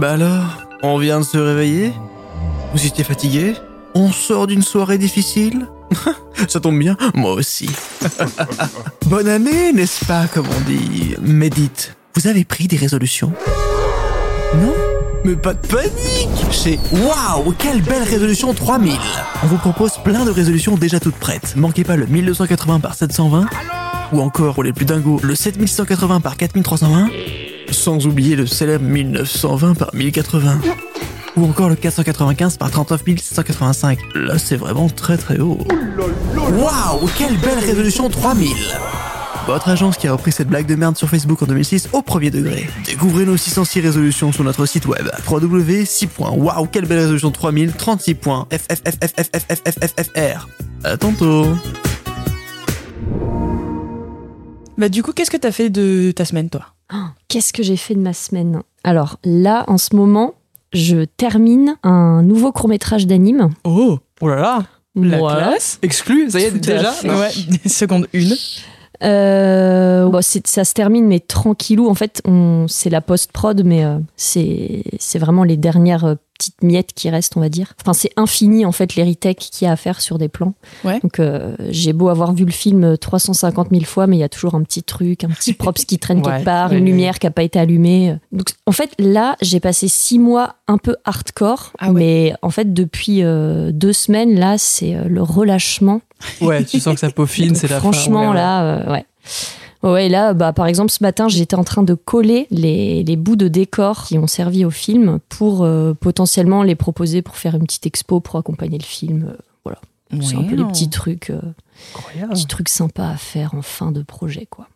Bah alors, on vient de se réveiller? Vous étiez fatigué? On sort d'une soirée difficile? Ça tombe bien, moi aussi. Bonne année, n'est-ce pas, comme on dit? Mais dites, vous avez pris des résolutions? Non? Mais pas de panique! Chez Waouh! Quelle belle résolution 3000 On vous propose plein de résolutions déjà toutes prêtes. Manquez pas le 1280 par 720 ou encore pour les plus dingos le 7180 par 4320 sans oublier le célèbre 1920 par 1080 ou encore le 495 par 39 785. Là, c'est vraiment très très haut. Waouh Quelle belle résolution 3000 votre agence qui a repris cette blague de merde sur Facebook en 2006 au premier degré. Découvrez nos 606 résolutions sur notre site web www.6.wow quelle belle résolution 3000 36.ffffffffffffr. À tantôt. Bah du coup, qu'est-ce que t'as fait de ta semaine, toi? Qu'est-ce que j'ai fait de ma semaine? Alors là, en ce moment, je termine un nouveau court métrage d'anime. Oh Oh là là La Voilà. classe Exclu, ça y est, Tout déjà. Ouais, seconde une. Euh, bon, c'est- ça se termine, mais tranquillou. En fait, on, c'est la post-prod, mais euh, c'est, vraiment les dernières euh, petites miettes qui restent, on va dire. Enfin, c'est infini, en fait, les retakes qu'il y a à faire sur des plans. Ouais. Donc, euh, j'ai beau avoir vu le film 350 000 fois, mais il y a toujours un petit truc, un petit props qui traîne Ouais. quelque part, Ouais, une lumière qui n'a pas été allumée. Donc, en fait, là, j'ai passé six mois un peu hardcore, Ah ouais. mais en fait, depuis euh, deux semaines, là, c'est euh, le relâchement. Ouais, tu sens que ça peaufine, c'est la franchement, ouais. là, euh, ouais. Ouais, là, bah, par exemple, ce matin, j'étais en train de coller les, les bouts de décor qui ont servi au film pour euh, potentiellement les proposer pour faire une petite expo pour accompagner le film. Euh, Voilà. C'est un peu des petits trucs, euh, petits trucs sympas à faire en fin de projet, quoi.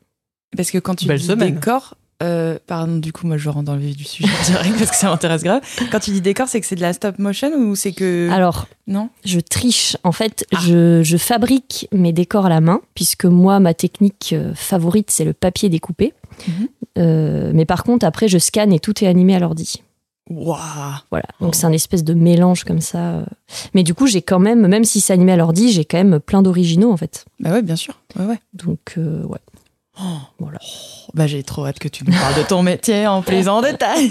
Parce que quand tu Belle dis semaine. décor, euh, pardon, du coup, moi je rentre dans le vif du sujet direct parce que ça m'intéresse grave. Quand tu dis décor, c'est que c'est de la stop motion ou c'est que. Alors, non je triche. En fait, je, je fabrique mes décors à la main, puisque moi, ma technique euh, favorite, c'est le papier découpé. Mhm. Euh, mais par contre, après, je scanne et tout est animé à l'ordi. Waouh Voilà, donc c'est un espèce de mélange comme ça. euh. Mais du coup, j'ai quand même, même si c'est animé à l'ordi, j'ai quand même plein d'originaux en fait. Bah ouais, bien sûr. Ouais, ouais. Donc, euh, ouais. Voilà. Bah j'ai trop hâte que tu nous parles de ton métier en plus en détail.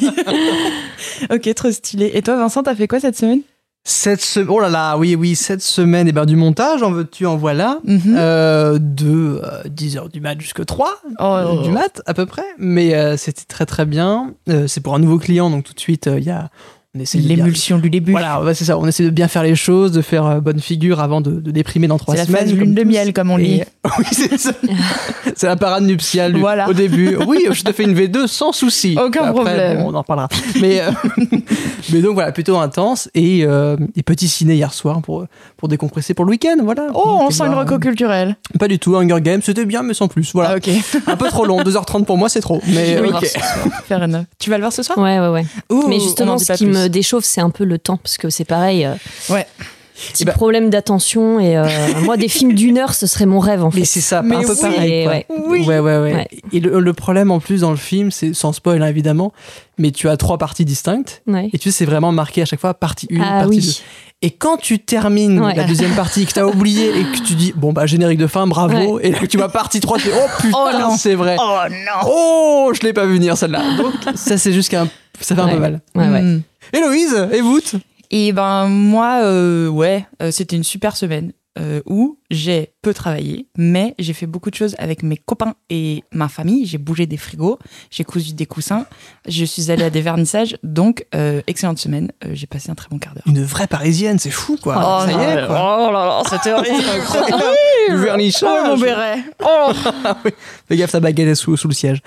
ok, trop stylé. Et toi, Vincent, t'as fait quoi cette semaine? Cette semaine, oh là là, oui, oui, cette semaine, et ben du montage, en veux-tu, en voilà. Mhm. Euh, de 10h du mat jusqu'à 3 Oh. du mat, à peu près. Mais euh, c'était très très bien. Euh, c'est pour un nouveau client, donc tout de suite, euh, il y a. L'émulsion du début. Voilà, ouais, c'est ça. On essaie de bien faire les choses, de faire euh, bonne figure avant de, de déprimer dans trois C'est la semaines. phase lune de miel, comme on dit. Et- oui, c'est ça. c'est la parade nuptiale Voilà. au début. Oui, je te fais une V2 sans souci. Aucun Après, problème. bon, on en reparlera. Mais, euh, mais donc voilà, plutôt intense. Et, euh, et petit ciné hier soir pour, pour décompresser pour le week-end. Voilà. Oh, on sent une voir, reco culturelle. euh, Pas du tout. Hunger Games, c'était bien, mais sans plus. Voilà. Ah. Un peu trop long. 2h30 pour moi, c'est trop. Mais Oui. enough. Tu vas le voir ce soir? Ouais, ouais, ouais. Ouh, Mais justement, ce pas qui plus. Me déchauffe, c'est un peu le temps, parce que c'est pareil. euh, Ouais. Petit ben- problème d'attention. Et euh, moi, des films d'une heure, ce serait mon rêve en fait. Mais c'est ça, Mais un peu oui. pareil. quoi. Ouais. Oui. Ouais, ouais, ouais. Ouais. Et le, le problème en plus dans le film, c'est sans spoil hein, évidemment, mais tu as trois parties distinctes. Ouais. Et tu sais, c'est vraiment marqué à chaque fois partie 1, Ah partie oui. 2. Et quand tu termines Ouais. la deuxième partie, que tu as oublié et que tu dis, bon, bah, générique de fin, bravo. Et là, que tu vois partie 3, tu dis, oh putain, Oh c'est vrai. Oh non Oh, je l'ai pas vu venir celle-là. Donc, ça, c'est juste qu'un. Ça fait un Ouais. peu mal. Ouais, ouais. Hmm. Héloïse, et vous Et ben moi, euh, ouais, euh, c'était une super semaine euh, où j'ai peu travaillé, mais j'ai fait beaucoup de choses avec mes copains et ma famille. J'ai bougé des frigos, j'ai cousu des coussins, je suis allée à des vernissages, donc euh, excellente semaine. Euh, j'ai passé un très bon quart d'heure. Une vraie parisienne, c'est fou, quoi. Oh, ça y est, quoi. oh là là, c'était horrible. Du vernissage. Oh mon béret. Oh. Fais gaffe, ta baguette est sous, sous le siège.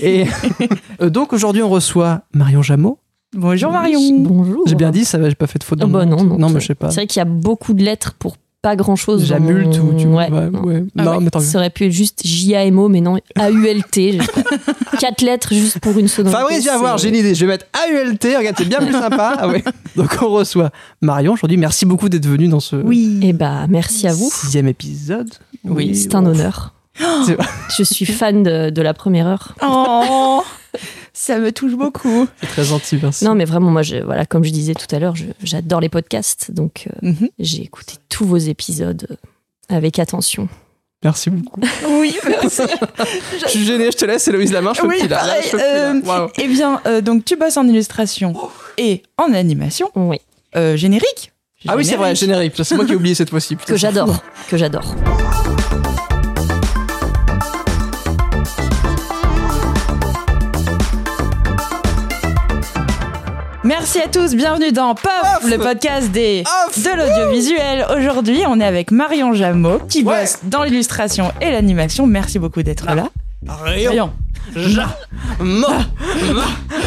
Et euh, donc, aujourd'hui, on reçoit Marion Jameau. Bonjour Marion. Bonjour. J'ai bien dit, ça va, j'ai pas fait de faute. Oh, dans bah non, non. Non, mais je sais pas. C'est vrai qu'il y a beaucoup de lettres pour pas grand chose. J'amulte ou tu Ouais. ouais, non. ouais. Ah Non, ouais. mais tant mieux. Ça aurait pu être juste J-A-M-O, mais non, A-U-L-T. Quatre lettres juste pour une seconde. Fabrice, viens voir, j'ai une idée. Je vais mettre AULT. Regarde, c'est bien plus sympa. Ah ouais. Donc, on reçoit Marion aujourd'hui. Merci beaucoup d'être venue dans ce Oui. Eh bah, merci à vous. sixième épisode. Oui, C'est un honneur. C'est vrai. Je suis fan de, de la première heure. Oh, ça me touche beaucoup. C'est très gentil, merci. Non, mais vraiment, moi, je, voilà, comme je disais tout à l'heure, j'adore les podcasts. Donc, euh, Mhm. j'ai écouté tous vos épisodes euh, avec attention. Merci beaucoup. Oui, merci. Je suis gêné, je te laisse, Héloïse la main, je peux Oui, plus là. Là, pareil, je peux plus, là. euh, Waouh. Eh bien, euh, donc tu bosses en illustration et en animation. Oui, Euh, générique Ah oui, c'est vrai, générique. C'est moi qui ai oublié cette fois-ci. que j'adore, que j'adore. Merci à tous, bienvenue dans POF, le podcast des Off. de l'audiovisuel. Aujourd'hui, on est avec Marion Jameau qui Ouais. bosse dans l'illustration et l'animation. Merci beaucoup d'être là. Rien. Marion, Ja. Mort.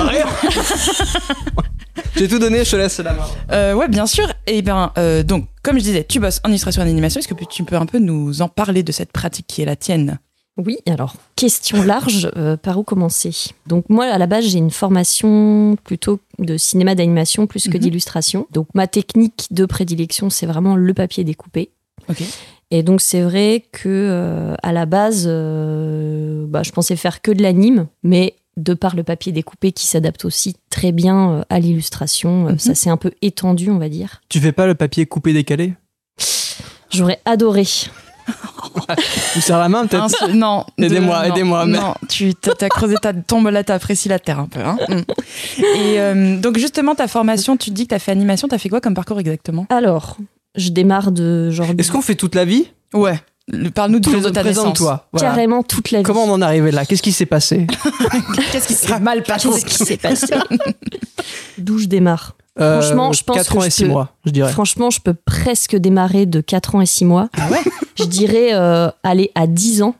Rien. J'ai tout donné, je te laisse la main. Euh, ouais, bien sûr. Et bien, euh, donc, comme je disais, tu bosses en illustration et en animation. Est-ce que tu peux un peu nous en parler de cette pratique qui est la tienne? Oui, alors, question large, euh, par où commencer? Donc moi, à la base, j'ai une formation plutôt de cinéma d'animation plus que Mhm. d'illustration. Donc ma technique de prédilection, c'est vraiment le papier découpé. Et donc c'est vrai que euh, à la base, euh, bah, je pensais faire que de l'anime, mais de par le papier découpé qui s'adapte aussi très bien à l'illustration, Mhm. ça s'est un peu étendu, on va dire. Tu fais pas le papier coupé décalé? J'aurais adoré. Tu serres la main peut-être non. Aidez-moi, non, aidez-moi, mais- Non, tu t'as t'as creusé, ta tombe là, t'as apprécié la terre un peu. Hein Mm. Et euh, donc, justement, ta formation, tu te dis que t'as fait animation, t'as fait quoi comme parcours exactement? Alors, je démarre de genre Est-ce qu'on fait toute la vie? Ouais. Le- Parle-nous de, de ta naissance. Présente-toi. Voilà. carrément toute la vie. Comment on en est arrivé là? Qu'est-ce qui s'est passé? Qu'est-ce qui s'est mal passé? Qu'est-ce qui s'est passé? D'où je démarre Franchement, je pense 4 que ans et 6 peux- mois, je dirais. Franchement, je peux presque démarrer de 4 ans et 6 mois. Ah ouais Je dirais euh, aller à 10 ans.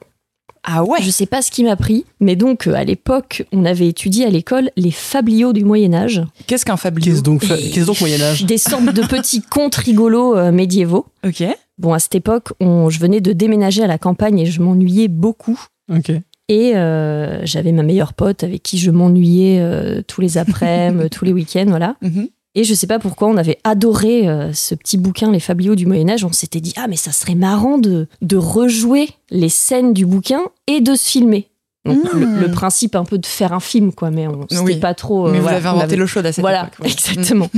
Ah ouais Je sais pas ce qui m'a pris, mais donc euh, à l'époque, on avait étudié à l'école les fabliaux du Moyen Âge, Qu'est-ce qu'un fabliau Qu'est-ce donc, fa- qu'est-ce donc Moyen-Âge des sortes de petits contes rigolos euh, médiévaux. Ok. Bon, à cette époque, on- je venais de déménager à la campagne et je m'ennuyais beaucoup. Ok. Et euh, j'avais ma meilleure pote avec qui je m'ennuyais euh, tous les après-midi, tous les week-ends, voilà. Mhm. Et je sais pas pourquoi, on avait adoré euh, ce petit bouquin, Les Fabliaux du Moyen-Âge. On s'était dit, ah, mais ça serait marrant de, de rejouer les scènes du bouquin et de se filmer. Donc, Mmh. le, le principe un peu de faire un film, quoi, mais on Oui. pas trop. euh, Mais vous voilà, avez inventé avait- l'eau chaude à cette Voilà, époque. ouais. exactement.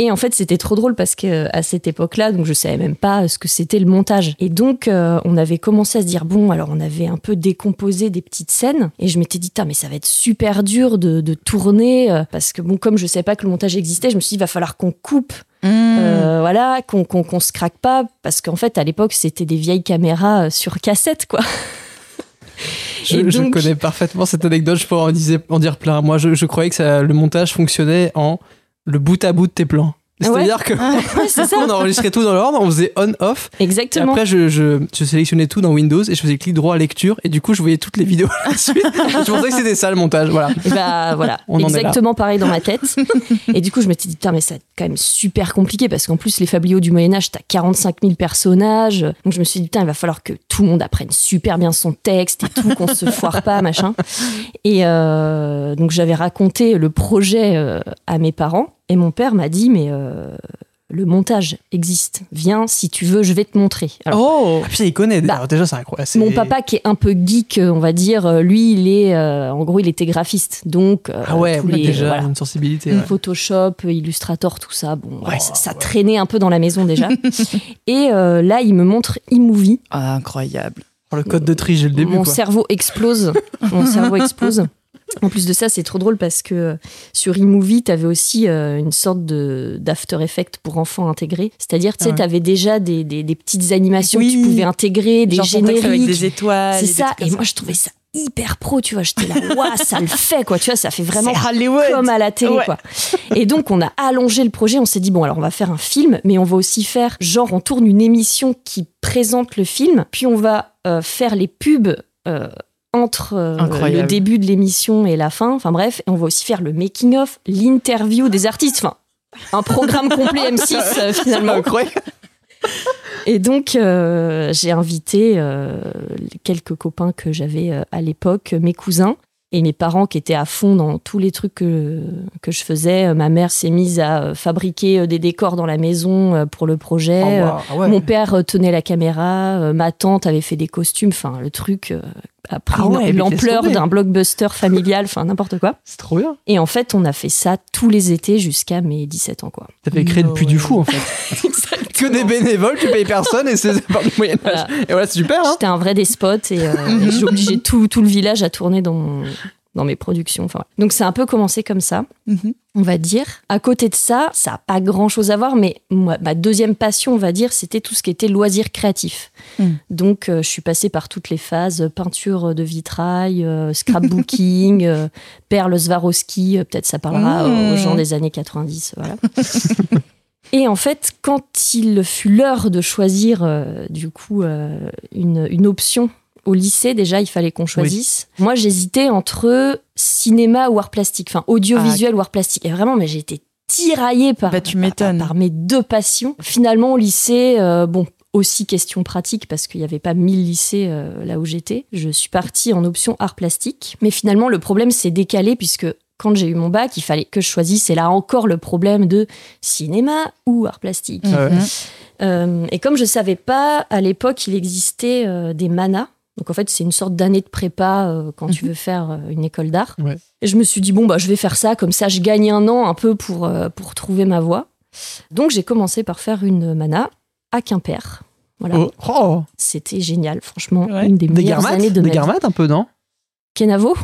et en fait, c'était trop drôle parce que à cette époque-là, donc je savais même pas ce que c'était le montage. Et donc, euh, on avait commencé à se dire bon, alors on avait un peu décomposé des petites scènes, et je m'étais dit, mais ça va être super dur de, de tourner euh, parce que bon, comme je savais pas que le montage existait, je me suis dit, il va falloir qu'on coupe, Mmh. euh, voilà, qu'on qu'on se craque pas, parce qu'en fait, à l'époque, c'était des vieilles caméras euh, sur cassette, quoi. Je, connais parfaitement cette anecdote, je pourrais en, disais- en dire plein. Moi, je, je croyais que ça- le montage fonctionnait en le bout à bout de tes plans. C'est-à-dire que Ouais, c'est ça. on enregistrait tout dans l'ordre, on faisait on-off, et Exactement. après je, je, je sélectionnais tout dans Windows et je faisais clic droit à lecture, et du coup je voyais toutes les vidéos à la suite. je pensais que c'était ça le montage, voilà. Et bah voilà, On exactement pareil dans ma tête. Et du coup, je m'étais dit, putain, mais être quand même super compliqué parce qu'en plus, les fabliaux du Moyen-Âge, t'as 45 000 personnages. Donc je me suis dit, putain, il va falloir que tout le monde apprenne super bien son texte et tout, qu'on se foire pas, machin. Et euh, donc j'avais raconté le projet euh, à mes parents et mon père m'a dit, mais euh, le montage existe. Viens, si tu veux, je vais te montrer. Alors, Oh Ah, putain, il connaît. Bah, Alors, déjà, c'est incroyable. c'est- mon papa qui est un peu geek, on va dire, euh, lui, il est, euh, en gros, il était graphiste. Donc, euh, Ah ouais, tous ouais, les- déjà, voilà. une sensibilité. ouais. Photoshop, Illustrator, tout ça. Bon, ouais, Oh, ça, ça ouais. traînait un peu dans la maison déjà. et euh, là, il me montre iMovie. Ah, Incroyable. Le code de tri, j'ai le début. Mon quoi. cerveau explose. Mon cerveau explose. En plus de ça, c'est trop drôle parce que euh, sur iMovie, tu avais aussi euh, une sorte de d'After Effects pour enfants intégrés. C'est-à-dire, tu sais, Ah ouais. tu avais déjà des, des- des petites animations que tu pouvais intégrer, des génériques. avec des étoiles. C'est et ça. Et moi, je trouvais ça hyper pro, tu vois. J'étais là, waouh, ça le fait, quoi. Tu vois, ça fait vraiment comme à la télé, Ouais. quoi. Et donc, on a allongé le projet. On s'est dit, bon, alors, on va faire un film, mais on va aussi faire, genre, on tourne une émission qui présente le film, puis on va euh, faire les pubs. euh, entre euh, le début de l'émission et la fin, enfin bref, et on va aussi faire le making of, l'interview des artistes, enfin un programme complet M6 euh, finalement. Et donc, euh, j'ai invité quelques copains que j'avais à l'époque, mes cousins et mes parents qui étaient à fond dans tous les trucs que, que je faisais. Ma mère s'est mise à fabriquer des décors dans la maison pour le projet. Oh, wow. Ah ouais. Mon père tenait la caméra, ma tante avait fait des costumes, enfin le truc a pris Ah ouais, l'ampleur d'un blockbuster familial, enfin n'importe quoi. C'est trop bien. Et en fait, on a fait ça tous les étés jusqu'à mes 17 ans, quoi. T'avais créé le puits du fou en fait. que des bénévoles, tu payes personne et c'est par du Moyen-Âge. Voilà. Et voilà, c'est super. Hein J'étais un vrai despote et euh, j'ai obligé tout, tout le village à tourner dans, mon- dans mes productions. Enfin, voilà. Donc, c'est un peu commencé comme ça. Mhm. on va dire. À côté de ça, ça n'a pas grand-chose à voir, mais moi, ma deuxième passion, on va dire, c'était tout ce qui était loisirs créatifs. Mm. Donc, euh, je suis passée par toutes les phases, euh, peinture de vitrail, euh, scrapbooking, euh, perles Swarovski, euh, peut-être ça parlera Mm. aux gens des années 90, voilà. Et en fait, quand il fut l'heure de choisir, euh, du coup, euh, une, une option au lycée, déjà, il fallait qu'on choisisse. Moi, j'hésitais entre cinéma ou art plastique, enfin audiovisuel ou art plastique. Et vraiment, mais j'ai été tiraillée par, Bah, tu par- m'étonnes. par mes deux passions. Finalement, au lycée, euh, bon, aussi question pratique parce qu'il n'y avait pas 1000 lycées euh, là où j'étais. Je suis partie en option art plastique. Mais finalement, le problème s'est décalé puisque quand j'ai eu mon bac, il fallait que je choisisse. Et là encore, le problème de cinéma ou art plastique. Ah. Euh, et comme je savais pas, à l'époque, il existait euh, des manas. Donc en fait, c'est une sorte d'année de prépa euh, quand tu Mhm. veux faire euh, une école d'art. Ouais. Et je me suis dit, bon, bah, je vais faire ça, comme ça, je gagne un an un peu pour, euh, pour trouver ma voie. Donc j'ai commencé par faire une mana à Quimper. Voilà. Oh, oh. C'était génial, franchement, Ouais. une des, Des meilleures garmates années de Des ma vie. garmates un peu, non? Kenavo?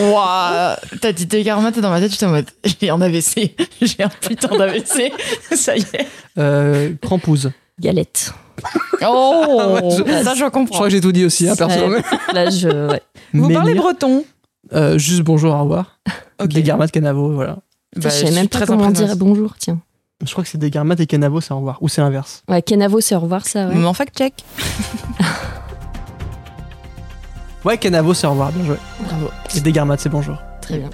Ouah, T'as dit Degarmat et dans ma tête, j'étais en mode j'ai un AVC, j'ai un putain d'AVC, ça y est. euh, Crampouze. Galette. Oh, Je- ça je Je comprends. crois que j'ai tout dit aussi, hein. Là, je. ouais. Vous parlez Menhir. breton Euh, Juste bonjour, au revoir. Ok. Des garmates, canavo, voilà. Bah, je sais suis même pas très comment impressionnée. dire bonjour, tiens. Je crois que c'est des garmates et canavo, c'est au revoir. Ou c'est l'inverse. Ouais, Kenavo, c'est au revoir, ça, ouais. Mais en fact check. Ouais, canavo, c'est au revoir, bien joué. Bravo. Et des garmates, c'est bonjour. Très bien.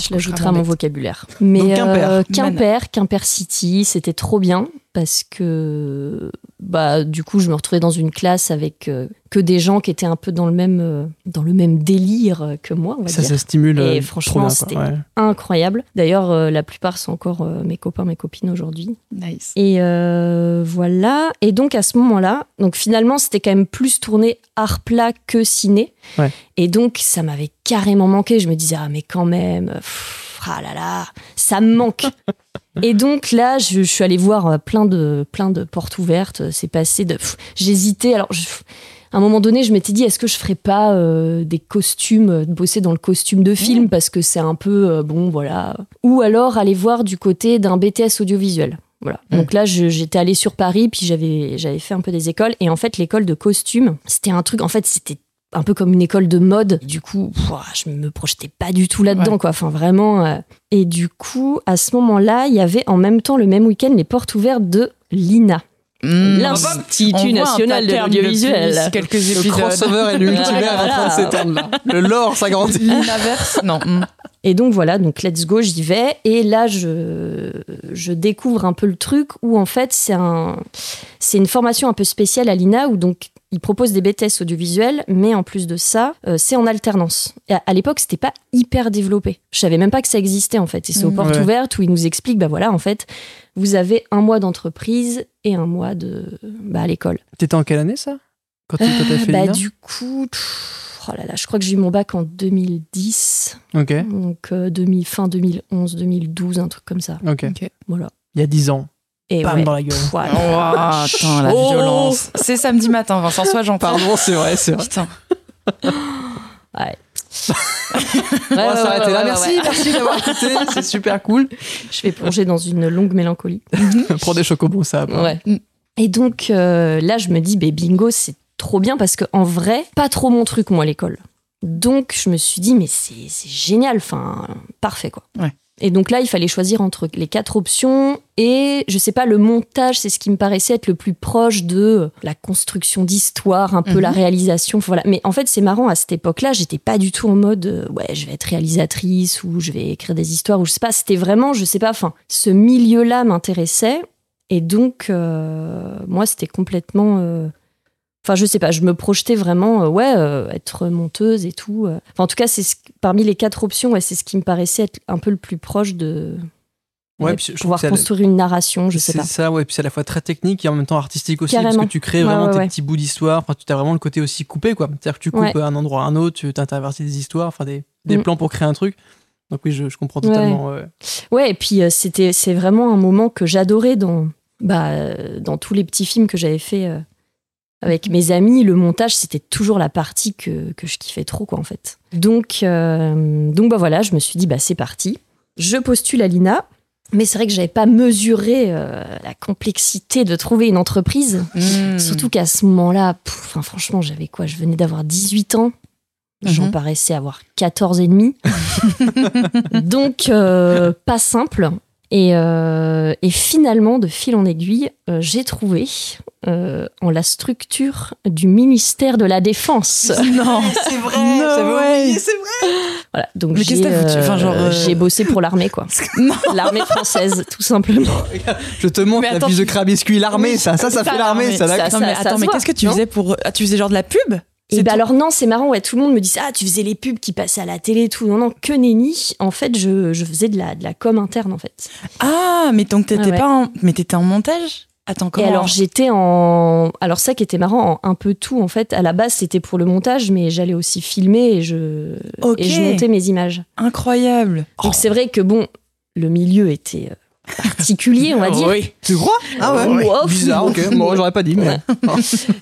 Je l'ajouterai à mon vocabulaire. Mais Donc, Quimper. euh, Quimper, Quimper City, c'était trop bien parce que bah du coup je me retrouvais dans une classe avec euh, que des gens qui étaient un peu dans le même euh, dans le même délire euh, que moi, on va Ça, dire. ça stimule. Et euh, franchement, c'était-. Ouais. Incroyable. D'ailleurs, euh, la plupart sont encore euh, mes copains, mes copines aujourd'hui. Nice. Et euh, voilà. Et donc à ce moment-là, donc finalement c'était quand même plus tourné art plat que ciné. Ouais. Et donc ça m'avait carrément manqué. Je me disais ah mais quand même, pff, ah là là, ça me manque. Et donc là, je, je suis allée voir euh, plein de plein de portes ouvertes. C'est passé de, j'hésitais. Alors je- à un moment donné, je m'étais dit, est-ce que je ferais pas euh, des costumes, euh, bosser dans le costume de film parce que c'est un peu euh, bon, voilà. Ou alors aller voir du côté d'un BTS audiovisuel. Voilà. Mm. Donc là, j'étais allée sur Paris, puis j'avais j'avais fait un peu des écoles. Et en fait, l'école de costume, c'était un truc. En fait, c'était un peu comme une école de mode. Du coup, je me projetais pas du tout là-dedans, Ouais. quoi. Enfin, vraiment. euh. Et du coup, à ce moment-là, il y avait en même temps le même week-end les portes ouvertes de l'INA, Mmh. l'Institut national de l'audiovisuel. quelques Le épisodes. crossover et le est en train de s'éteindre là. Le lore s'agrandit. L'inaverse Non. mmh. Et donc voilà, donc let's go, j'y vais. Et là, je, je découvre un peu le truc où en fait, c'est un, c'est une formation un peu spéciale à l'INA où donc ils proposent des BTS audiovisuels, mais en plus de ça, euh, c'est en alternance. Et à, à l'époque, c'était pas hyper développé. Je savais même pas que ça existait en fait. Et c'est aux Mhm. portes Ouais. ouvertes où ils nous expliquent, bah voilà, en fait, vous avez un mois d'entreprise et un mois de bah, à l'école. T'étais en quelle année ça? Quand tu t'as fait bah du coup, pff, oh là là, je crois que j'ai eu mon bac en 2010. Ok, Donc euh, 2000, fin 2011, 2012, un truc comme ça. ok. Voilà. Il y a 10 ans. Et Bam ouais. dans la gueule. Pff. Ouah, attends, la Oh. violence. C'est samedi matin, Vincent, sois gentil. Pardon, c'est vrai, c'est vrai. Putain. Ouais. On va s'arrêter ouais, là. ouais, Merci, ouais. merci d'avoir écouté. C'est super cool. Je vais plonger dans une longue mélancolie. Prends des chocobons, ça. Mm. Et donc euh, là, je me dis, ben, bingo, c'est trop bien parce que en vrai, pas trop mon truc, moi, l'école. Donc je me suis dit, mais c'est c'est génial, enfin, parfait, quoi. Ouais. Et donc là, il fallait choisir entre les quatre options et, je sais pas, le montage, c'est ce qui me paraissait être le plus proche de la construction d'histoire, un peu Mhm. la réalisation. Voilà. Mais en fait, c'est marrant, à cette époque-là, j'étais pas du tout en mode, euh, ouais, je vais être réalisatrice ou je vais écrire des histoires ou je sais pas. C'était vraiment, je sais pas, enfin, ce milieu-là m'intéressait. Et donc, euh, moi, c'était complètement. euh, Enfin, je sais pas, je me projetais vraiment, euh, ouais, euh, être monteuse et tout. euh. Enfin, en tout cas, c'est ce- parmi les quatre options, ouais, c'est ce qui me paraissait être un peu le plus proche de, Ouais, puis pouvoir c'est la- construire une narration, je sais C'est pas. ça, ouais. Puis c'est à la fois très technique et en même temps artistique aussi, parce Carrément. que tu crées vraiment ouais, tes ouais. petits bouts d'histoire. Enfin, tu as vraiment le côté aussi coupé, quoi. C'est-à-dire que tu coupes un endroit à un autre, tu t'intervertis des histoires, enfin des, des Mm. plans pour créer un truc. Donc oui, je, je comprends totalement. ouais. Et puis c'était c'est vraiment un moment que j'adorais dans bah dans tous les petits films que j'avais fait avec mes amis. Le montage, c'était toujours la partie que, que je kiffais trop, quoi, en fait. Donc euh, donc bah voilà, je me suis dit bah c'est parti. Je postule à l'INA. Mais c'est vrai que j'avais pas mesuré euh, la complexité de trouver une entreprise. Hmm. Surtout qu'à ce moment-là, enfin, franchement, j'avais quoi? Je venais d'avoir 18 ans. J'en Mhm. paraissais avoir 14 et demi. Donc, euh, pas simple. Et, euh, et finalement, de fil en aiguille, euh, j'ai trouvé euh, en la structure du ministère de la Défense. Non, C'est vrai, No c'est vrai. Voilà, donc j'ai Enfin, genre, euh, j'ai bossé pour l'armée, quoi. non. L'armée française, tout simplement. Je te montre Mais la fiche de biscuits, l'armée, ça, ça, ça Ça, fait l'armée, ça, attends, mais qu'est-ce que tu faisais pour. Ah, tu faisais genre de la pub? Et bah alors non, c'est marrant, ouais, tout le monde me disait ah tu faisais les pubs qui passaient à la télé et tout. Non non, que nenni. En fait, je, je faisais de la de la com interne en fait. Ah, mais donc t'étais Ah ouais. pas en. Mais t'étais en montage? Attends, comment Et alors j'étais en alors ça qui était marrant en un peu tout en fait. À la base, c'était pour le montage mais j'allais aussi filmer et je Ok. et je montais mes images. Incroyable. Donc c'est vrai que bon, le milieu était euh, particulier, on va dire. Oui. Tu crois? Ah ouais, Ouais. ouais. Bizarre, ok. Moi, j'aurais pas dit, mais.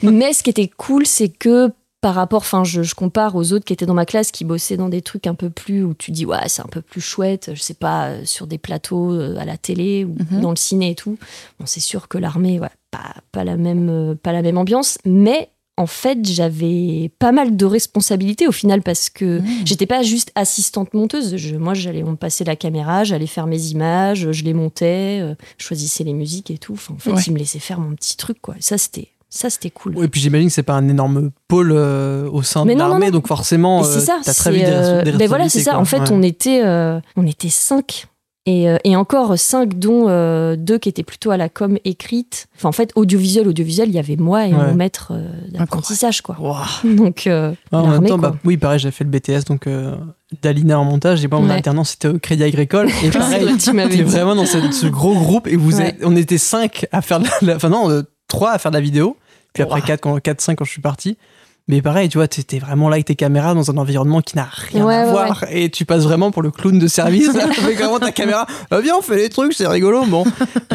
Mais ce qui était cool, c'est que par rapport, enfin, je, je compare aux autres qui étaient dans ma classe, qui bossaient dans des trucs un peu plus où tu dis, ouais, c'est un peu plus chouette, je sais pas, euh, sur des plateaux euh, à la télé ou Mhm. dans le ciné et tout. Bon, c'est sûr que l'armée, ouais, pas, pas, la même, euh, pas la même ambiance, mais en fait, j'avais pas mal de responsabilités au final parce que Mmh. j'étais pas juste assistante monteuse. Je- moi, j'allais on me passait la caméra, j'allais faire mes images, je les montais, je choisissais les musiques et tout. Enfin, en fait, Ouais. ils me laissaient faire mon petit truc, quoi. Ça, c'était, ça, c'était cool. Oui, puis j'imagine que c'est pas un énorme pôle euh, au sein Mais de l'armée, donc forcément, Et c'est ça. euh, t'as très vite des, euh, des ben voilà, c'est ça. En fait, on était, euh, on était cinq. Et, euh, et encore cinq, dont euh, deux qui étaient plutôt à la com écrite. Enfin, en fait, audiovisuel, audiovisuel, il y avait moi et Ouais. mon maître euh, d'apprentissage, quoi. Wow. Donc, euh, Ah, en même temps, bah, oui, pareil, j'ai fait le BTS, donc euh, d'Alina en montage. Et moi, mon Ouais. alternance, c'était au Crédit Agricole. Et pareil, tu m'avais vraiment dans ce, ce gros groupe. Et vous Ouais. êtes- on était cinq à faire de la. Enfin, non, euh, trois à faire de la vidéo. Puis après, Wow. quatre, quand, quatre, cinq quand je suis parti. Mais pareil, tu vois, t'étais vraiment là avec tes caméras dans un environnement qui n'a rien Ouais, à ouais, voir. Et tu passes vraiment pour le clown de service avec vraiment ta caméra. Ah, viens, on fait les trucs, c'est rigolo. Bon.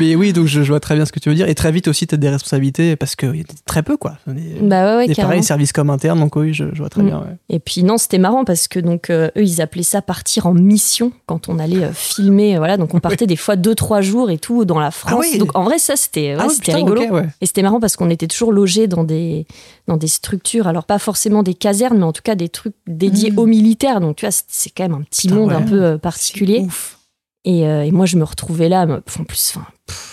Mais oui, donc je, je vois très bien ce que tu veux dire. Et très vite aussi, t'as des responsabilités parce qu'il y a très peu, quoi. Est- bah ouais, carrément. pareil, service comme interne, donc oui, je, je vois très Mm. bien. Et puis non, c'était marrant parce que donc euh, eux ils appelaient ça partir en mission quand on allait euh, filmer. Voilà, donc on partait des fois deux trois jours et tout dans la France. oui. Donc en vrai ça c'était Ah oui, rigolo. Et c'était marrant parce qu'on était toujours logés dans des, dans des structures, alors pas forcément des casernes, mais en tout cas des trucs dédiés Mhm. aux militaires. Donc tu vois, c'est- quand même un petit Putain, monde ouais. un peu euh, particulier. Et, euh, et moi, je me retrouvais là, me- en plus, enfin,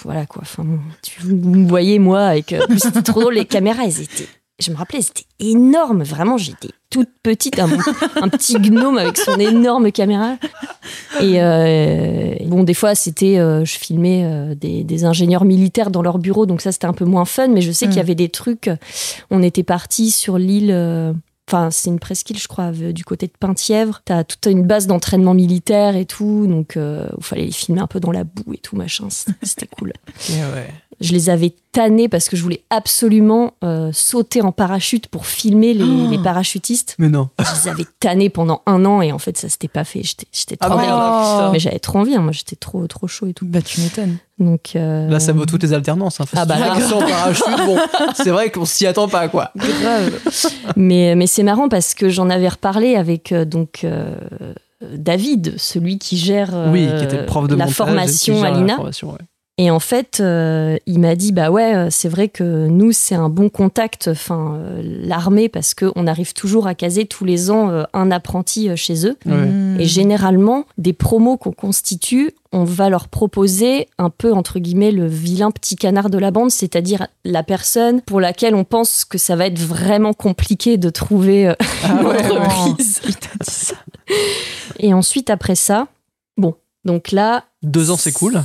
voilà quoi. Enfin, tu vous me voyez, moi, avec. euh, c'était trop drôle, les caméras, elles étaient. Je me rappelais, elles étaient énormes. Vraiment, j'étais toute petite, un, un petit gnome avec son énorme caméra. Et euh, bon, des fois, c'était. euh, je filmais euh, des, des ingénieurs militaires dans leur bureau, donc ça, c'était un peu moins fun. Mais je sais Mm. qu'il y avait des trucs. On était parti sur l'île. Enfin, c'est une presqu'île, je crois, du côté de Penthièvre. T'as toute une base d'entraînement militaire et tout, donc il fallait les filmer un peu dans la boue et tout, machin. C'était c'était cool. Ouais. Je les avais tannés parce que je voulais absolument euh, sauter en parachute pour filmer les, Oh. les parachutistes. Mais non. Je les avais tannés pendant un an et en fait, ça s'était pas fait. J'étais j'étais Ah trop. Oh. Mais j'avais trop envie, hein. moi j'étais trop, trop chaud et tout. Bah, tu m'étonnes. Donc, euh, Là, ça vaut toutes les alternances. Hein. Ah bah là. sans parachute, bon, c'est vrai qu'on s'y attend pas, quoi. mais, mais c'est marrant parce que j'en avais reparlé avec euh, donc euh, David, celui qui gère Oui, qui était le prof de la montage, formation qui gère à la l'INA. Et en fait, euh, il m'a dit bah ouais, euh, c'est vrai que nous c'est un bon contact, enfin euh, l'armée parce que on arrive toujours à caser tous les ans euh, un apprenti euh, chez eux. Mm. Et généralement, des promos qu'on constitue, on va leur proposer un peu, entre guillemets, le vilain petit canard de la bande, c'est-à-dire la personne pour laquelle on pense que ça va être vraiment compliqué de trouver euh, Ah une ouais, entreprise. Il t'a dit ça. Et ensuite, après ça, bon, donc là, Deux ans, c'est cool.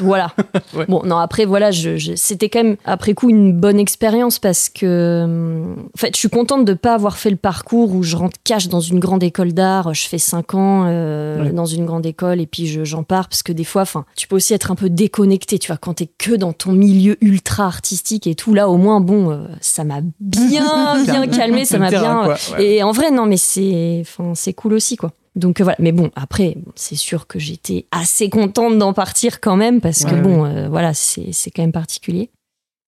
Voilà. Ouais. Bon, non, après, voilà, je, je- c'était quand même, après coup, une bonne expérience parce que, hum, en fait, je suis contente de pas avoir fait le parcours où je rentre cash dans une grande école d'art, je fais 5 ans euh, Ouais. dans une grande école et puis je- j'en pars parce que des fois, enfin, tu peux aussi être un peu déconnecté, tu vois, quand t'es que dans ton milieu ultra artistique et tout, là, au moins, bon, euh, ça m'a bien, bien calmé, ça m'a bien, quoi, ouais. et en vrai, non, mais c'est cool aussi, quoi. Donc euh, voilà, mais bon, après, c'est sûr que j'étais assez contente d'en partir quand même, parce que bon, euh, voilà, c'est c'est quand même particulier.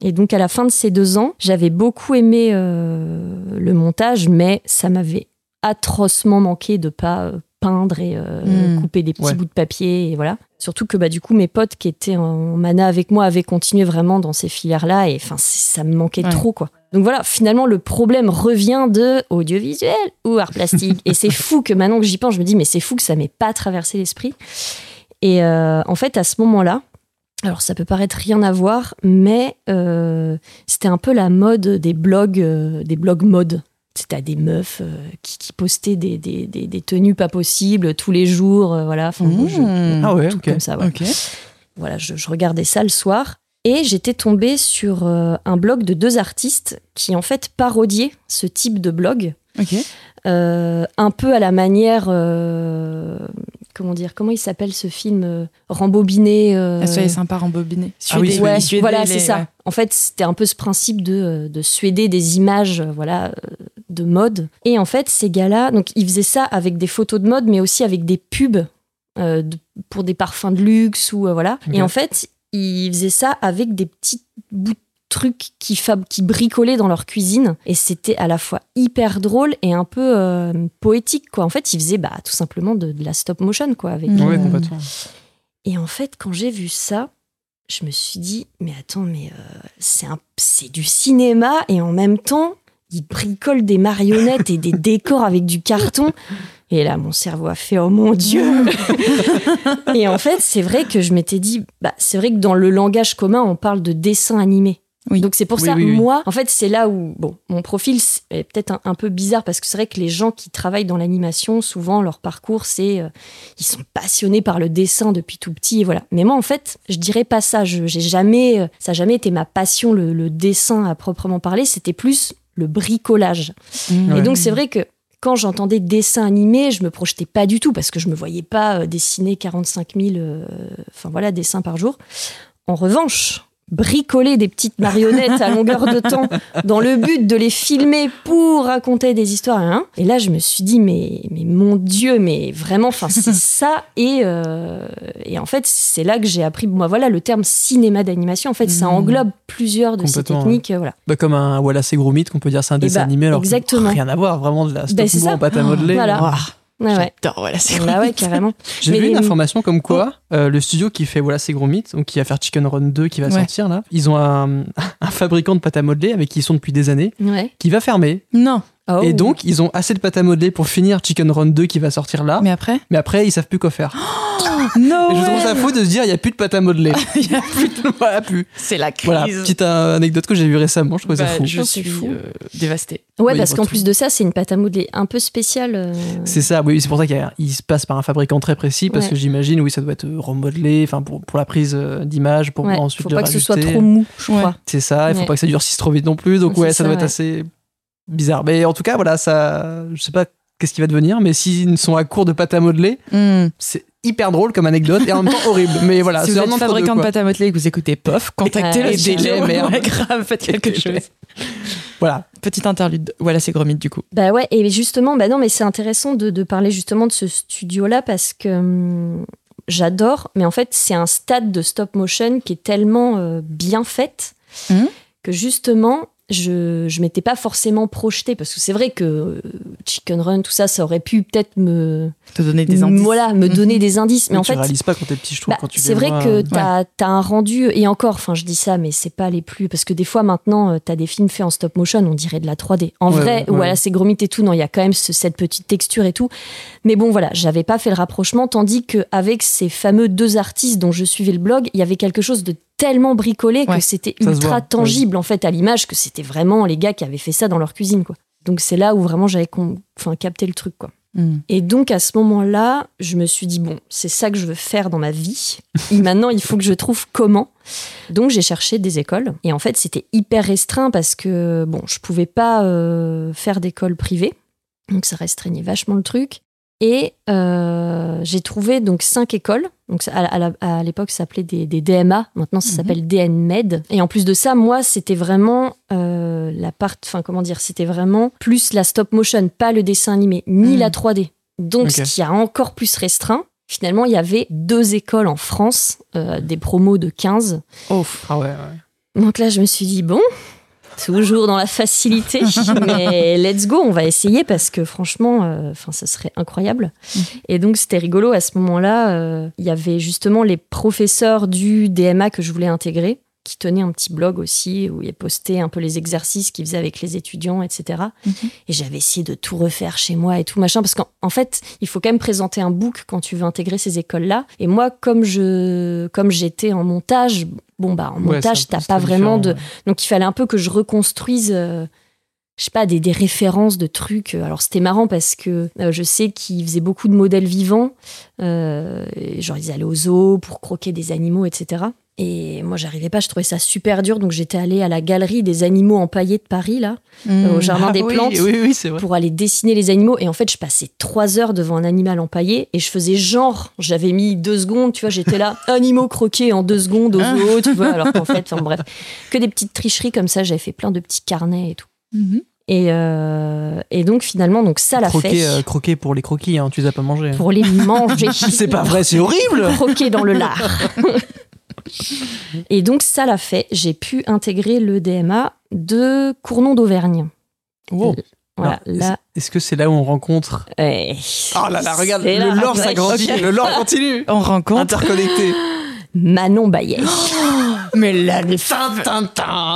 Et donc à la fin de ces deux ans, j'avais beaucoup aimé euh, le montage, mais ça m'avait atrocement manqué de pas peindre et euh, Mm. couper des petits Ouais. bouts de papier et voilà. Surtout que bah du coup mes potes qui étaient en mana avec moi avaient continué vraiment dans ces filières-là et enfin ça me manquait Ouais. trop quoi. Donc voilà, finalement le problème revient de audiovisuel ou art plastique et c'est fou que maintenant que j'y pense, je me dis mais c'est fou que ça m'ait pas traversé l'esprit. Et euh, en fait à ce moment-là, alors ça peut paraître rien à voir, mais euh, c'était un peu la mode des blogs, euh, des blogs mode. C'était des meufs qui, qui postaient des, des, des- des tenues pas possibles tous les jours, voilà. Enfin, bon, je- Mmh. Ah ouais, comme ça, ouais. Ok. Voilà, je, je regardais ça le soir et j'étais tombée sur euh, un blog de deux artistes qui en fait parodiaient ce type de blog, euh, un peu à la manière, euh, comment dire, comment il s'appelle ce film euh, rembobiné Ah, soyez sympa, rembobiné. Ah oui, Ouais, suédé, voilà, c'est ça. ouais. En fait, c'était un peu ce principe de, de suéder des images, voilà, de mode. Et en fait, ces gars-là, donc ils faisaient ça avec des photos de mode, mais aussi avec des pubs euh, de- pour des parfums de luxe ou euh, voilà. Et en fait, ils faisaient ça avec des petits bouts de trucs qui, fab- qui bricolaient dans leur cuisine. Et c'était à la fois hyper drôle et un peu euh, poétique, quoi. En fait, ils faisaient bah, tout simplement de, de la stop motion, quoi. Avec. Ouais, euh, complètement. et en fait, quand j'ai vu ça, je me suis dit, mais attends, mais euh, c'est du cinéma et en même temps, ils bricolent des marionnettes et des décors avec du carton. Et là, mon cerveau a fait, oh mon Dieu Et en fait, c'est vrai que je m'étais dit, bah, c'est vrai que dans le langage commun, on parle de dessin animé. Oui. Donc c'est pour Oui, ça, oui, oui. moi, en fait, c'est là où, bon, mon profil est peut-être un, un peu bizarre parce que c'est vrai que les gens qui travaillent dans l'animation, souvent, leur parcours, c'est, euh, ils sont passionnés par le dessin depuis tout petit, et voilà. Mais moi, en fait, je dirais pas ça. Je, j'ai jamais, euh, ça a jamais été ma passion, le, le dessin à proprement parler. C'était plus le bricolage. Mmh. Et donc, c'est vrai que quand j'entendais dessin animé, je me projetais pas du tout parce que je me voyais pas euh, dessiner 45 000 euh, enfin, voilà, dessins par jour. En revanche, bricoler des petites marionnettes à longueur de temps dans le but de les filmer pour raconter des histoires. hein. Et là, je me suis dit, mais, mais mon Dieu, mais vraiment, enfin, c'est ça. Et, euh, et en fait, c'est là que j'ai appris, moi, voilà, le terme cinéma d'animation. En fait, ça Mm. englobe plusieurs de ces techniques. Voilà. Bah, comme un Wallace et Gromit qu'on peut dire c'est un Eh dessin bah, animé alors exactement. rien à voir vraiment de la stop c'est motion pâte à modeler. Voilà. Ouais, ouais. J'adore, voilà, c'est Bah ouais, carrément. J'ai vu une les- information comme quoi euh, le studio qui fait voilà c'est Gromit, donc qui va faire Chicken Run 2 qui va Ouais. sortir là, ils ont un, un fabricant de pâte à modeler avec qui ils sont depuis des années Ouais. qui va fermer. Non, Oh. Et donc ils ont assez de pâte à modeler pour finir Chicken Run 2 qui va sortir là, mais, mais après après ils savent plus quoi faire. Non Et je trouve ça fou de se dire il y a plus de pâte à modeler. Il y a plus de- voilà plus. C'est la crise. Voilà petite euh, anecdote que j'ai vue récemment, je trouvais ça Bah, fou. Je Oh, suis fou. euh, dévastée. Ouais, Oui, parce qu'en plus de ça, c'est une pâte à modeler un peu spéciale. euh, C'est ça, oui, c'est pour ça qu'il se passe par un fabricant très précis, parce Ouais. que j'imagine, oui, ça doit être remodelé, enfin, pour, pour la prise d'image, pour ouais, ensuite faut le pas que ce soit trop mou, je Ouais. crois. C'est ça, il faut Ouais. pas que ça durcisse trop vite non plus, donc ouais, ça, ça, doit être assez bizarre. Mais en tout cas, voilà, ça, je sais pas qu'est-ce qui va devenir, mais s'ils sont à court de pâte à modeler, Hmm. c'est hyper drôle comme anecdote et en même temps horrible. Mais voilà, si vous un êtes entre-deux, fabricant de pâte à modeler et que vous écoutez POF, contactez Ah, le et studio. délai, merde. Ouais, grave, faites quelque chose. Voilà, Petite interlude. Voilà, c'est Gromit du coup. Bah ouais, et justement, bah non, mais c'est intéressant de, de parler justement de ce studio-là parce que hum, j'adore, mais en fait, c'est un stade de stop motion qui est tellement euh, bien fait Mhm. que justement, je, je m'étais pas forcément projetée parce que c'est vrai que euh, Chicken Run, tout ça, ça aurait pu peut-être me, Te donner des indices. voilà, me Mhm. donner des indices, mais Mais en tu fait, réalises pas quand t'es petit, je trouve, Bah, quand tu c'est vrai vois. que t'as as un rendu et encore enfin je dis ça mais c'est pas les plus parce que des fois maintenant euh, t'as des films faits en stop motion on dirait de la 3D en Ouais, vrai ouais, ouais. voilà c'est Gromit et tout non il y a quand même ce- cette petite texture et tout mais bon voilà j'avais pas fait le rapprochement tandis que avec ces fameux deux artistes dont je suivais le blog il y avait quelque chose de tellement bricolé Ouais, que c'était ultra voit, tangible en fait à l'image que c'était vraiment les gars qui avaient fait ça dans leur cuisine quoi donc c'est là où vraiment j'avais enfin capté le truc quoi Hmm. Et donc à ce moment-là, je me suis dit bon, c'est ça que je veux faire dans ma vie. Et maintenant, il faut que je trouve comment. Donc j'ai cherché des écoles. Et en fait, c'était hyper restreint parce que bon, je pouvais pas euh, faire d'école privée. Donc ça restreignait vachement le truc. Et euh, j'ai trouvé donc cinq écoles. Donc à, l'époque, ça s'appelait des, des DMA. Maintenant, ça Mhm. s'appelle DNMed. Et en plus de ça, moi, c'était vraiment euh, la part. Enfin, comment dire C'était vraiment plus la stop motion, pas le dessin animé, ni Mhm. la 3D. Donc, ce qui a encore plus restreint. Finalement, il y avait deux écoles en France, euh, des promos de 15. Oh. Ah ouais, ouais. Donc là, je me suis dit, bon, toujours dans la facilité, mais let's go, on va essayer parce que franchement, euh, enfin, ça serait incroyable. Mhm. Et donc, c'était rigolo. À ce moment-là, euh, il y avait justement les professeurs du DMA que je voulais intégrer qui tenaient un petit blog aussi où ils postaient un peu les exercices qu'ils faisaient avec les étudiants, etc. Mhm. Et j'avais essayé de tout refaire chez moi et tout machin parce qu'en en fait, il faut quand même présenter un book quand tu veux intégrer ces écoles-là. Et moi, comme je, comme j'étais en montage, bon bah en montage, t'as pas vraiment de, donc il fallait un peu que je reconstruise, euh, je sais pas, des, des références de trucs. Alors c'était marrant parce que euh, je sais qu'ils faisaient beaucoup de modèles vivants, euh, genre ils allaient au zoo pour croquer des animaux, etc. Et moi j'arrivais pas, je trouvais ça super dur, donc j'étais allée à la galerie des animaux empaillés de Paris là, Hmm. au jardin Ah des oui, plantes. Oui, oui, c'est vrai. Pour aller dessiner les animaux et en fait je passais trois heures devant un animal empaillé et je faisais genre j'avais mis deux secondes tu vois j'étais là animaux croqués en deux secondes au zoo tu vois alors qu'en fait enfin bref que des petites tricheries comme ça j'avais fait plein de petits carnets et tout Mhm. et, euh, et donc finalement, donc ça l'a fait euh, croquer pour les croquis, hein, tu les as pas mangés. hein. pour les manger. C'est pas vrai, c'est horrible Croquer dans le lard. et donc ça l'a fait. J'ai pu intégrer le DMA de Cournon d'Auvergne. Wow. Voilà, Alors, là. Est-ce que c'est là où on rencontre eh, Oh là là, regarde, le lore s'agrandit, le lore continue On rencontre. Interconnecté Manon Bayet, Mais là, les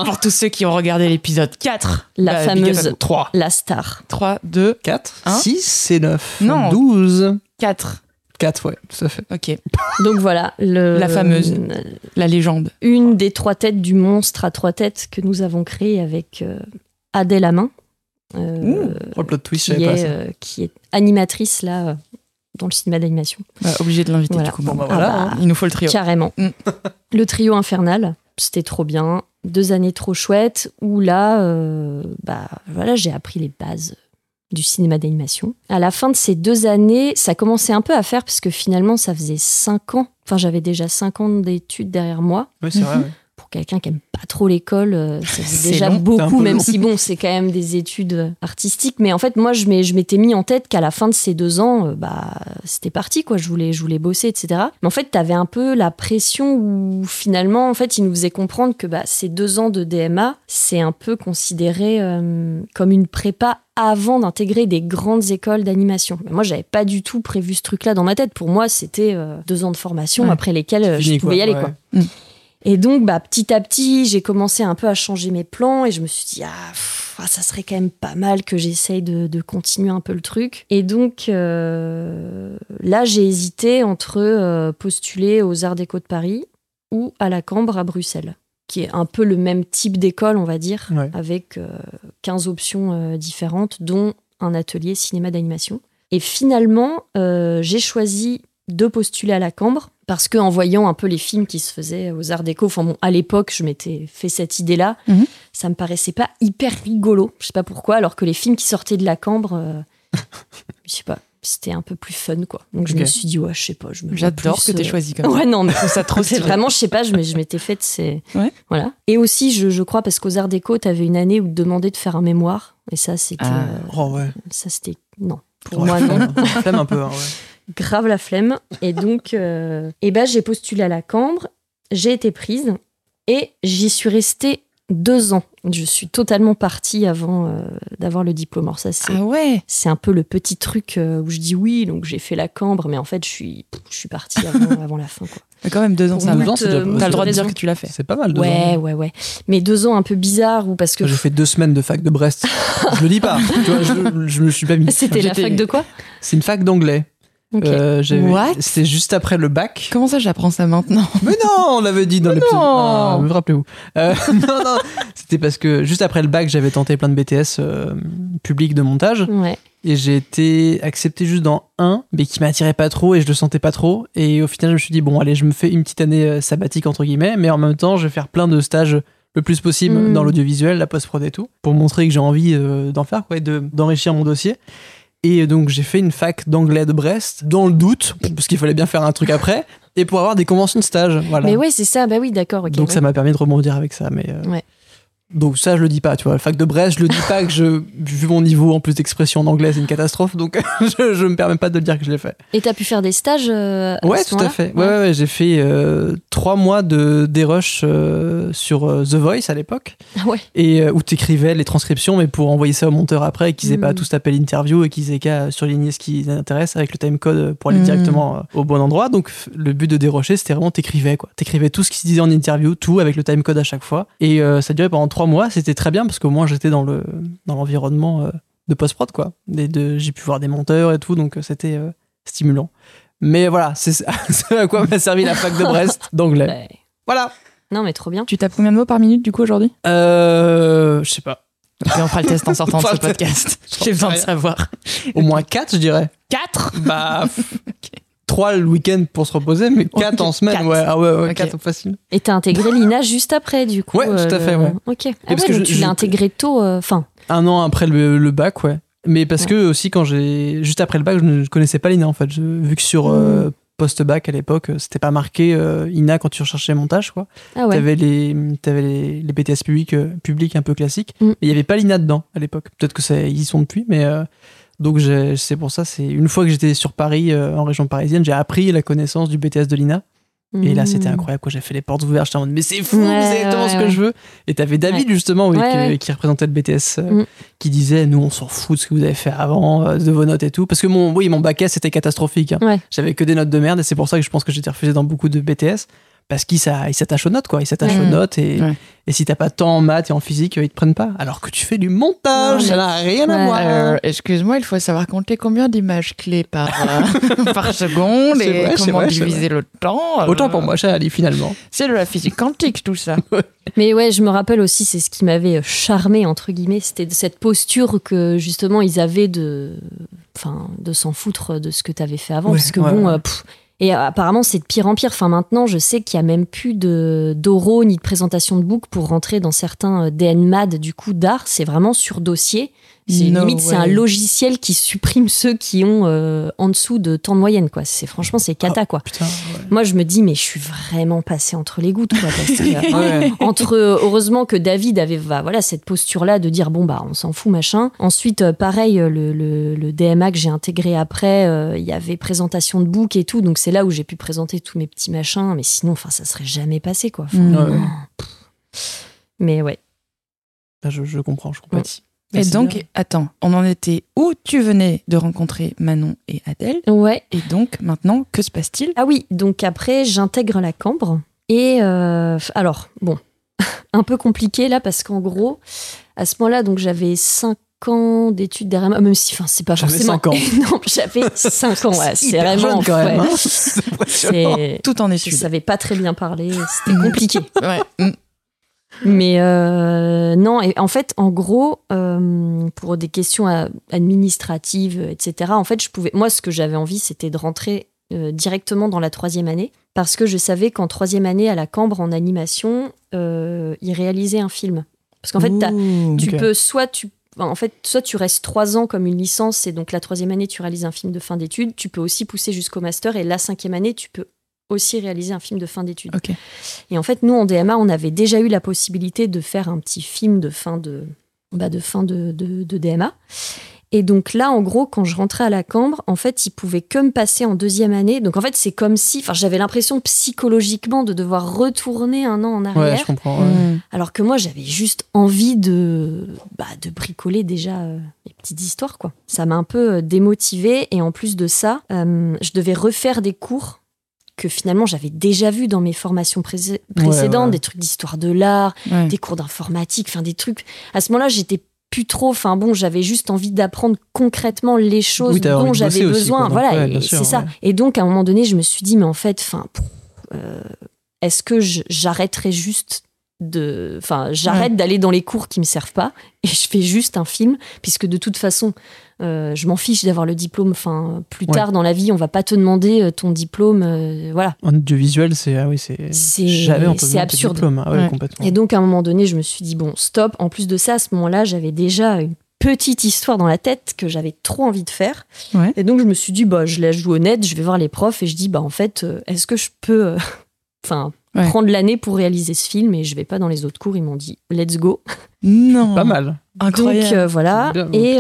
Pour tous ceux qui ont regardé l'épisode 4. La bah, fameuse. 3, la star. 3, 2, 4, Hein 6 et 9. Non. 12. 4. 4, ouais, tout à fait. Ok. Donc voilà, le, La fameuse. La légende. Une des trois têtes du monstre à trois têtes que nous avons créé avec euh, Adèle Amin. euh, Oh, plot twist, qui pas est, ça. euh, qui est animatrice là euh, dans le cinéma d'animation. Bah, obligé de l'inviter Voilà. du coup. Bon, bah, Ah voilà. bah, hein. Il nous faut le trio. Carrément. Mm. Le trio infernal, c'était trop bien. Deux années trop chouettes où là, bah voilà, j'ai appris les bases du cinéma d'animation. À la fin de ces deux années, ça commençait un peu à faire parce que finalement, ça faisait cinq ans. Enfin, j'avais déjà cinq ans d'études derrière moi. Oui, c'est vrai. ouais. Pour quelqu'un qui aime pas trop l'école, euh, ça C'est faisait déjà long, beaucoup, même long. si bon, c'est quand même des études artistiques. Mais en fait, moi, je m'étais mis en tête qu'à la fin de ces deux ans, euh, bah, c'était parti, quoi. Je voulais, je voulais bosser, etc. Mais en fait, t'avais un peu la pression où finalement, en fait, ils nous faisaient comprendre que bah, ces deux ans de DMA, c'est un peu considéré euh, comme une prépa avant d'intégrer des grandes écoles d'animation. Mais moi, j'avais pas du tout prévu ce truc-là dans ma tête. Pour moi, c'était euh, deux ans de formation Ouais. après lesquels je pouvais y aller, ouais. quoi. Mm. Et donc, bah, petit à petit, j'ai commencé un peu à changer mes plans et je me suis dit, ah, pff, ah, ça serait quand même pas mal que j'essaye de, de continuer un peu le truc. Et donc, euh, là, j'ai hésité entre euh, postuler aux Arts Déco de Paris ou à la Cambre à Bruxelles, qui est un peu le même type d'école, on va dire, Ouais. avec euh, 15 options euh, différentes, dont un atelier cinéma d'animation. Et finalement, j'ai choisi de postuler à la Cambre parce que en voyant un peu les films qui se faisaient aux Arts Déco, enfin bon, à l'époque, je m'étais fait cette idée-là, Mhm. ça me paraissait pas hyper rigolo, je sais pas pourquoi, alors que les films qui sortaient de la Cambre, euh, je sais pas, c'était un peu plus fun quoi. Donc je me suis dit ouais, je sais pas, je me J'adore que tu euh, choisi comme ça. Ouais, non, mais Je trouve ça trop c'est vraiment, je sais pas, je m'étais faite c'est Ouais. voilà. Et aussi, je, je crois parce qu'aux Arts Déco, t'avais une année où te demandait de faire un mémoire, et ça c'était, Ah. euh, Oh ouais. ça c'était non. Pour Ouais, moi, non. un peu. hein, ouais. Grave la flemme. Et donc, euh, eh ben, j'ai postulé à la Cambre, j'ai été prise et j'y suis restée deux ans. Je suis totalement partie avant euh, d'avoir le diplôme. Alors ça, c'est Ah ouais c'est un peu le petit truc euh, où je dis oui, donc j'ai fait la Cambre, mais en fait, je suis, je suis partie avant, avant la fin. Quoi. Mais quand même deux ans, ça va. T'as le droit de dire que tu l'as fait. C'est pas mal. deux Ouais, ans. ouais, ouais. Mais deux ans un peu bizarres ou parce que J'ai fait deux semaines de fac de Brest. je le dis pas. Tu vois, je, je me suis pas mis. c'était la fac de quoi? C'est une fac d'anglais. Ok. Euh, j'avais- What? C'était juste après le bac. Comment ça, j'apprends ça maintenant? Mais non, on l'avait dit dans l'épisode. non. Ah, me rappelez-vous. Euh, non, non, c'était parce que juste après le bac, j'avais tenté plein de BTS euh, publics de montage Ouais. et j'ai été accepté juste dans un, mais qui m'attirait pas trop et je le sentais pas trop. Et au final, je me suis dit bon, allez, je me fais une petite année euh, sabbatique entre guillemets, mais en même temps, je vais faire plein de stages le plus possible Mm. dans l'audiovisuel, la post-prod et tout, pour montrer que j'ai envie euh, d'en faire, quoi, de- d'enrichir mon dossier. Et donc j'ai fait une fac d'anglais de Brest, dans le doute, parce qu'il fallait bien faire un truc après, et pour avoir des conventions de stage. Voilà. Mais ouais, c'est ça. Bah oui, d'accord. donc ouais. ça m'a permis de rebondir avec ça. Mais euh, Ouais. Donc ça, je le dis pas, tu vois. Fac de Brest, je le dis pas que je, vu mon niveau en plus d'expression en anglais, c'est une catastrophe, donc je, je me permets pas de le dire que je l'ai fait. Et t'as pu faire des stages euh, à Ouais, ce tout à fait. Ouais, ouais, ouais, j'ai fait euh, trois mois de des rushs euh, sur euh, The Voice à l'époque, Ah ouais. et où t'écrivais les transcriptions, mais pour envoyer ça au monteur après, et qu'ils aient Mm. pas à tous taper l'interview et qu'ils aient qu'à surligner ce qui les intéresse avec le timecode pour aller Mm. directement au bon endroit. Donc le but de dérocher, c'était vraiment t'écrivais quoi. T'écrivais tout ce qui se disait en interview, tout avec le timecode à chaque fois. Et ça durait pendant trois mois. C'était très bien parce qu'au moins j'étais dans le dans l'environnement euh, de post-prod quoi. J'ai pu voir des monteurs et tout, donc euh, c'était euh, stimulant. Mais voilà, c'est c'est à quoi m'a servi la fac de Brest d'anglais. Ouais. Voilà. Non, mais trop bien. Tu tapes combien de mots par minute du coup aujourd'hui? Euh, je sais pas. Et on fera le test en sortant de ce podcast. J'ai besoin de savoir. Au moins quatre, je dirais. 4 Bah, trois le week-end pour se reposer, mais quatre Ok, en semaine, quatre. ouais. Ah ouais, ouais, Ok. quatre facile. Et t'as intégré l'INA juste après, du coup. Ouais, tout à euh, fait, ouais. Ok. Ah parce ouais, que donc je- tu l'as je- intégré tôt. euh, Enfin, Un an après le, le bac, ouais. Mais parce Ouais. que aussi, quand j'ai. Juste après le bac, je ne connaissais pas l'INA en fait. Je- vu que sur euh, post-bac à l'époque, euh, c'était pas marqué euh, INA quand tu recherchais montage, quoi. ah ouais. T'avais les, t'avais les, les BTS publics, euh, publics un peu classiques. Mm. Mais il n'y avait pas l'INA dedans à l'époque. Peut-être que ça, ils y sont depuis, mais. Donc c'est pour ça, c'est une fois que j'étais sur Paris, euh, en région parisienne, j'ai appris la connaissance du BTS de l'INA. Et là, c'était Mmh. incroyable j'ai fait les portes ouvertes. J'étais en mode, mais c'est fou, Ouais, c'est exactement ouais, ce que ouais. je veux. Et t'avais David, justement, oui, qui, représentait le BTS, euh, Mm. qui disait, nous, on s'en fout de ce que vous avez fait avant, euh, de vos notes et tout. Parce que mon, oui, mon bac S, c'était catastrophique. hein. J'avais que des notes de merde et c'est pour ça que je pense que j'étais refusé dans beaucoup de BTS. Parce qu'ils s'a- ils s'attachent aux notes, quoi. Ils s'attachent aux notes et, Ouais. et si t'as pas de temps en maths et en physique, ils te prennent pas. Alors que tu fais du montage, Non, ça n'a rien à voir. Euh, Excuse-moi, il faut savoir compter combien d'images clés par, euh, par seconde et vrai, comment vrai, diviser le temps. euh, Autant pour moi, Charlie, finalement. C'est de la physique quantique tout ça. Mais ouais, je me rappelle aussi, c'est ce qui m'avait charmé, entre guillemets, c'était de cette posture que justement ils avaient de, enfin, de s'en foutre de ce que tu avais fait avant. Ouais, parce que ouais, bon, ouais. euh, pff, et euh, apparemment c'est de pire en pire. Enfin, maintenant, je sais qu'il y a même plus d'oraux ni de présentation de book pour rentrer dans certains euh, DNMAD du coup d'art. C'est vraiment sur dossier. C'est No limite, c'est un logiciel qui supprime ceux qui ont euh, en dessous de temps de moyenne, quoi. C'est franchement, c'est cata, quoi. Putain, ouais. Moi, je me dis, mais je suis vraiment passée entre les gouttes, quoi. Parce que, Ouais. entre euh, heureusement que David avait bah, voilà cette posture là de dire bon bah on s'en fout machin ensuite euh, pareil euh, le, le- le DMA que j'ai intégré après euh, il y avait présentation de book et tout donc c'est là où j'ai pu présenter tous mes petits machins mais sinon enfin ça serait jamais passé quoi Enfin, Mm. Ouais. mais ouais Ah, Je, je comprends, je compatis. Et donc, bien. attends, on en était où tu venais de rencontrer Manon et Adèle. ouais Et donc, maintenant, que se passe-t-il? Ah oui donc après j'intègre la cambre et euh, alors bon un peu compliqué là parce qu'en gros à ce moment-là donc j'avais 5 ans d'études derrière moi même si enfin c'est pas J'avais forcément cinq ans. non j'avais 5 ans ouais, c'est vraiment jeune, quand même, ouais. hein. Tout en Je études. savais pas très bien parler, c'était compliqué. Ouais. Mais euh, non, et en fait, en gros, euh, pour des questions euh, administratives, etc., en fait, je pouvais. Moi, ce que j'avais envie, c'était de rentrer euh, directement dans la troisième année, parce que je savais qu'en troisième année, à la Cambre, en animation, ils réalisaient un film. Parce qu'en fait, Ouh. tu peux soit tu en fait, soit tu restes trois ans comme une licence et donc la troisième année tu réalises un film de fin d'études. Tu peux aussi pousser jusqu'au master et la cinquième année tu peux aussi réaliser un film de fin d'études. Et en fait, nous en DMA, on avait déjà eu la possibilité de faire un petit film de fin de, bah, de fin de, de- de DMA. Et donc là, en gros, quand je rentrais à la Cambre, en fait, ils pouvaient que me passer en deuxième année. Donc en fait, c'est comme si, enfin, j'avais l'impression psychologiquement de devoir retourner un an en arrière. Ouais, je comprends. ouais. Mm. Alors que moi, j'avais juste envie de, bah, de bricoler déjà euh, les petites histoires, quoi. Ça m'a un peu euh, démotivée. Et en plus de ça, euh, je devais refaire des cours que finalement j'avais déjà vus dans mes formations pré- précédentes, ouais. des trucs d'histoire de l'art, Ouais. des cours d'informatique, enfin des trucs. À ce moment-là, j'étais plus trop. Enfin bon, j'avais juste envie d'apprendre concrètement les choses Oui, dont j'avais aussi, besoin. voilà, c'est ça. Et donc à un moment donné, je me suis dit, mais en fait, enfin, euh, est-ce que j'arrêterais juste de, enfin, j'arrête d'aller dans les cours qui me servent pas et je fais juste un film, puisque de toute façon, euh, je m'en fiche d'avoir le diplôme. Enfin, plus Ouais. tard dans la vie, on va pas te demander euh, ton diplôme, euh, voilà. En audiovisuel, c'est ah oui, c'est C'est- absurde. diplôme. Ah ouais, Ouais. complètement. Et donc, à un moment donné, je me suis dit, bon, stop. En plus de ça, à ce moment-là, j'avais déjà une petite histoire dans la tête que j'avais trop envie de faire. Ouais. Et donc, je me suis dit, bah, je la joue honnête, je vais voir les profs et je dis, bah, en fait, est-ce que je peux euh, enfin, Ouais. prendre l'année pour réaliser ce film Et je vais pas dans les autres cours. Ils m'ont dit, let's go. Non. Pas mal. Incroyable. Donc, euh, voilà. Et.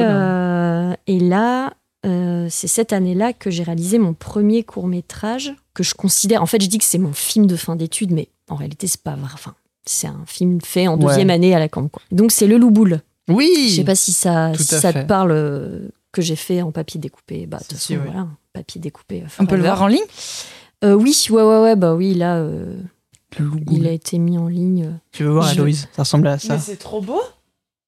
Euh, et là, euh, c'est cette année-là que j'ai réalisé mon premier court-métrage que je considère. En fait, je dis que c'est mon film de fin d'études, mais en réalité, c'est pas vrai. Enfin, c'est un film fait en Ouais. deuxième année à la camp. quoi. Donc, c'est Le Loup Boule. Oui. Je sais pas si ça, si ça fait. te parle euh, que j'ai fait en papier découpé. Bah, de toute façon, si, oui. voilà, papier découpé. On peut le voir en ligne? Euh, Oui, ouais, ouais, ouais, bah oui, là, euh, il a été mis en ligne. Tu veux voir Je- Héloïse Ça ressemble à ça. c'est trop beau.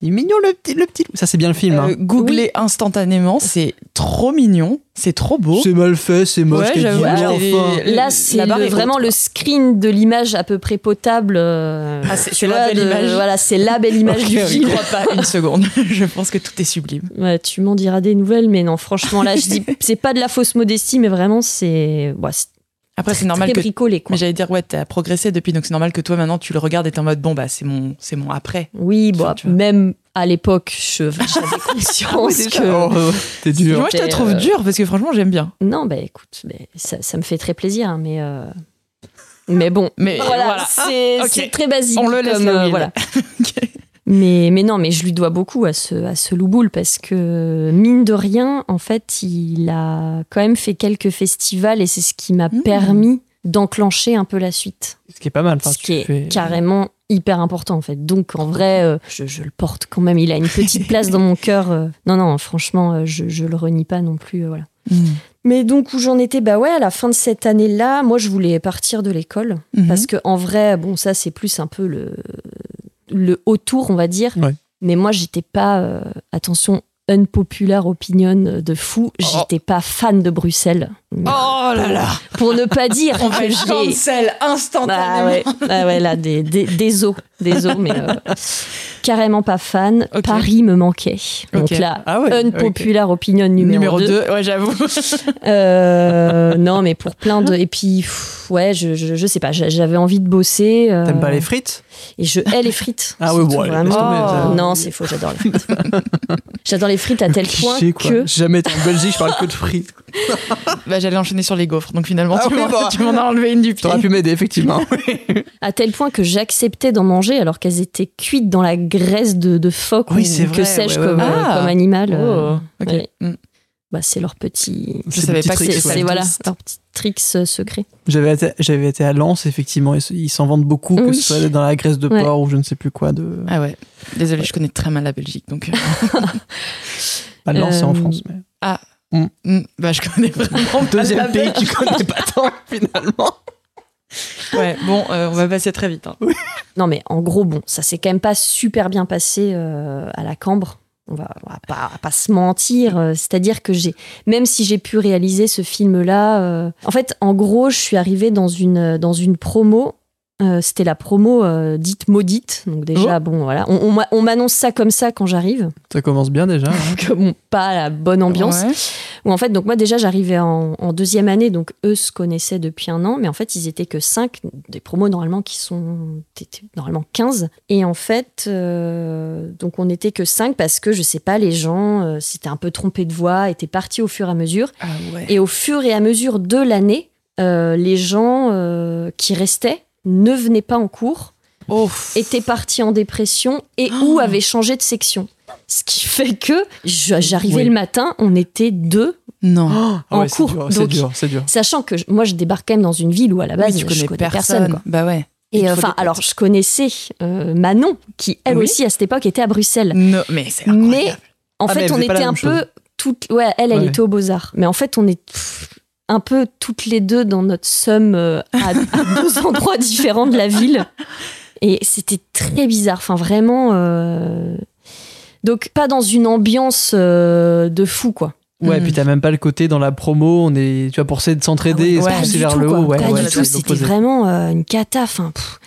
Il est mignon le petit, le petit. Ça c'est bien le film. hein. Euh, Googlez instantanément, c'est trop mignon, c'est trop beau. C'est mal fait, c'est moche. Ouais, enfin. Là, c'est vraiment le screen de l'image à peu près potable. euh, Ah, c'est- la vois, belle image. Voilà, c'est la belle image du oui. Je film. crois pas une seconde. Je pense que tout est sublime. Ouais, tu m'en diras des nouvelles, mais non, franchement, là, je dis, c'est pas de la fausse modestie, mais vraiment, c'est ouais, c'est Après, c'est normal très que. bricolé, quoi. Mais j'allais dire, ouais, t'as progressé depuis, donc c'est normal que toi maintenant tu le regardes et t'es en mode, bon, bah, c'est mon, c'est mon après. Oui, bon, Enfin, vois. même à l'époque, je- j'avais conscience que. Oh, T'es dur. Moi, je te trouve euh, dur parce que franchement, j'aime bien. Non, bah écoute, mais ça, ça me fait très plaisir, hein, mais. euh, Mais bon, Mais voilà, voilà. c'est Ah, ok. c'est très basique. On le laisse comme, là euh, voilà. Ok. Mais, mais non, mais je lui dois beaucoup à ce, à ce louboule parce que, mine de rien, en fait, il a quand même fait quelques festivals et c'est ce qui m'a Mmh. permis d'enclencher un peu la suite. Ce qui est pas mal. Ce qui est fais- carrément hyper important, en fait. Donc, en vrai, euh, je, je le porte quand même. Il a une petite place dans mon cœur. euh. Non, non, franchement, euh, je, je le renie pas non plus. voilà. Mais donc, où j'en étais, bah ouais, à la fin de cette année-là, moi, je voulais partir de l'école. Mhm. Parce que en vrai, bon, ça c'est plus un peu le, le autour, on va dire. Ouais. Mais moi, j'étais pas, euh, attention, unpopular opinion de fou, j'étais pas fan de Bruxelles. Oh là là Pour ne pas dire On que j'ai. cancel Ah instantanément. ouais, ah ouais, là, des, des, des os, des os, mais euh, carrément pas fan. Paris me manquait. Donc là, Ah ouais. unpopular opinion numéro, Numéro 2. 2, ouais, j'avoue. Euh, non, mais pour plein de. Et puis, pff, ouais, je, je, je sais pas, j'a- j'avais envie de bosser. euh, T'aimes pas les frites? Et je hais les frites. Ah ouais, surtout, bon, allez, vraiment. non, c'est faux, j'adore les frites. j'adore les frites à tel point Cliché, que. J'ai jamais été en Belgique, je parle que de frites. bah, j'allais enchaîner sur les gaufres, donc finalement, Ah tu oui, m'en- bah. tu m'en as enlevé une du pied. T'aurais pu m'aider, effectivement. À tel point que j'acceptais d'en manger alors qu'elles étaient cuites dans la graisse de, de phoque Oui, ou c'est que vrai, sais-je ouais, ouais, comme, ouais. euh, Ah. comme animal. euh, Oh, ouais. Mm. Bah, c'est leur petit. Je C'est savais pas que C'est voilà, leur petit tricks euh, secret. J'avais été, j'avais été à Lens, effectivement, ils, ils s'en vendent beaucoup, que Oui. ce soit dans la graisse de Ouais. porc ou je ne sais plus quoi. De... Ah ouais. Désolée, je connais très mal la Belgique, donc. euh, Bah, Lens, c'est en Euh, France. Mais... mm, bah, je connais vraiment Deuxième pays que tu connais pas tant, finalement. Ouais, bon, euh, on va passer très vite. hein. Non, mais en gros, bon, ça s'est quand même pas super bien passé euh, à la Cambre. On va, on va pas, pas se mentir. euh, C'est-à-dire que j'ai, même si j'ai pu réaliser ce film-là, euh, en fait, en gros, je suis arrivée dans une, dans une promo. Euh, C'était la promo euh, dite maudite. Donc, déjà, bon, voilà. On, on m'a- on m'annonce ça comme ça quand j'arrive. Ça commence bien déjà. hein. Bon, pas la bonne ambiance. Ouais. Où en fait, donc moi déjà j'arrivais en, en deuxième année, donc eux se connaissaient depuis un an, mais en fait ils étaient que 5, des promos normalement qui sont normalement 15. Et en fait, euh, donc on n'était que 5 parce que je sais pas, les gens s'étaient un peu trompés de voix, étaient partis au fur et à mesure. Ah ouais. Et au fur et à mesure de l'année, les gens qui restaient ne venaient pas en cours, Oh. étaient partis en dépression et ou avaient changé de section. Ce qui fait que j'arrivais Oui. le matin, on était deux Non. Ah En ouais, cours, dur, donc- dur, c'est dur. Sachant que je- moi, je débarque quand même dans une ville où à la base, Oui, tu je connais, connais personne. personne. quoi. Bah ouais. Et euh, enfin, alors je connaissais euh, Manon, qui elle Oui. aussi à cette époque était à Bruxelles. Non, mais c'est Mais en Ah, fait, on était un peu toutes. Ouais, elle, elle Ouais. était aux Beaux Arts. Mais en fait, on est pff, un peu toutes les deux dans notre somme euh, à, à deux endroits différents de la ville. Et c'était très bizarre. Enfin, vraiment. euh, Donc pas dans une ambiance euh, de fou quoi. Ouais, Mhm. puis t'as même pas le côté dans la promo, on est, tu vois, pour essayer de s'entraider, Ah ouais, se pousser du vers tout, le haut. Ouais, pas ouais, du tout, c'était vraiment euh, une cata. Enfin, pff,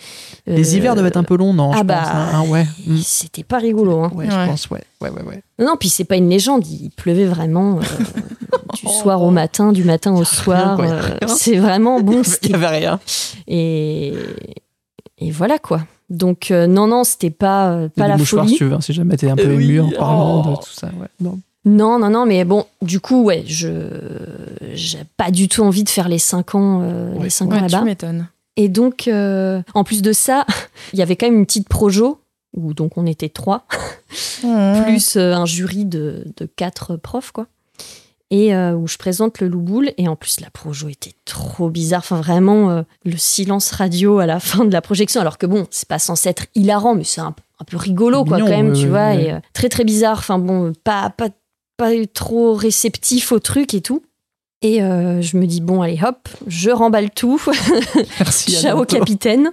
Les hivers doivent être un peu longs, non ah je bah, pense. hein, hein, ouais. Mm. C'était pas rigolo. Hein. Ouais, Ouais. je pense, ouais. Ouais, ouais, ouais. Non, non, puis c'est pas une légende. Il pleuvait vraiment du soir au matin, du matin au soir. euh, c'est vraiment bon. Il y c'était- avait rien. Et, et voilà quoi. Donc euh, non, non, c'était pas, euh, pas la folie. si tu veux, hein, si jamais t'es un peu Euh, ému oui. en parlant Oh. de tout ça. Ouais. Non. Non, non, non, mais bon, du coup, ouais, je j'ai pas du tout envie de faire les 5 ans, euh, Ouais. les cinq ans Ouais, tu là-bas. m'étonnes. Et donc, euh, en plus de ça, il y avait quand même une petite projo où donc on était trois, Mmh. plus euh, un jury de, de quatre profs, quoi. Et euh, où je présente le louboule. Et en plus, la projo était trop bizarre. Enfin, vraiment, euh, le silence radio à la fin de la projection. Alors que bon, c'est pas censé être hilarant, mais c'est un, un peu rigolo, quoi, quand même, tu vois. Et euh, très, très bizarre. Enfin, bon, pas, pas, pas trop réceptif au truc et tout. Et euh, je me dis, bon, allez, hop, je remballe tout. Merci. Ciao capitaine.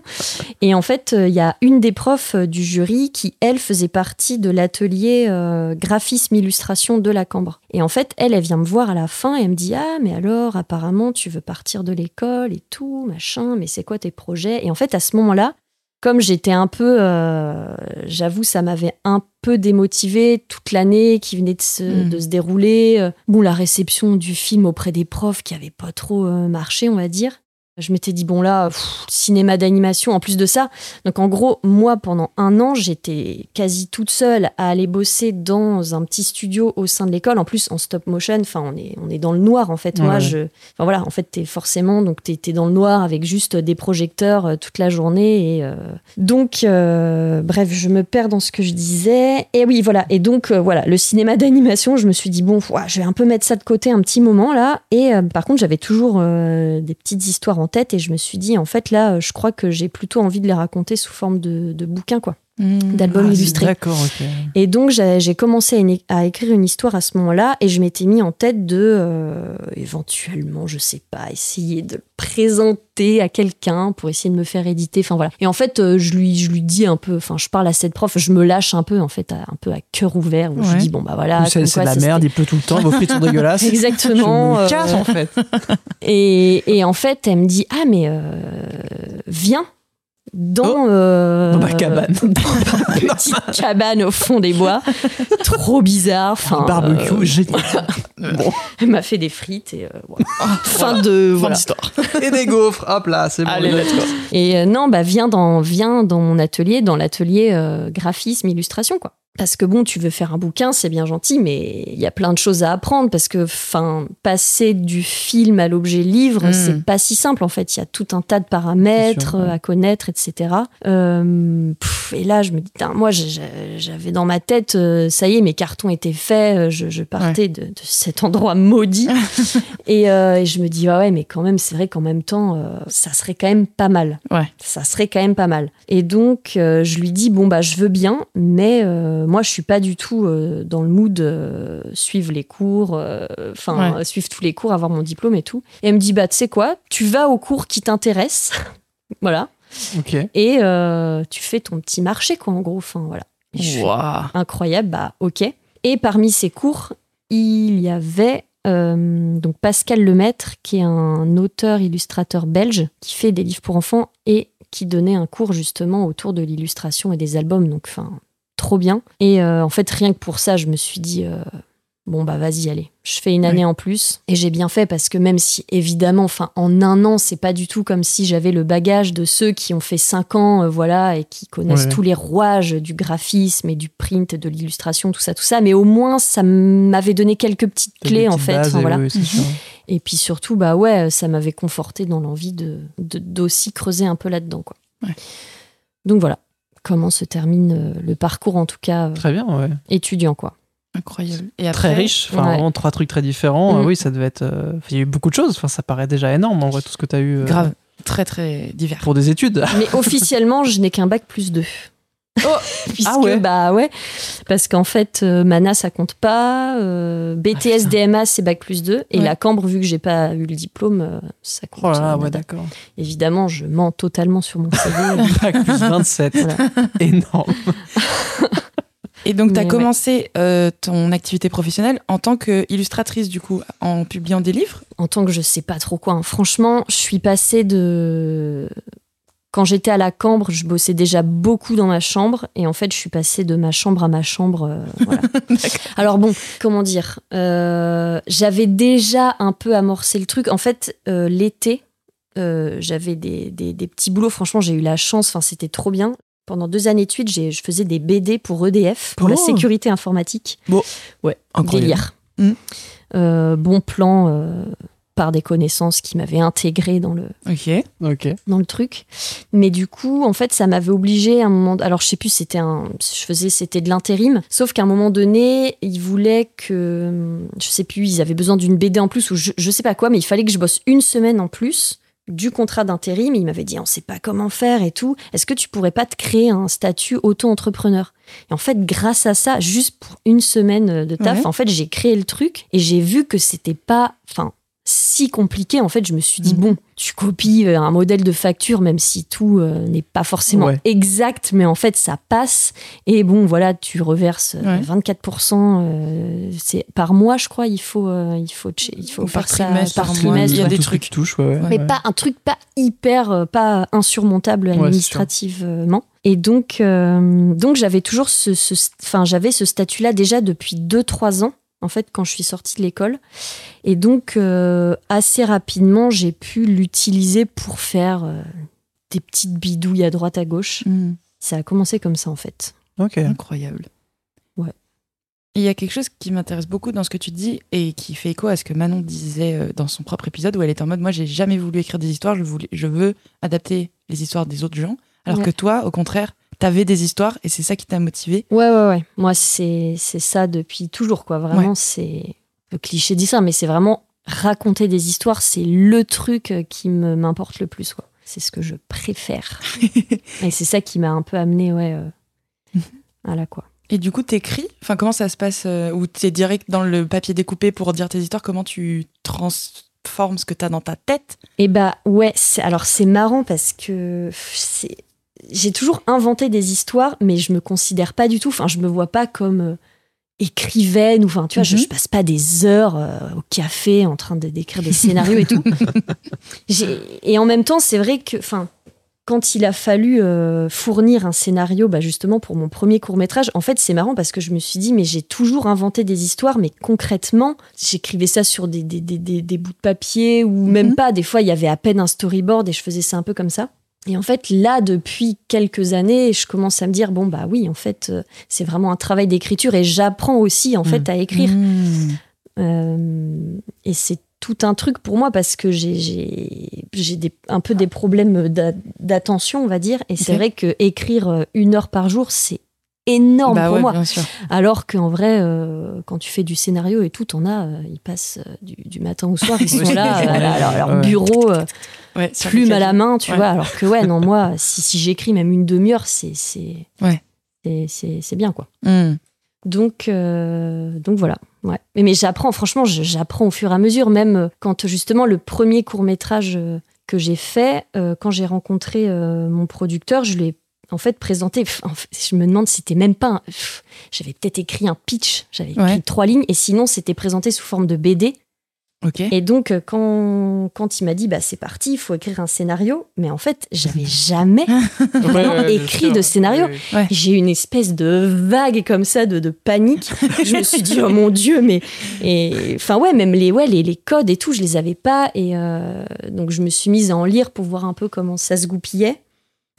Et en fait, euh, il y a une des profs euh, du jury qui, elle, faisait partie de l'atelier euh, graphisme illustration de la Cambre. Et en fait, elle, elle vient me voir à la fin et elle me dit ah mais alors apparemment tu veux partir de l'école et tout machin, mais c'est quoi tes projets? Et en fait, à ce moment-là, comme j'étais un peu, euh, j'avoue, ça m'avait un peu démotivée toute l'année qui venait de se, Mm. de se dérouler. Euh, Bon, la réception du film auprès des profs qui avait pas trop euh, marché, on va dire. Je m'étais dit, bon là, pff, cinéma d'animation, en plus de ça. Donc en gros, moi, pendant un an, j'étais quasi toute seule à aller bosser dans un petit studio au sein de l'école. En plus, en stop motion, enfin, on est, on est dans le noir, en fait. Moi, je... Enfin voilà, en fait, t'es forcément, donc t'es es dans le noir avec juste des projecteurs euh, toute la journée. Et, euh, Donc, euh, bref, je me perds dans ce que je disais. Et oui, voilà. Et donc, voilà, le cinéma d'animation, je me suis dit, bon, ouah, je vais un peu mettre ça de côté un petit moment, là. Et par contre, j'avais toujours des petites histoires en tête et je me suis dit, en fait, là, je crois que j'ai plutôt envie de les raconter sous forme de, de bouquins, quoi, Mmh. d'albums Ah, illustrés. D'accord, ok. Et donc, j'ai commencé à, une- à écrire une histoire à ce moment-là et je m'étais mis en tête de, euh, éventuellement, je sais pas, essayer de le présenter à quelqu'un pour essayer de me faire éditer. Enfin, voilà. Et en fait, euh, je lui, je lui dis un peu, enfin, je parle à cette prof, je me lâche un peu, en fait, à- un peu à cœur ouvert, où je Ouais. lui dis, bon, bah voilà. C'est de la merde, il pleut tout le temps, vos frites sont dégueulasses. Exactement. Je me euh, casse en fait. et, et en fait, elle me dit Ah, mais euh, viens dans, euh, Oh. Dans ma cabane. dans ma petite cabane au fond des bois. Trop bizarre. Enfin, barbecue, euh, génial. Bon. elle m'a fait des frites et euh, voilà. fin de. Fin d'histoire. Et des gaufres, hop là, c'est bon. Allez, les let's go. Et euh, non, bah viens dans, viens dans mon atelier, dans l'atelier euh, graphisme, illustration, quoi. Parce que bon, tu veux faire un bouquin, c'est bien gentil, mais il y a plein de choses à apprendre parce que, enfin, passer du film à l'objet livre, Mm. c'est pas si simple en fait. Il y a tout un tas de paramètres C'est sûr, ouais. euh, à connaître, etc. Euh, pff, et là, je me dis, moi, j'avais dans ma tête, euh, ça y est, mes cartons étaient faits, je, je partais de, de cet endroit maudit. et, euh, et je me dis, ah ouais, mais quand même, c'est vrai qu'en même temps, euh, ça serait quand même pas mal Ouais. ça serait quand même pas mal. Et donc, je lui dis, bon, bah, je veux bien, mais euh, moi, je suis pas du tout euh, dans le mood euh, suivre les cours, euh, enfin, Ouais. suivre tous les cours, avoir mon diplôme et tout. Et elle me dit, bah, tu sais quoi, tu vas au cours qui t'intéresse, voilà, Ok. et tu fais ton petit marché, quoi, en gros, enfin, voilà. Waouh. incroyable, bah ok. Et parmi ces cours, il y avait donc Pascal Lemaître, qui est un auteur illustrateur belge qui fait des livres pour enfants et qui donnait un cours justement autour de l'illustration et des albums. Donc, enfin, trop bien. Et euh, en fait, rien que pour ça, je me suis dit. euh, Bon bah vas-y allez, je fais une année en plus et j'ai bien fait parce que même si évidemment, enfin en un an c'est pas du tout comme si j'avais le bagage de ceux qui ont fait cinq ans, euh, voilà et qui connaissent Ouais. tous les rouages du graphisme et du print, de l'illustration, tout ça, tout ça. Mais au moins ça m'avait donné quelques petites clés en fait. Enfin, voilà. oui. Et puis surtout bah ouais, ça m'avait conforté dans l'envie de de- d'aussi creuser un peu là-dedans quoi. Ouais. Donc voilà comment se termine euh, le parcours en tout cas euh, Très bien, ouais. étudiant quoi. Incroyable. Et Très riche, enfin Ouais. vraiment trois trucs très différents. Ah oui, ça devait être. euh, Il y a eu beaucoup de choses, enfin, ça paraît déjà énorme en vrai, tout ce que tu as eu euh, Grave. Très, très divers. pour des études. Mais officiellement, je n'ai qu'un bac plus 2. Puisque, Ah ouais. bah ouais, parce qu'en fait, euh, Mana ça compte pas, euh, BTS DMA c'est bac plus 2, et Ouais. la Cambre, vu que j'ai pas eu le diplôme, euh, ça compte. Oh là ouais, d'accord. Évidemment, je mens totalement sur mon CV. Bac plus 27. Voilà. Énorme. Et donc, tu as Mais ouais. commencé euh, ton activité professionnelle en tant qu'illustratrice, du coup, en publiant des livres? En tant que je sais pas trop quoi. hein. Franchement, je suis passée de. Quand j'étais à la Cambre, je bossais déjà beaucoup dans ma chambre. Et en fait, je suis passée de ma chambre à ma chambre. euh, voilà. Alors bon, comment dire euh, J'avais déjà un peu amorcé le truc. En fait, euh, l'été, j'avais des, des- des petits boulots. Franchement, j'ai eu la chance. Enfin, c'était trop bien. Pendant deux années de suite, j'ai- je faisais des BD pour EDF, pour la Oh. sécurité informatique. Bon. Ouais, Incroyable. délire. Mm. Euh, bon plan par des connaissances qui m'avaient intégré dans le, Ok. Ok. dans le truc. Mais du coup, en fait, ça m'avait obligé à un moment. Alors, je sais plus, c'était un. Je faisais, c'était de l'intérim. Sauf qu'à un moment donné, ils voulaient que. Je sais plus, ils avaient besoin d'une BD en plus ou je, je sais pas quoi, mais il fallait que je bosse une semaine en plus du contrat d'intérim. Ils m'avaient dit, on sait pas comment faire et tout. Est-ce que tu pourrais pas te créer un statut auto-entrepreneur? Et en fait, grâce à ça, juste pour une semaine de taf, Ouais. en fait, j'ai créé le truc et j'ai vu que c'était pas. Enfin, si compliqué, en fait, je me suis dit, Mhm. bon, tu copies euh, un modèle de facture, même si tout euh, n'est pas forcément Ouais. exact, mais en fait, ça passe. Et bon, voilà, tu reverses euh, Ouais. 24%, euh, c'est par mois, je crois, il faut, euh, il faut, il faut par faire ça trimestre, par trimestre. il y a ouais. des trucs. qui touchent, ouais. Mais ouais. pas un truc pas hyper, euh, pas insurmontable administrativement. Et donc, euh, donc j'avais toujours ce, ce, enfin, j'avais ce statut-là déjà depuis 2-3 ans, en fait, quand je suis sortie de l'école. Et donc, euh, assez rapidement, j'ai pu l'utiliser pour faire euh, des petites bidouilles à droite à gauche. Hmm. Ça a commencé comme ça, en fait. Ok. Incroyable. Ouais. Il y a quelque chose qui m'intéresse beaucoup dans ce que tu dis et qui fait écho à ce que Manon disait euh, dans son propre épisode où elle était en mode moi j'ai jamais voulu écrire des histoires, je, voulais, je veux adapter les histoires des autres gens. Alors Ouais. que toi, au contraire, t'avais des histoires et c'est ça qui t'a motivé. Ouais, ouais, ouais. Moi, c'est ça depuis toujours, quoi. Vraiment, c'est le cliché dit ça, mais c'est vraiment raconter des histoires, c'est le truc euh, qui me- m'importe le plus, quoi. C'est ce que je préfère. Et c'est ça qui m'a un peu amené, ouais, euh, à la quoi. Et du coup, t'écris? Enfin, comment ça se passe euh, Ou t'es direct dans le papier découpé pour dire tes histoires? Comment tu transformes ce que t'as dans ta tête? Et bah ouais, alors c'est marrant parce que c'est j'ai toujours inventé des histoires, mais je me considère pas du tout. Enfin, je me vois pas comme euh, écrivaine ou enfin, tu vois, je, Mhm. je passe pas des heures euh, au café en train de d'écrire des scénarios et tout. Et en même temps, c'est vrai que, enfin, quand il a fallu euh, fournir un scénario, bah justement pour mon premier court métrage, en fait, c'est marrant parce que je me suis dit, mais j'ai toujours inventé des histoires, mais concrètement, j'écrivais ça sur des, des, des, des- des bouts de papier ou même Mhm. pas. Des fois, il y avait à peine un storyboard et je faisais ça un peu comme ça. Et en fait, là, depuis quelques années, je commence à me dire, bon, bah oui, en fait, euh, c'est vraiment un travail d'écriture et j'apprends aussi, en fait, à écrire. Hmm. Euh, et c'est tout un truc pour moi parce que j'ai- un peu des problèmes d'a- d'attention, on va dire. Et c'est vrai que écrire euh, une heure par jour, c'est énorme Bah pour ouais, moi. Alors qu'en vrai, euh, quand tu fais du scénario et tout, t'en as, euh, ils passent du, du matin au soir, ils sont là, à leur, à leur Ouais. bureau, Ouais, plume à la main, tu Ouais. vois. Alors que ouais, non, moi, si, si j'écris même une demi-heure, c'est c'est bien, quoi. Hmm. Donc, euh, donc voilà. Ouais. Mais, mais j'apprends, franchement, j'apprends au fur et à mesure, même euh, quand justement le premier court métrage que j'ai fait, euh, quand j'ai rencontré euh, mon producteur, je lui ai en fait présenté. pff, en fait, je me demande si c'était même pas. J'avais peut-être écrit un pitch, j'avais écrit Ouais. trois lignes, et sinon c'était présenté sous forme de BD. Et donc, euh, quand, quand il m'a dit, bah, c'est parti, il faut écrire un scénario, mais en fait, j'avais jamais vraiment écrit de scénario. J'ai eu une espèce de vague comme ça de, de panique. Je me suis dit, oh mon Dieu, mais. Et, enfin, ouais, même les, ouais, les, les codes et tout, je les avais pas. Et euh, donc, je me suis mise à en lire pour voir un peu comment ça se goupillait.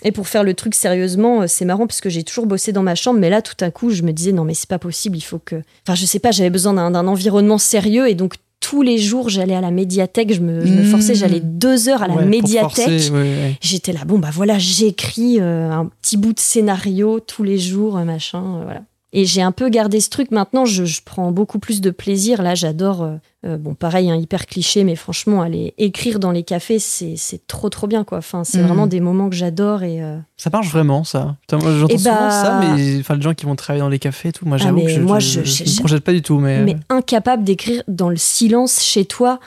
Et pour faire le truc sérieusement, euh, c'est marrant parce que j'ai toujours bossé dans ma chambre, mais là, tout à coup, je me disais, non, mais c'est pas possible, il faut que. Enfin, je sais pas, j'avais besoin d'un d'un environnement sérieux et donc. Tous les jours, j'allais à la médiathèque, je me, je me Mmh. forçais, j'allais deux heures à la Ouais, médiathèque. forcer, ouais, ouais. J'étais là, bon, bah voilà, j'écris euh, un petit bout de scénario tous les jours, euh, machin, euh, voilà. Et j'ai un peu gardé ce truc. Maintenant, je, je prends beaucoup plus de plaisir. Là, j'adore. euh, euh, bon, pareil, un hyper cliché, mais franchement, aller écrire dans les cafés, c'est c'est trop, trop bien, quoi. Enfin, c'est Mhm. vraiment des moments que j'adore. Et euh, Ça marche vraiment, ça. Putain, moi, J'entends Eh souvent bah- ça, mais enfin, les gens qui vont travailler dans les cafés et tout, moi Ah, j'avoue mais que je, je- me projette pas du tout. Mais, mais incapable d'écrire dans le silence chez toi.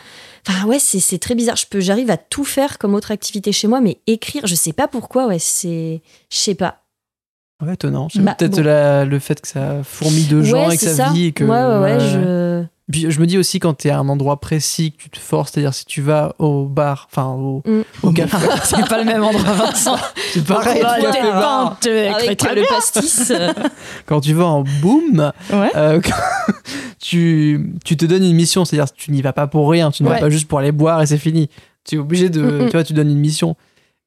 Enfin, ouais, c'est c'est très bizarre. Je peux, j'arrive à tout faire comme autre activité chez moi, mais écrire, je sais pas pourquoi, ouais, c'est. Je sais pas. Ouais, étonnant. C'est Bah, peut-être bon. la- le fait que ça fourmille de gens ouais, et que c'est ça, ça. vit et que. ouais, ouais, ouais, je... Puis je me dis aussi quand tu es à un endroit précis que tu te forces, c'est-à-dire si tu vas au bar, enfin au, Mm. au café, c'est pas le même endroit, Vincent. c'est pareil. Là, tu au bar. Avec le pastis. euh, Quand tu vas en boom, Ouais. euh, tu, tu te donnes une mission, c'est-à-dire tu n'y vas pas pour rien, tu n'y vas pas juste pour aller boire et c'est fini. Tu es obligé de, Mm, mm. tu vois, tu donnes une mission.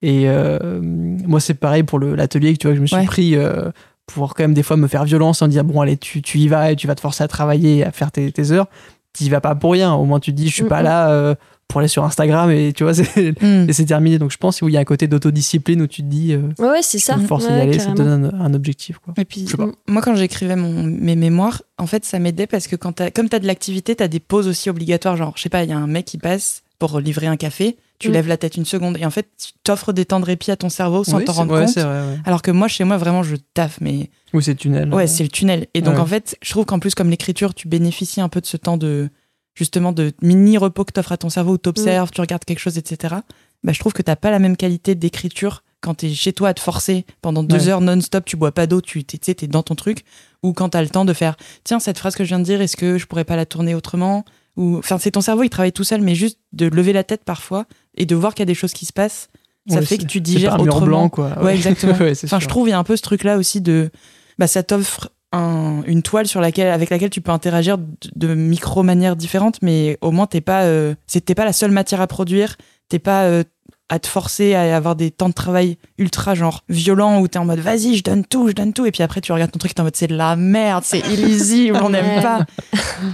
Et euh, moi c'est pareil pour le- l'atelier que tu vois que je me suis Ouais. pris euh, pour quand même des fois me faire violence en disant bon allez tu, tu y vas et tu vas te forcer à travailler, à faire tes, tes heures. Tu y vas pas pour rien. Au moins tu te dis je suis Mm, pas mm. là euh, pour aller sur Instagram et tu vois c'est et c'est terminé. Donc je pense qu'il y a un côté d'autodiscipline où tu te dis euh, Ouais, ouais, c'est ça. Ouais, d'y aller, ça te donne un, un objectif quoi. Et puis, moi, quand j'écrivais mon, mes mémoires, en fait, ça m'aidait parce que quand t'as- comme tu as de l'activité, tu as des pauses aussi obligatoires. Genre, je sais pas, il y a un mec qui passe pour livrer un café, tu Mm. lèves la tête une seconde et en fait, tu t'offres des temps de répit à ton cerveau sans Oui, t'en rendre ouais, compte. c'est vrai, ouais. Alors que moi, chez moi, vraiment, je taffe, mais Oui, c'est tunnel. ouais, c'est le tunnel. Et donc, en fait, je trouve qu'en plus, comme l'écriture, tu bénéficies un peu de ce temps de, justement, de mini repos que t'offres à ton cerveau où t'observes, tu regardes quelque chose, etc. Bah, je trouve que t'as pas la même qualité d'écriture quand t'es chez toi à te forcer pendant deux heures non-stop, tu bois pas d'eau, tu t'es, t'es dans ton truc, ou quand t'as le temps de faire, tiens, cette phrase que je viens de dire, est-ce que je pourrais pas la tourner autrement? Ou enfin c'est ton cerveau il travaille tout seul mais juste de lever la tête parfois et de voir qu'il y a des choses qui se passent ça Ouais, fait que tu digères pas un autrement blanc, quoi. Ouais, exactement. Ouais, Enfin, je trouve il y a un peu ce truc-là aussi de, bah, ça t'offre un- une toile sur laquelle, avec laquelle tu peux interagir de, de micro manières différentes, mais au moins t'es pas, euh, t'es pas la seule matière à produire, t'es pas euh, à te forcer à avoir des temps de travail ultra genre violents où t'es en mode vas-y je donne tout, je donne tout, et puis après tu regardes ton truc t'es en mode c'est de la merde, c'est illisible, on n'aime pas.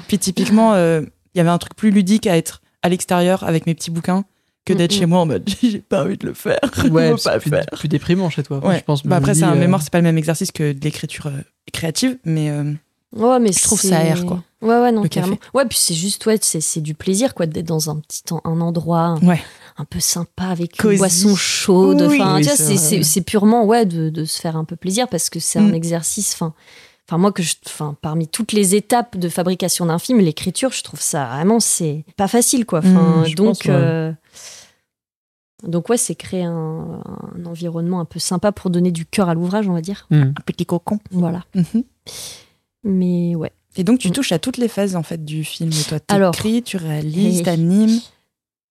puis typiquement, euh, il y avait un truc plus ludique à être à l'extérieur avec mes petits bouquins que d'être chez moi en mode j'ai pas envie de le faire, je Ouais, veux c'est pas le plus, faire. plus déprimant chez toi. Ouais. Je pense. Bah je après, c'est un euh, mémoire, c'est pas le même exercice que de l'écriture euh, créative, mais euh, Ouais, mais Je trouve ça aère, quoi. Ouais, ouais, non, carrément. Ouais, puis c'est juste, ouais, c'est c'est du plaisir, quoi, d'être dans un petit en- un endroit Ouais. un peu sympa avec Cosy. une boisson chaude. Oui. Enfin, Oui, tu vois, c'est purement, ouais, de, de se faire un peu plaisir parce que c'est un Mm. exercice, enfin. Enfin, moi, que je, enfin, parmi toutes les étapes de fabrication d'un film, l'écriture, je trouve ça vraiment, c'est pas facile, quoi. Enfin, Mm, je donc, pense, ouais. euh, donc, ouais, c'est créer un, un environnement un peu sympa pour donner du cœur à l'ouvrage, on va dire. hmm. un petit cocon. Voilà. Mhm. Mais ouais. Et donc, tu Mm. touches à toutes les phases en fait du film. Toi, t'écris, tu réalises, t'animes.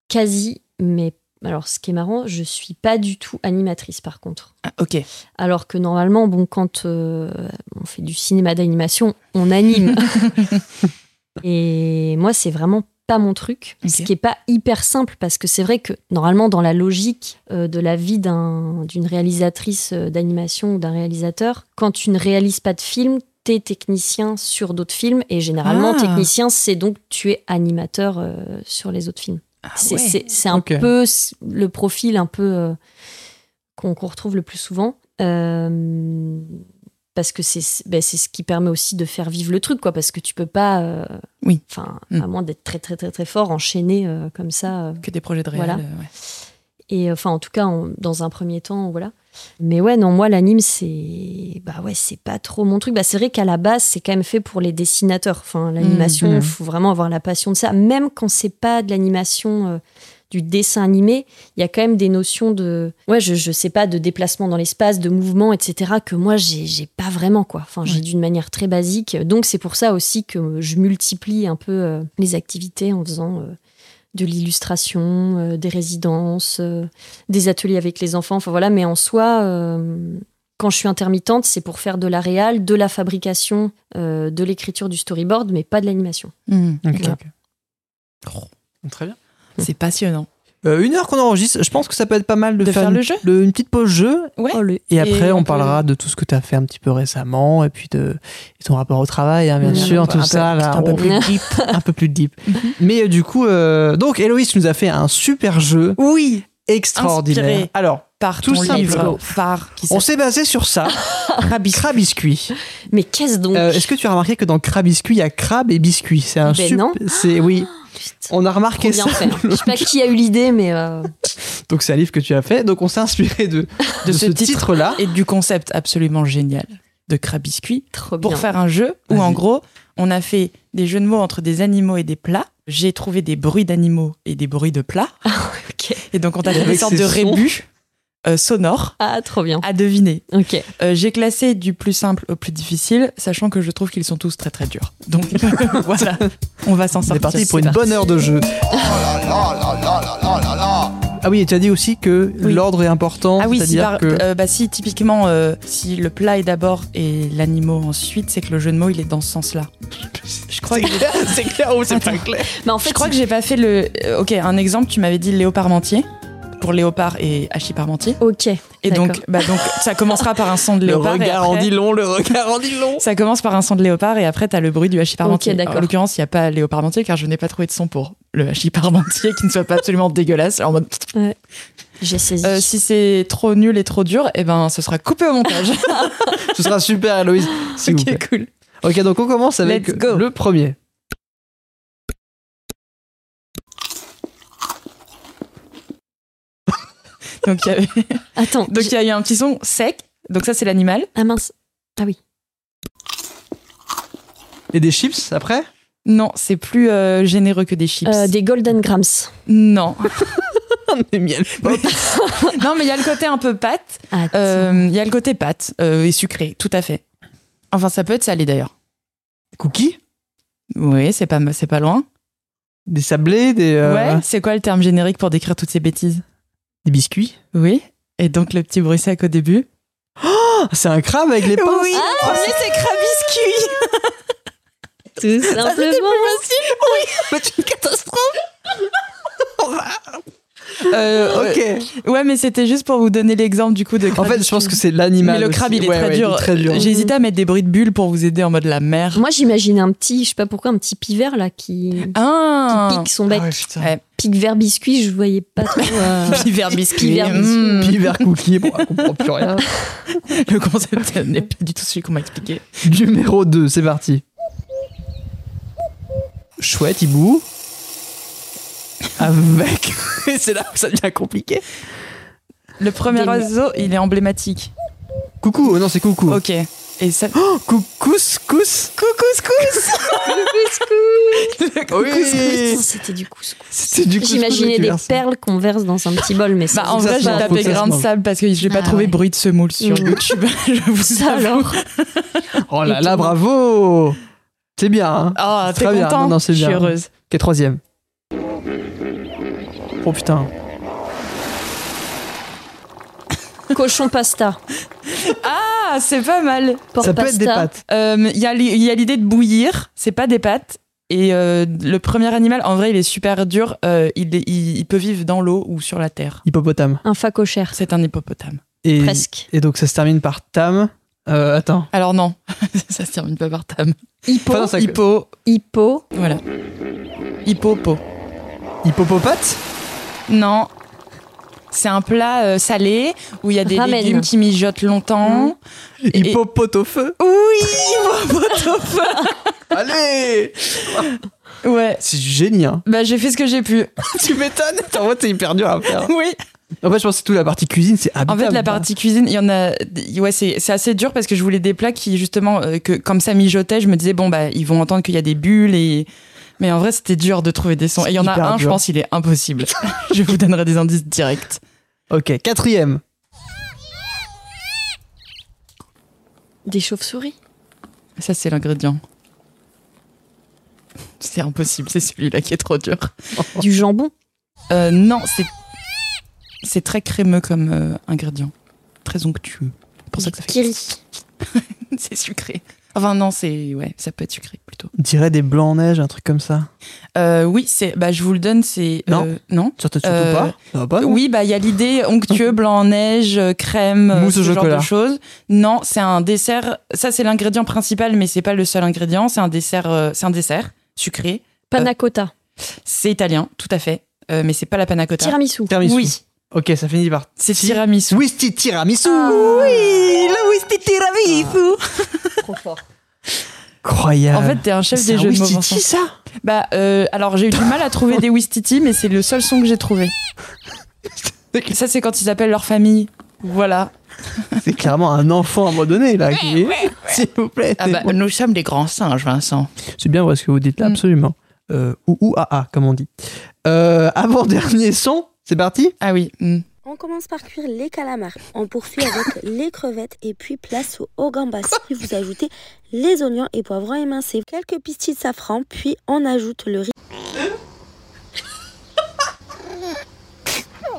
quasi, mais alors ce qui est marrant, je suis pas du tout animatrice par contre. Ah, ok. Alors que normalement, bon, quand euh, on fait du cinéma d'animation, on anime. Et moi, c'est vraiment pas mon truc, ce qui est pas hyper simple parce que c'est vrai que normalement, dans la logique euh, de la vie d'un- d'une réalisatrice euh, d'animation ou d'un réalisateur, quand tu ne réalises pas de film, t'es technicien sur d'autres films et généralement, Ah. technicien, c'est donc tu es animateur euh, sur les autres films. Ah C'est ouais. c'est- c'est un peu le profil un peu euh, qu'on qu'on retrouve le plus souvent. Euh, parce que c'est ben, c'est ce qui permet aussi de faire vivre le truc, quoi. Parce que tu peux pas, euh, Oui. enfin, Mm. à moins d'être très, très, très, très fort, enchaîner euh, comme ça. euh. Que des projets de réel. Voilà. ouais. et enfin, en tout cas, dans un premier temps, voilà. Mais ouais, non, moi, l'anime, c'est. Bah ouais, c'est pas trop mon truc. Bah, c'est vrai qu'à la base, c'est quand même fait pour les dessinateurs. Enfin, l'animation, il Mhm. faut vraiment avoir la passion de ça. Même quand c'est pas de l'animation, du dessin animé, il y a quand même des notions de. Ouais, je, je sais pas, de déplacement dans l'espace, de mouvement, etc., que moi, j'ai j'ai pas vraiment, quoi. Enfin, j'ai Ouais. d'une manière très basique. Donc, c'est pour ça aussi que je multiplie un peu euh, les activités en faisant. euh, de l'illustration, euh, des résidences, euh, des ateliers avec les enfants. Enfin voilà, mais en soi, euh, quand je suis intermittente, c'est pour faire de la réal, de la fabrication, euh, de l'écriture du storyboard, mais pas de l'animation. Mm. Ok. Très bien. C'est passionnant. Euh, une heure qu'on enregistre, je pense que ça peut être pas mal de, De faire une, le jeu une petite pause jeu. Ouais. Oh, le- Et après, on on, peut- parlera de tout ce que tu as fait un petit peu récemment et puis de et ton rapport au travail, hein, bien Mhm. sûr, Un peu- tout un peu- ça. Là, un peu plus deep. un peu plus deep. Mais euh, du coup, euh, donc Héloïse nous a fait un super jeu Oui, extraordinaire. Inspiré. Alors, par Tout ton livre phare qui on s'est basé sur ça. Crabiscuit. Mais qu'est-ce donc Euh, Est-ce que tu as remarqué que dans Crabiscuit, il y a crabe et biscuit? C'est un Ben sup- non. C'est oui. On a remarqué bien ça. fait. hein. Je sais pas qui a eu l'idée, mais euh, Donc c'est un livre que tu as fait. Donc on s'est inspiré de, de, De ce, ce titre. titre-là. Et du concept absolument génial de Crabiscuit. trop pour bien. faire un jeu où en gros on a fait des jeux de mots entre des animaux et des plats. J'ai trouvé des bruits d'animaux et des bruits de plats. Ok. Et donc on a fait des sortes de sons. rébus euh, sonores Ah, trop bien. à deviner. Ok. Euh, J'ai classé du plus simple au plus difficile, sachant que je trouve qu'ils sont tous très très durs. Donc voilà, on va s'en On est sortir. parti pour C'est une bonne heure de jeu. Ah oui, et tu as dit aussi que Oui. l'ordre est important. Ah oui, si, c'est-à-dire par- que euh, bah si typiquement euh, si le plat est d'abord et l'animal ensuite, c'est que le jeu de mots il est dans ce sens-là. Je crois que c'est clair ou c'est pas clair Mais en fait, je crois que j'ai pas fait le. Ok, un exemple, tu m'avais dit léopard mentier pour léopard et parmentier. Ok. Et donc, bah donc ça commencera par un son de Le léopard. et regard en dit long, le regard en dit long. Ça commence par un son de léopard et après t'as le bruit du hachis parmentier. Ok, d'accord. en l'occurrence, il n'y a pas léopard parmentier car je n'ai pas trouvé de son pour le parmentier qui ne soit pas absolument dégueulasse. En mode, J'ai saisi. euh, si c'est trop nul et trop dur, eh ben ce sera coupé au montage. Ce sera super, Héloïse, s'il vous plaît. ok, cool. Ok, donc on commence avec Let's go. le premier. Donc il y avait- Attends. donc, il y a eu un petit son sec. Donc ça c'est l'animal. Ah mince. Ah oui. Et des chips après? Non, c'est plus euh, généreux que des chips. Euh, des Golden Grams. Non. Des miel. non, mais il y a le côté un peu pâte. Euh, Il y a le côté pâte euh, et sucré, tout à fait. Enfin, ça peut être salé d'ailleurs. Cookies Oui, c'est pas, c'est pas loin. Des sablés Des, euh, Ouais, c'est quoi le terme générique pour décrire toutes ces bêtises? Des biscuits. Oui. Et donc le petit bruit sec au début. Ah, C'est un crabe avec les pinces. Oui, Ah, mais c'est crabiscuit Tout simplement. C'est une catastrophe Euh, Ok. Ouais, mais c'était juste pour vous donner l'exemple du coup de En fait, je pense que c'est l'animal. Mais le crabe, il est Ouais, très ouais, dur. très dur. J'ai hésité à mettre des bruits de bulles pour vous aider en mode la mer. Moi, j'imagine un petit, je sais pas pourquoi, un petit pivert là qui, Ah qui pique son bec. Ah ouais. Pique vers biscuit, je voyais pas trop. euh, Piver biscuit. Piver biscuit. Mm. Puis vers cookie, bon, on comprend plus rien. Le concept n'est pas du tout celui qu'on m'a expliqué. Numéro 2, c'est parti. Chouette, hibou. Avec. C'est là où ça devient compliqué. Le premier Des- oiseau, il est emblématique. Coucou, oh non, c'est coucou. Ok. Et ça. Oh, coucous, cous. Coucouscous Oui. Putain, C'était du couscous. C'était du couscous J'imaginais que tu des verses. perles qu'on verse dans un petit bol, mais ça, Bah, en vrai, c'est j'ai tapé grain de sable parce que j'ai pas Ah trouvé ouais. bruit de semoule sur Mm. YouTube. Je vous Ça avoue. alors. Oh là là, bravo. C'est bien, hein. Ah, t'es Très bien. content Non, non, c'est Je suis bien. heureuse. Ok, troisième. Oh putain. Cochon pasta. Ah, c'est pas mal. Porte ça peut pasta. être des pâtes. Euh, Il y a y l'idée de bouillir, c'est pas des pâtes. Et euh, le premier animal, en vrai, il est super dur. Euh, il, est- il- il peut vivre dans l'eau ou sur la terre. Hippopotame. Un facochère. C'est un hippopotame. Et, Presque. et donc ça se termine par tam. Euh, attends. Alors non, ça se termine pas par tam. Hippo. Enfin, non, ça- Hippo, Hippo. voilà. Hippopo. Hippopopate Non. C'est un plat euh, salé où il y a des Ramen. légumes qui mijotent longtemps. Et- Hippopote au feu Oui, hippopotape. Allez Ouais. C'est du génie, hein. Bah j'ai fait ce que j'ai pu. tu m'étonnes En fait, c'est hyper dur à faire. Oui. En fait, je pense que toute la partie cuisine, c'est En fait, la partie cuisine, il y en a. Ouais, c'est c'est assez dur parce que je voulais des plats qui, justement, euh, que comme ça mijotait, je me disais, bon, bah, ils vont entendre qu'il y a des bulles et. Mais en vrai, c'était dur de trouver des sons. Et il y en a un, je pense, il est impossible. je vous donnerai des indices directs. Ok, quatrième. Des chauves-souris. Ça, c'est l'ingrédient. C'est impossible, c'est celui-là qui est trop dur. Du jambon. Euh, non, c'est. C'est très crémeux comme euh, ingrédient. Très onctueux. C'est pour ça que ça fait. C'est sucré. Enfin, non, c'est. Ouais, ça peut être sucré plutôt. On dirait des blancs en neige, un truc comme ça. Euh, oui, c'est. Bah, je vous le donne, c'est. Non. euh, non. Surtout, surtout Euh, pas. Ça va pas, non Oui, bah il y a l'idée onctueux, blanc en neige, euh, crème, euh, Mousse au ce genre chocolat. de choses. Non, c'est un dessert. Ça c'est l'ingrédient principal, mais c'est pas le seul ingrédient. C'est un dessert, euh, c'est un dessert sucré. Panna cotta. C'est italien, tout à fait, Euh, mais c'est pas la panna cotta. Tiramisu. Tiramisu. Oui, Ok, ça finit par. c'est Ti- tiramisu. Whisky tiramisu Oui, le whisky tiramisu. Trop fort. Incroyable. En fait, t'es un chef c'est des un jeux de mots. Wistiti, Vincent. ça Bah, euh, alors j'ai eu du mal à trouver des wistiti, mais c'est le seul son que j'ai trouvé. Ça, c'est quand ils appellent leur famille. Voilà. C'est clairement un enfant abandonné, là. qui- S'il vous plaît. Ah bah, c'est nous sommes des grands singes, Vincent. C'est bien vrai ce que vous dites là, Mm. absolument. Euh, ou ou ah ah, comme on dit. Euh, Avant-dernier son, c'est parti Ah oui. hmm. On commence par cuire les calamars. On poursuit avec les crevettes et puis place au gambas. Puis vous ajoutez les oignons et poivrons émincés, quelques pistilles de safran, puis on ajoute le riz.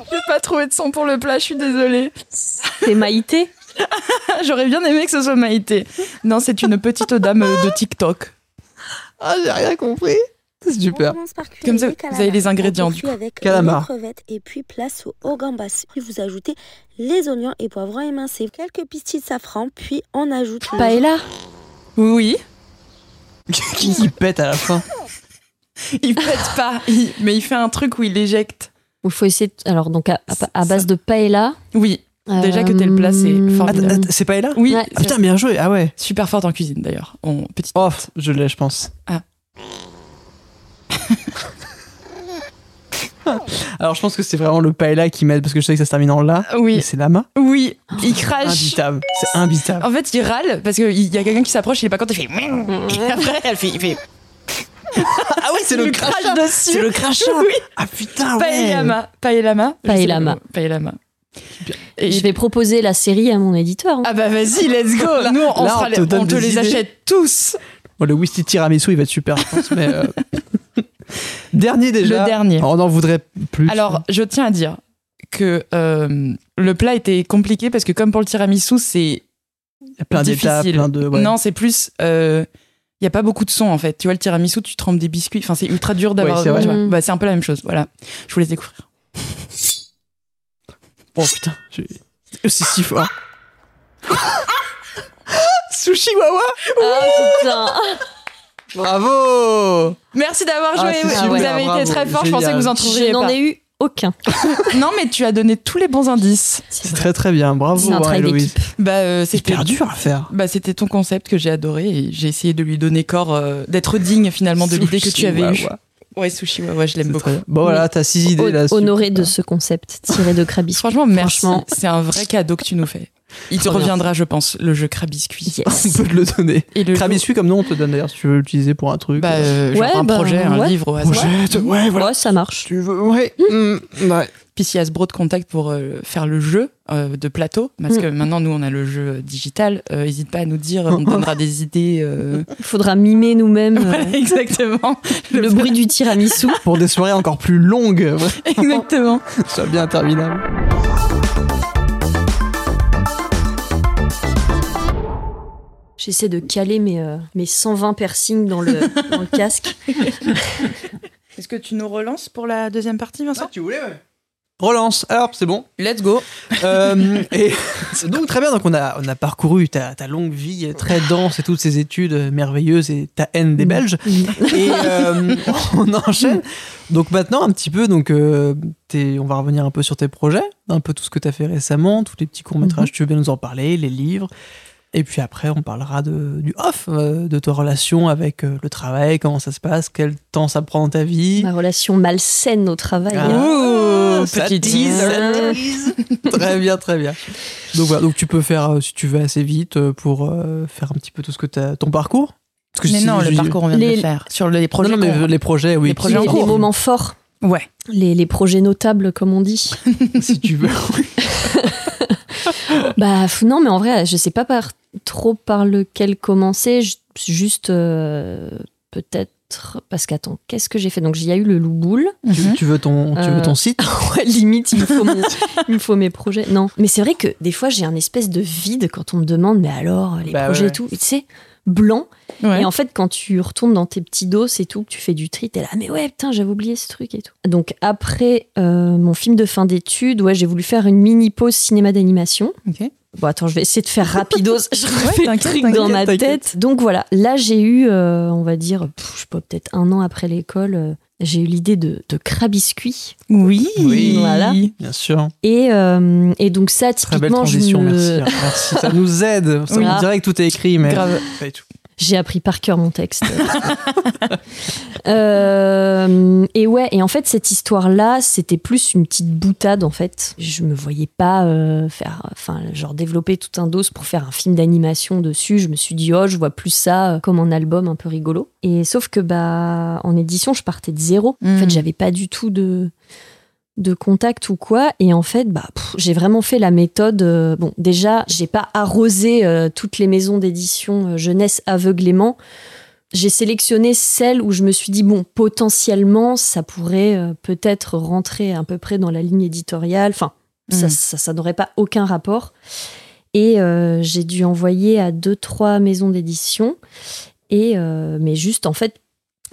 J'ai pas trouvé de son pour le plat, je suis désolée. C'est Maïté? J'aurais bien aimé que ce soit Maïté. Non, c'est une petite dame de TikTok. Ah, j'ai rien compris. C'est On super. commence par cuire Comme ça, les vous avez les ingrédients, du avec Calamar. les crevettes et puis place au gambas. Puis vous ajoutez les oignons et poivrons émincés, quelques pistilles de safran, puis on ajoute le Paella Oui, Qui qui pète à la fin il pète pas, il- mais il fait un truc où il éjecte. Il faut essayer. de- Alors, donc, à, à- à base de paella. Oui, Déjà que t'es le plat, c'est euh, formidable. C'est pas là oui. Ouais. Ah putain, bien joué. Ah ouais. Super forte en cuisine d'ailleurs. On, petite. Oh, je l'ai, je pense. Ah. Alors, je pense que c'est vraiment le paella qui m'aide parce que je sais que ça se termine en là. Mais Oui, c'est lama. oui, il crache. Imbitable. C'est imbitable. En fait, il râle parce qu'il y a quelqu'un qui s'approche, il est pas content, il fait. Et après, elle fait, il fait. Ah oui, c'est le crache crachat. dessus. C'est le crachat. Oui. Ah putain. Paellama. Paellama. Paellama. le. Paellama. Et Je vais proposer la série à mon éditeur. hein. Ah bah vas-y, let's go. Là- Nous, on, là, fera on les- te on te les idées. achète tous. Bon, le whisky tiramisu, il va être super, je pense. mais euh, Dernier déjà. Le dernier. On en voudrait plus. Alors, je tiens à dire que euh, le plat était compliqué parce que comme pour le tiramisu, c'est il y a plein d'étapes, difficile. plein de. ouais. non, c'est plus il y a pas beaucoup de son en fait. Tu vois le tiramisu, tu trempes des biscuits, enfin c'est ultra dur d'avoir Ouais, c'est. Mm. Bah, c'est un peu la même chose, voilà. Je vous laisse découvrir. Oh putain, c'est si fort. Sushi Wawa Ah putain Bravo Merci d'avoir Ah, joué. c'est vous super, avez bravo, été très fort, je pensais que vous en Je trouveriez n'en pas. ai eu aucun. Non, mais tu as donné tous les bons indices. C'est très très bien, bravo Héloïse. d'équipe. Bah euh, C'est hyper dur à faire. Bah, c'était ton concept que j'ai adoré et j'ai essayé de lui donner corps, euh, d'être digne finalement de l'idée que tu avais eue. Ouais, sushi, ouais, ouais, je l'aime C'est beaucoup. très bien. Bon voilà, t'as six idées là. Honoré de ce concept tiré de Krabby. Franchement, merci. Franchement. C'est un vrai cadeau que tu nous fais. Il te reviendra, je pense, le jeu Crabiscuit. On Yes. peut te le donner. Et le Crabiscuit comme nom, on te donne d'ailleurs si tu veux l'utiliser pour un truc. bah, euh, genre Ouais, un bah, projet, un livre au hasard. Projet, ouais, voilà. Ouais, ça marche. Tu veux, ouais. mm, ouais. Puis s'il y a ce bro de contact pour euh, faire le jeu euh, de plateau, parce Mm. que maintenant nous on a le jeu digital, euh, n'hésite pas à nous dire, on te donnera des idées. euh. Il faudra mimer nous-mêmes euh, Voilà, exactement. le bruit du tiramisu. Pour des soirées encore plus longues, Exactement. ça bien interminable. J'essaie de caler mes, euh, mes 120 piercings dans le, dans le casque. Est-ce que tu nous relances pour la deuxième partie, Vincent tu voulais, ouais. Relance, alors c'est bon. Let's go. Euh, et donc très bien, donc on a, on a parcouru ta, ta longue vie très dense et toutes ces études merveilleuses et ta haine des Belges. Et euh, on enchaîne. Donc maintenant, un petit peu, donc, euh, on va revenir un peu sur tes projets, un peu tout ce que tu as fait récemment, tous les petits courts-métrages, tu veux bien nous en parler, les livres. Et puis après, on parlera de, du off, euh, de ta relation avec euh, le travail, comment ça se passe, quel temps ça prend dans ta vie. Ma relation malsaine au travail. Ah, hein. Ça petit tease, ça tease. tease. très bien, très bien. Donc voilà, donc tu peux faire, euh, si tu veux, assez vite euh, pour euh, faire un petit peu tout ce que tu ton parcours. Parce que Mais si- non, le je- parcours on vient de le faire. Sur les projets. non, mais les projets, oui. Les projets Les, en les moments forts, Ouais. les, les projets notables, comme on dit. si tu veux. Bah non, mais en vrai, je sais pas par, trop par lequel commencer. ju- Juste euh, peut-être parce qu'attends, qu'est-ce que j'ai fait? Donc il y a eu le loup boule. tu, Mhm. tu veux ton, tu veux Euh, ton site? Ouais, limite, il me faut mon- il me faut mes projets. Non, mais c'est vrai que des fois j'ai un espèce de vide quand on me demande mais alors les Bah projets ouais. et tout, tu sais, blanc. Ouais. Et en fait, quand tu retournes dans tes petits dos et tout, que tu fais du tri, t'es là, mais ouais, putain, j'avais oublié ce truc et tout. Donc après euh, mon film de fin d'études, ouais, j'ai voulu faire une mini pause cinéma d'animation. Ok. Bon, attends, je vais essayer de faire rapidos. je refais le t'inquiète, truc dans ma tête. Donc voilà, là j'ai eu, euh, on va dire, pff, je sais pas, peut-être un an après l'école, euh, j'ai eu l'idée de, de crabiscuit. Oui. Oui. Voilà. Bien sûr. Et, euh, et donc ça, Très belle typiquement, transition, je me- merci. merci. Ça nous aide. Ça, Oui. On dirait que tout est écrit, mais. Grave. Pas du tout. J'ai appris par cœur mon texte. Euh, et ouais, et en fait, cette histoire-là, c'était plus une petite boutade, en fait. Je me voyais pas euh, faire, enfin, genre développer tout un dos pour faire un film d'animation dessus. Je me suis dit, oh, je vois plus ça euh, comme un album un peu rigolo. Et sauf que, bah, en édition, je partais de zéro. En fait, j'avais pas du tout de de contact ou quoi. Et en fait, bah, j'ai vraiment fait la méthode. euh, bon, déjà, j'ai pas arrosé euh, toutes les maisons d'édition euh, jeunesse aveuglément. J'ai sélectionné celles où je me suis dit, bon, potentiellement, ça pourrait euh, peut-être rentrer à peu près dans la ligne éditoriale. Enfin, ça, Mhm. ça, ça n'aurait pas aucun rapport. Et euh, j'ai dû envoyer à deux, trois maisons d'édition. Et, euh, mais juste, en fait,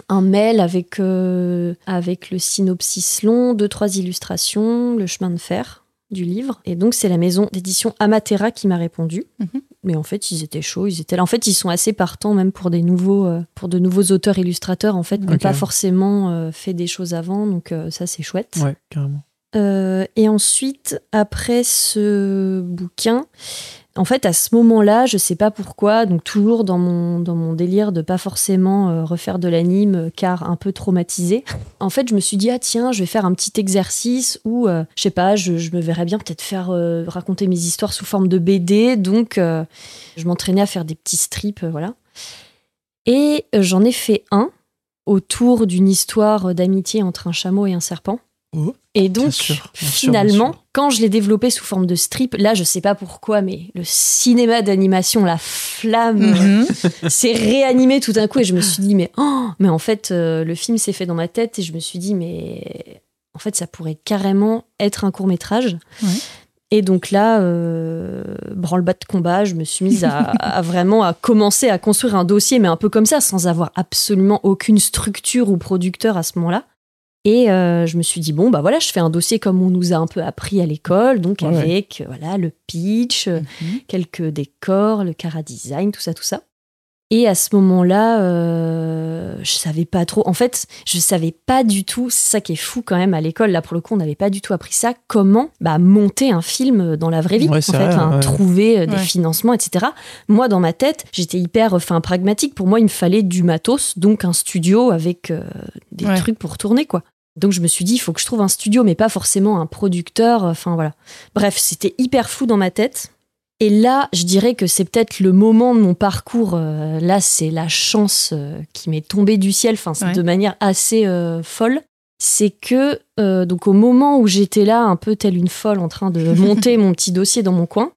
un mail avec, euh, avec le synopsis long, deux, trois illustrations, le chemin de fer du livre. Et donc, c'est la maison d'édition Amatera qui m'a répondu. Mhm. Mais en fait, ils étaient chauds, ils étaient là. En fait, ils sont assez partants même pour des nouveaux, euh, pour de nouveaux auteurs illustrateurs en fait, qui n'ont pas forcément euh, fait des choses avant. Donc ça, c'est chouette. Ouais, carrément. Et ensuite, après ce bouquin, en fait, à ce moment-là, je sais pas pourquoi, donc toujours dans mon, dans mon délire de pas forcément euh, refaire de l'anime, euh, car un peu traumatisé, en fait, je me suis dit, ah tiens, je vais faire un petit exercice où, euh, je sais pas, je, me verrais bien peut-être faire euh, raconter mes histoires sous forme de BD, donc je m'entraînais à faire des petits strips, voilà. Et j'en ai fait un autour d'une histoire d'amitié entre un chameau et un serpent. Oh, et donc, sûr, bien sûr, bien finalement, sûr. quand je l'ai développé sous forme de strip, là, je sais pas pourquoi, mais le cinéma d'animation, la flamme, Mhm. s'est réanimé tout d'un coup et je me suis dit, mais, oh, mais en fait, euh, le film s'est fait dans ma tête et je me suis dit, mais en fait, ça pourrait carrément être un court métrage. Ouais. Et donc là, euh, branle-bas de combat, je me suis mise à, à vraiment à commencer à construire un dossier, mais un peu comme ça, sans avoir absolument aucune structure ou producteur à ce moment-là. Et euh, je me suis dit, bon, bah voilà, je fais un dossier comme on nous a un peu appris à l'école, donc Ouais, avec euh, voilà, le pitch, euh, Mhm. quelques décors, le cara design, tout ça, tout ça. Et à ce moment-là, euh, je savais pas trop. En fait, je savais pas du tout. C'est ça qui est fou quand même à l'école. Là, pour le coup, on n'avait pas du tout appris ça. Comment bah, monter un film dans la vraie vie, Ouais, en fait, vrai, hein, ouais. trouver euh, des Ouais. financements, etc. Moi, dans ma tête, j'étais hyper, enfin, pragmatique. Pour moi, il me fallait du matos, donc un studio avec euh, des Ouais. trucs pour tourner, quoi. Donc je me suis dit, il faut que je trouve un studio, mais pas forcément un producteur. Enfin voilà. Bref, c'était hyper flou dans ma tête. Et là, je dirais que c'est peut-être le moment de mon parcours. euh, là, c'est la chance euh, qui m'est tombée du ciel, enfin, c'est Ouais. de manière assez euh, folle. C'est que, donc, au moment où j'étais là, un peu telle une folle, en train de monter mon petit dossier dans mon coin,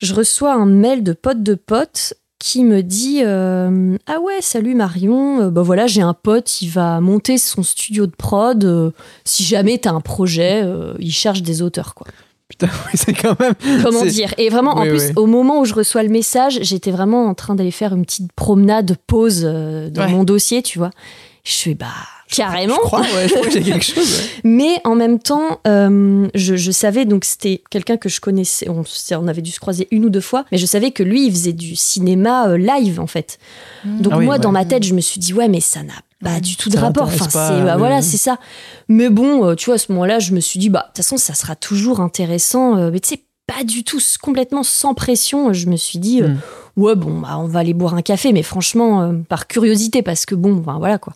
je reçois un mail de pote de pote qui me dit Ah ouais, salut Marion, bah voilà, j'ai un pote, il va monter son studio de prod. si jamais t'as un projet, il cherche des auteurs, quoi. Putain, oui, c'est quand même. Comment dire? Et vraiment, en plus, oui. au moment où je reçois le message, j'étais vraiment en train d'aller faire une petite promenade, pause euh, dans Ouais. mon dossier, tu vois. Je suis bah carrément. Je crois, ouais, je crois que j'ai quelque chose. ouais. Mais en même temps, euh, je, je savais, donc c'était quelqu'un que je connaissais, on, avait dû se croiser une ou deux fois, mais je savais que lui, il faisait du cinéma euh, live, en fait. Donc Ah moi, dans ma tête, je me suis dit, ouais, mais ça n'a pas Ouais. du tout de rapport. Enfin, pas, c'est, bah, oui, voilà, oui. c'est ça. Mais bon, euh, tu vois, à ce moment-là, je me suis dit, bah, de toute façon, ça sera toujours intéressant. euh, mais tu sais, pas du tout, complètement sans pression. Je me suis dit, euh, Mm. ouais, bon, bah, on va aller boire un café, mais franchement, euh, par curiosité, parce que bon, voilà quoi.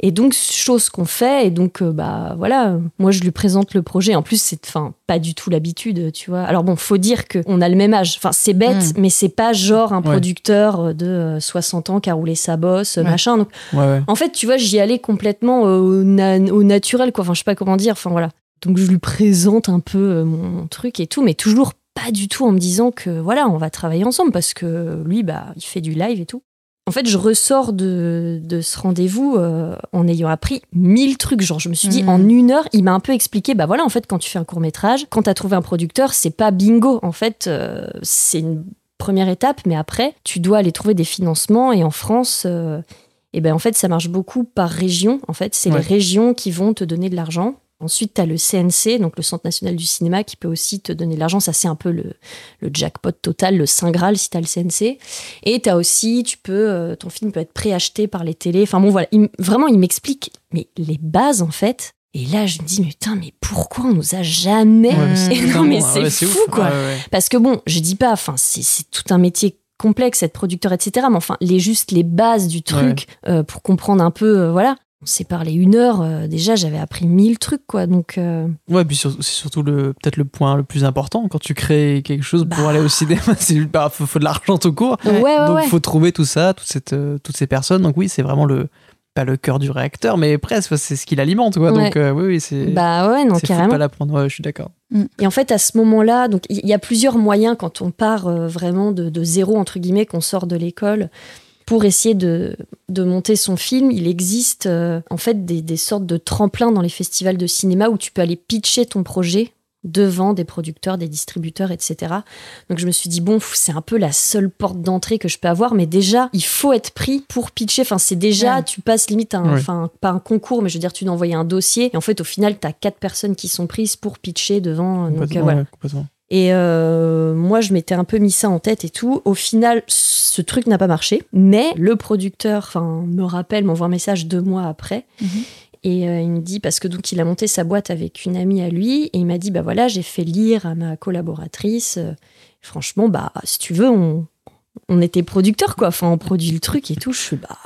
Et donc, chose qu'on fait, et donc, euh, bah voilà, moi je lui présente le projet. En plus, c'est enfin, pas du tout l'habitude, tu vois. Alors bon, faut dire qu'on a le même âge. Enfin, c'est bête, mais c'est pas genre un producteur de euh, 60 ans qui a roulé sa bosse, Ouais. machin. Donc, Ouais, en fait, tu vois, j'y allais complètement au, na- au naturel, quoi. Enfin, je sais pas comment dire. Enfin, voilà. Donc, je lui présente un peu euh, mon, truc et tout, mais toujours pas du tout en me disant que, voilà, on va travailler ensemble parce que lui, bah, il fait du live et tout. En fait, je ressors de, de ce rendez-vous euh, en ayant appris mille trucs. Genre, je me suis dit, Mhm. en une heure, il m'a un peu expliqué, bah voilà, en fait, quand tu fais un court métrage, quand tu as trouvé un producteur, c'est pas bingo. En fait, euh, c'est une première étape, mais après, tu dois aller trouver des financements. Et en France, euh, et ben en fait, ça marche beaucoup par région. En fait, c'est Ouais. les régions qui vont te donner de l'argent. Ensuite, tu as le CNC, donc le Centre national du cinéma, qui peut aussi te donner de l'argent. Ça, c'est un peu le, le jackpot total, le Saint Graal si tu as le CNC. Et tu as aussi, tu peux, euh, ton film peut être préacheté par les télés. Enfin bon, voilà. Il vraiment, il m'explique mais les bases, en fait. Et là, je me dis, mais putain, mais pourquoi on nous a jamais. Ouais, mais c'est Et non, mais ouais, c'est fou, ouf. quoi. Ouais. Parce que bon, je dis pas, enfin, c'est c'est tout un métier complexe, être producteur, etc. Mais enfin, les juste les bases du truc euh, pour comprendre un peu, euh, voilà. On s'est parlé une heure, euh, déjà j'avais appris mille trucs, quoi. Donc, euh, Ouais, puis sur- c'est surtout le peut-être le point le plus important quand tu crées quelque chose pour Bah. aller au cinéma, c'est bah, faut, faut de l'argent tout court. ouais, ouais, Donc ouais. faut trouver tout ça, toute cette, euh, toutes ces personnes. Donc oui, c'est vraiment le pas le cœur du réacteur, mais presque, c'est ce qui l'alimente, quoi. Ouais. Donc, euh, oui, oui, c'est. Bah ouais, non, c'est fou de carrément. pas l'apprendre, ouais, je suis d'accord. Et en fait, à ce moment-là, donc il y a plusieurs moyens quand on part euh, vraiment de, de zéro, entre guillemets, qu'on sort de l'école. Pour essayer de, de monter son film, il existe euh, en fait des, des sortes de tremplins dans les festivals de cinéma où tu peux aller pitcher ton projet devant des producteurs, des distributeurs, etc. Donc je me suis dit, bon, c'est un peu la seule porte d'entrée que je peux avoir, mais déjà, il faut être pris pour pitcher. Enfin, c'est déjà, Ouais. tu passes limite un, Ouais. enfin, pas un concours, mais je veux dire, tu dois envoyer un dossier. Et en fait, au final, tu as quatre personnes qui sont prises pour pitcher devant. Donc, euh, Complètement, voilà. ouais. Et euh, moi, je m'étais un peu mis ça en tête et tout. Au final, ce truc n'a pas marché. Mais le producteur, enfin, me rappelle, m'envoie un message deux mois après. Mhm. Et euh, il me dit, parce que donc il a monté sa boîte avec une amie à lui, et il m'a dit, bah voilà, j'ai fait lire à ma collaboratrice. Euh, franchement, bah, si tu veux, on, on était producteurs, quoi. Enfin, on produit le truc et tout. Je suis, bah,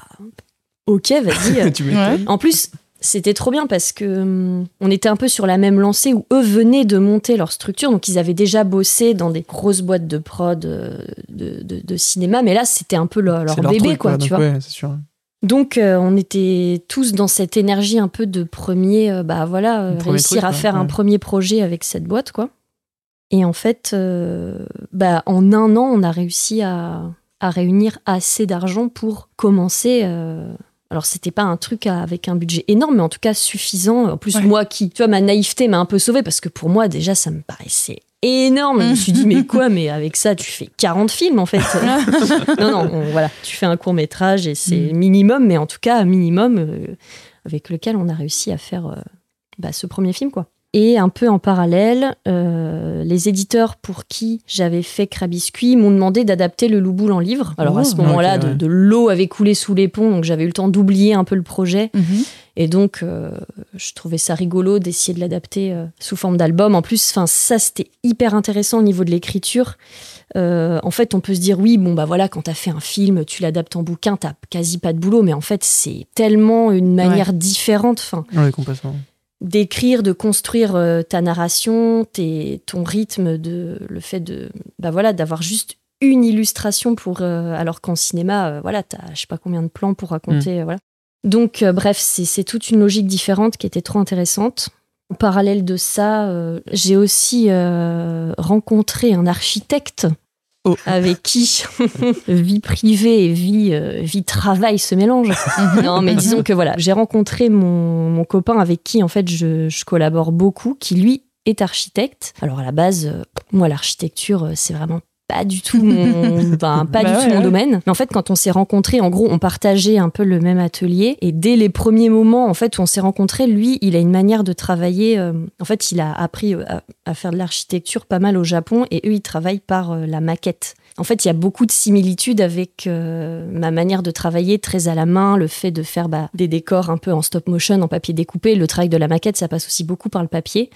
ok, vas-y. en plus, c'était trop bien parce que hum, on était un peu sur la même lancée où eux venaient de monter leur structure, donc ils avaient déjà bossé dans des grosses boîtes de prod euh, de, de- de cinéma, mais là c'était un peu leur, leur bébé, truc, quoi, donc tu vois. Ouais, c'est sûr. Donc euh, on était tous dans cette énergie un peu de premier, euh, bah voilà, euh, premier réussir truc, à faire un premier projet avec cette boîte, quoi. Et en fait, bah en un an, on a réussi à, à réunir assez d'argent pour commencer. Alors c'était pas un truc à- avec un budget énorme, mais en tout cas suffisant. En plus Ouais. moi qui, tu vois, ma naïveté m'a un peu sauvée parce que pour moi déjà ça me paraissait énorme. Je me suis dit mais quoi, mais avec ça tu fais 40 films en fait. non non, on- voilà, tu fais un court métrage et c'est minimum, mais en tout cas minimum euh, avec lequel on a réussi à faire euh, bah, ce premier film quoi. Et un peu en parallèle, euh, les éditeurs pour qui j'avais fait Crabiscuit m'ont demandé d'adapter le Louboule en livre. Alors à ce Oh, moment-là, de, ouais. de l'eau avait coulé sous les ponts, donc j'avais eu le temps d'oublier un peu le projet. Mhm. Et donc, euh, je trouvais ça rigolo d'essayer de l'adapter euh, sous forme d'album. En plus, enfin, ça, c'était hyper intéressant au niveau de l'écriture. En fait, on peut se dire, oui, bon, bah voilà, quand t'as fait un film, tu l'adaptes en bouquin, t'as quasi pas de boulot. Mais en fait, c'est tellement une manière différente. Enfin, Ouais, complètement. D'écrire, de construire euh, ta narration, tes, ton rythme, de le fait de bah voilà d'avoir juste une illustration pour euh, alors qu'en cinéma euh, voilà t'as je sais pas combien de plans pour raconter euh, voilà. Donc euh, bref c'est c'est toute une logique différente qui était trop intéressante. En parallèle de ça j'ai aussi rencontré un architecte Oh. avec qui vie privée et vie, euh, vie travail se mélangent. non, mais disons que voilà, j'ai rencontré mon, mon copain avec qui en fait je, je collabore beaucoup, qui lui est architecte. Alors à la base, euh, moi l'architecture, euh, c'est vraiment pas du tout mon, enfin, pas Bah du ouais, tout mon ouais. domaine. Mais en fait, quand on s'est rencontrés, en gros, on partageait un peu le même atelier. Et dès les premiers moments, en fait, où on s'est rencontrés, lui, il a une manière de travailler. euh, en fait, il a appris euh, à, à faire de l'architecture pas mal au Japon, et eux, ils travaillent par euh, la maquette. En fait, il y a beaucoup de similitudes avec euh, ma manière de travailler très à la main, le fait de faire bah, des décors un peu en stop motion, en papier découpé. Le travail de la maquette, ça passe aussi beaucoup par le papier.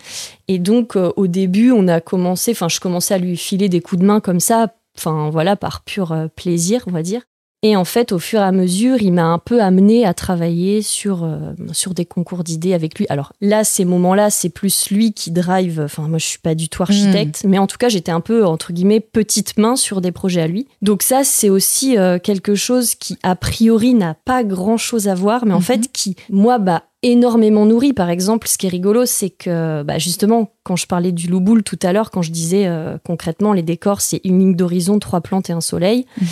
Et donc, euh, au début, on a commencé, enfin, je commençais à lui filer des coups de main comme ça, enfin, voilà, par pur euh, plaisir, on va dire. Et en fait, au fur et à mesure, il m'a un peu amené à travailler sur, euh, sur des concours d'idées avec lui. Alors là, ces moments-là, c'est plus lui qui drive. Enfin, moi, je suis pas du tout architecte, mais en tout cas, j'étais un peu, entre guillemets, petite main sur des projets à lui. Donc ça, c'est aussi euh, quelque chose qui, a priori, n'a pas grand-chose à voir, mais en Mhm. fait, qui, moi, bah, énormément nourri. Par exemple, ce qui est rigolo, c'est que bah, justement, quand je parlais du louboule tout à l'heure, quand je disais euh, concrètement les décors, c'est une ligne d'horizon, trois plantes et un soleil. Mhm.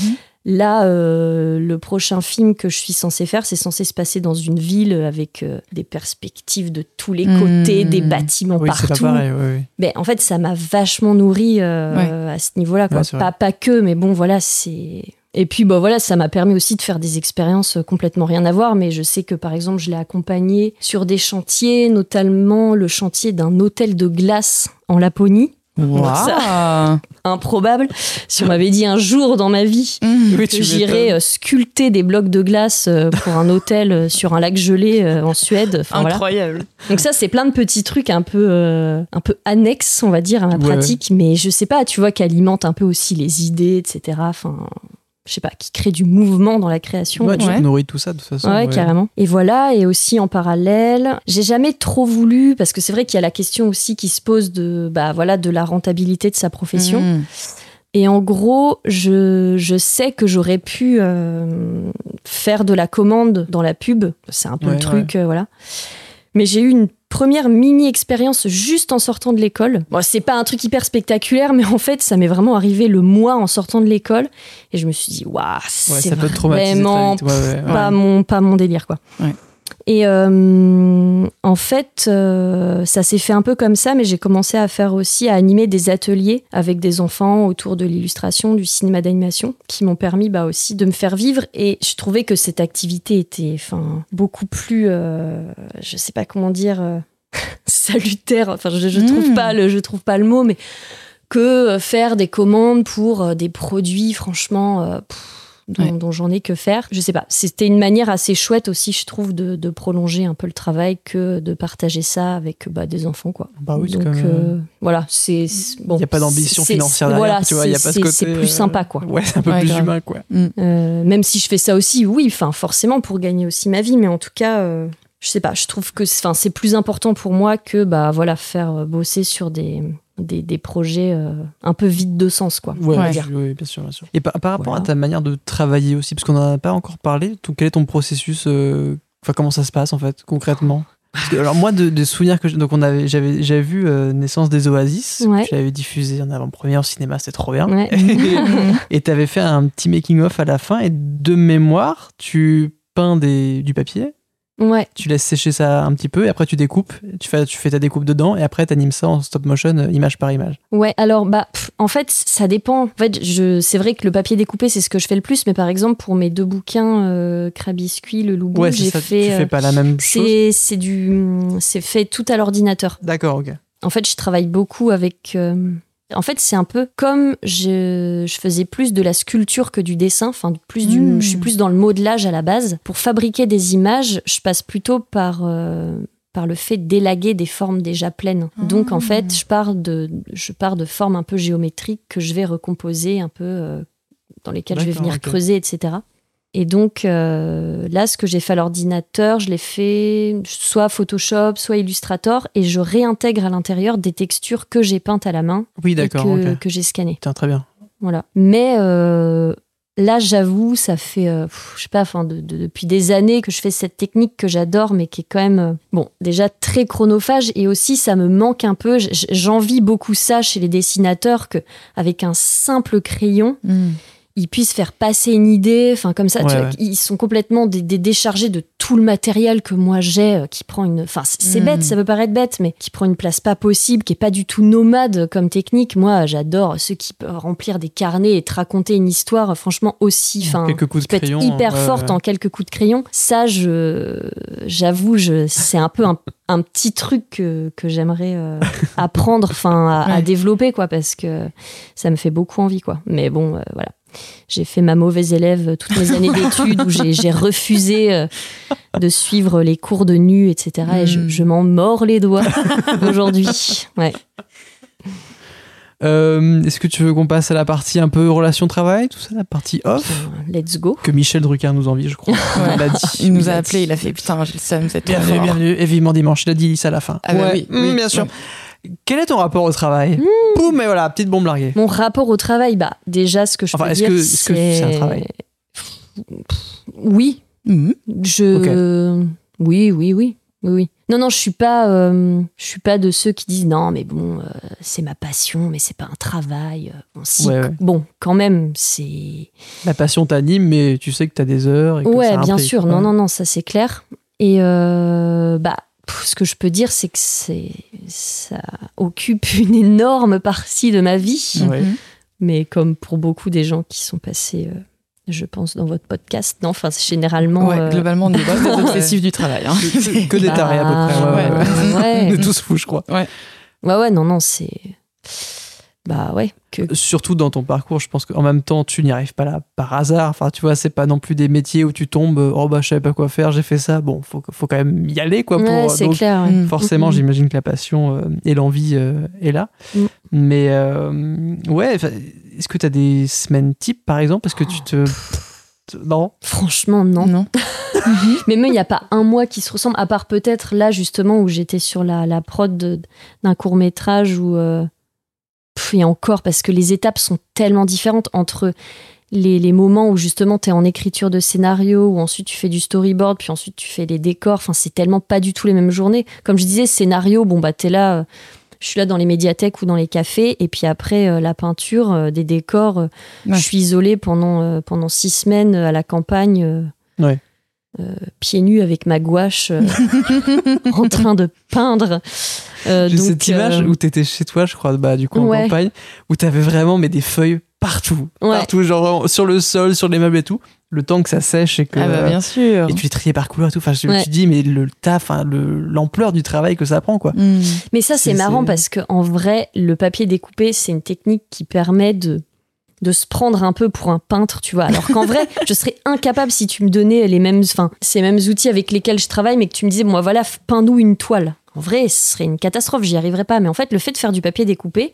Là, euh, le prochain film que je suis censée faire, c'est censé se passer dans une ville avec euh, des perspectives de tous les côtés, des bâtiments Oui, partout. pareil. Mais en fait, ça m'a vachement nourri euh, à ce niveau-là. quoi. Ouais, pas, pas que, mais bon, voilà, c'est. Et puis, bah voilà, ça m'a permis aussi de faire des expériences complètement rien à voir. Mais je sais que, par exemple, je l'ai accompagné sur des chantiers, notamment le chantier d'un hôtel de glace en Laponie. Improbable. Si on m'avait dit un jour dans ma vie que j'irais euh, sculpter des blocs de glace euh, pour un hôtel euh, sur un lac gelé en Suède. Enfin, voilà. Incroyable. Donc ça, c'est plein de petits trucs un peu, euh, un peu annexes, on va dire, à ma Ouais, pratique. Mais je sais pas, tu vois, qui alimente un peu aussi les idées, etc. Enfin, je sais pas, qui crée du mouvement dans la création. Ouais, tu Ouais. nourris tout ça de toute façon. Ouais, ouais. carrément. Et voilà, et aussi en parallèle, j'ai jamais trop voulu, parce que c'est vrai qu'il y a la question aussi qui se pose de, bah voilà, de la rentabilité de sa profession. Mhm. Et en gros, je, je sais que j'aurais pu euh, faire de la commande dans la pub. C'est un peu Ouais, le truc, euh, voilà. Mais j'ai eu une première mini expérience juste en sortant de l'école. Bon, c'est pas un truc hyper spectaculaire, mais en fait, ça m'est vraiment arrivé le mois en sortant de l'école. Et je me suis dit, waouh, Ouais, c'est vraiment ouais, ouais. pas mon pas mon délire quoi. Et euh, en fait, euh, ça s'est fait un peu comme ça, mais j'ai commencé à faire aussi à animer des ateliers avec des enfants autour de l'illustration, du cinéma d'animation, qui m'ont permis bah, aussi de me faire vivre. Et je trouvais que cette activité était, enfin, beaucoup plus, euh, je sais pas comment dire, euh, salutaire. Enfin, je, je trouve Mm. pas le, je trouve pas le mot, mais que faire des commandes pour des produits, franchement. pff, dont, Ouais. dont j'en ai que faire. Je sais pas, c'était une manière assez chouette aussi, je trouve, de, de prolonger un peu le travail que de partager ça avec bah, des enfants, quoi. Bah oui, Donc comme, euh, euh, voilà, c'est c'est- bon. Il n'y a pas d'ambition c'est- financière derrière, Voilà, tu vois, il y a c'est- pas ce côté. c'est plus euh, sympa, quoi. Ouais, c'est un peu Ouais, plus grave. humain, quoi. Euh, même si je fais ça aussi, oui, enfin forcément pour gagner aussi ma vie, mais en tout cas, euh, je sais pas, je trouve que c'est- enfin, c'est plus important pour moi que bah voilà faire euh, bosser sur des des, des projets euh, un peu vides de sens, quoi. Ouais, on va Ouais. dire. oui, bien sûr, bien sûr. Et par, par rapport Voilà. à ta manière de travailler aussi, parce qu'on n'en a pas encore parlé, quel est ton processus euh, Enfin, comment ça se passe en fait, concrètement? Parce que, alors moi, de, des souvenirs que j'ai- donc on avait, j'avais, j'avais vu euh, Naissance des Oasis, Ouais. que j'avais diffusé en avant-première au cinéma, c'était trop bien. Ouais. et tu avais fait un petit making-of à la fin, et de mémoire, tu peins des, du papier, Ouais. tu laisses sécher ça un petit peu, et après tu découpes, tu fais, tu fais ta découpe dedans, et après tu animes ça en stop motion, euh, image par image. Ouais, alors bah pff, en fait ça dépend. En fait, je c'est vrai que le papier découpé c'est ce que je fais le plus, mais par exemple pour mes deux bouquins euh, Crabiscuit, le loup Ouais, j'ai ça, fait. tu euh, fais pas la même chose. c'est c'est du c'est fait tout à l'ordinateur. D'accord, ok. En fait, je travaille beaucoup avec. euh, En fait, c'est un peu comme je, je faisais plus de la sculpture que du dessin. Enfin, plus du, je suis plus dans le modelage à la base. Pour fabriquer des images, je passe plutôt par euh, par le fait d'élaguer des formes déjà pleines. Donc, en fait, je pars de je pars de formes un peu géométriques que je vais recomposer un peu euh, dans lesquelles je vais venir creuser, etc. Et donc euh, là, ce que j'ai fait à l'ordinateur, je l'ai fait soit Photoshop, soit Illustrator, et je réintègre à l'intérieur des textures que j'ai peintes à la main Oui, d'accord, que, j'ai scannées. Putain, très bien. Voilà. Mais euh, là, j'avoue, ça fait, euh, pff, je sais pas, enfin, de- de- depuis des années que je fais cette technique que j'adore, mais qui est quand même, euh, bon, déjà très chronophage, et aussi ça me manque un peu. J'envie beaucoup ça chez les dessinateurs que avec un simple crayon Mm. Ils puissent faire passer une idée, enfin comme ça, tu Ouais, vois, ouais. ils sont complètement dé- dé- déchargés de tout le matériel que moi j'ai, euh, qui prend une, enfin c'est c'est Mm. bête, ça peut paraître bête, mais qui prend une place pas possible, qui est pas du tout nomade comme technique. Moi, j'adore ceux qui peuvent remplir des carnets et te raconter une histoire, franchement aussi, enfin Quelques coups de qui peut crayon. être hyper ouais, forte ouais. en quelques coups de crayon. Ça, je, j'avoue, je, c'est un peu un, un petit truc que, que j'aimerais euh, apprendre, enfin, à, à développer, quoi, parce que ça me fait beaucoup envie, quoi. Mais bon, euh, voilà. J'ai fait ma mauvaise élève toutes mes années d'études où j'ai, refusé euh, de suivre les cours de nu, etc. Et je, Mm. je m'en mords les doigts aujourd'hui. Ouais. Euh, Est-ce que tu veux qu'on passe à la partie un peu relation travail, tout ça, la partie off? Let's go. que Michel Drucker nous envie, je crois. Ouais. Il l'a dit. Il nous a appelé, dit. il a fait putain, j'ai le seum, c'est trop Bienvenue, bienvenue, et vivement dimanche. Il a dit ça à la fin. Ah bah oui, oui, bien sûr. ouais. Quel est ton rapport au travail Boum, et voilà, petite bombe larguée. Mon rapport au travail, bah, déjà, ce que je Enfin, peux est-ce dire, que- c'est un travail Oui. Je. Oui, oui, oui. Oui, oui. Non, non, je suis pas, euh, je suis pas de ceux qui disent non, mais bon, euh, c'est ma passion, mais c'est pas un travail. Bon, si, Ouais, ouais. bon, quand même, c'est. La passion t'anime, mais tu sais que t'as des heures. Et que Ouais, ça bien sûr. quoi. Non, non, non, ça c'est clair. Et euh, bah, ce que je peux dire, c'est que c'est, ça occupe une énorme partie de ma vie. Ouais. Mhm. Mais comme pour beaucoup des gens qui sont passés, euh, je pense, dans votre podcast, non, enfin, c'est généralement. Ouais, euh, globalement, on est pas des obsessifs du travail. hein. Que, que des bah, tarés à peu près. Ouais, ouais, ouais. ouais. On est tous fous, je crois. Ouais, ouais, non, non, c'est. Bah ouais. Que... Surtout dans ton parcours, je pense qu'en même temps, tu n'y arrives pas là par hasard. Enfin, tu vois, c'est pas non plus des métiers où tu tombes, euh, oh bah je savais pas quoi faire, j'ai fait ça. Bon, faut, faut quand même y aller, quoi. Ouais, pour, c'est donc, clair. ouais. Mm. Forcément, Mhm. j'imagine que la passion euh, et l'envie euh, est là. Mm. Mais euh, ouais, est-ce que tu as des semaines types, par exemple? Parce que tu te. Non? Franchement, non. Non. Mais même, il n'y a pas un mois qui se ressemble, à part peut-être là, justement, où j'étais sur la, la prod d'un court métrage où. Pff, et encore, parce que les étapes sont tellement différentes entre les, les moments où justement tu es en écriture de scénario, où ensuite tu fais du storyboard, puis ensuite tu fais les décors. Enfin, c'est tellement pas du tout les mêmes journées. Comme je disais, scénario, bon, bah, t'es là. euh, je suis là dans les médiathèques ou dans les cafés, et puis après euh, la peinture, euh, des décors, Ouais. je suis isolée pendant, pendant six semaines à la campagne, Ouais. Euh, pieds nus avec ma gouache, euh, en train de peindre. Euh, J'ai donc, cette image euh, où t'étais chez toi, je crois, bah, du coup, en Ouais. campagne, où t'avais vraiment mais des feuilles partout. Ouais. Partout, genre sur le sol, sur les meubles et tout. Le temps que ça sèche et que. Ah bah bien sûr. Et tu les triais par couleur et tout. Enfin, je me Ouais. suis dit, mais le taf, hein, le- l'ampleur du travail que ça prend, quoi. Mm. Mais ça, c'est C'est- marrant c'est- parce que en vrai, le papier découpé, c'est une technique qui permet de de se prendre un peu pour un peintre, tu vois. Alors qu'en vrai, je serais incapable si tu me donnais les mêmes, enfin, ces mêmes outils avec lesquels je travaille, mais que tu me disais, bon, voilà, peins-nous une toile. En vrai, ce serait une catastrophe, j'y arriverais pas. Mais en fait, le fait de faire du papier découpé,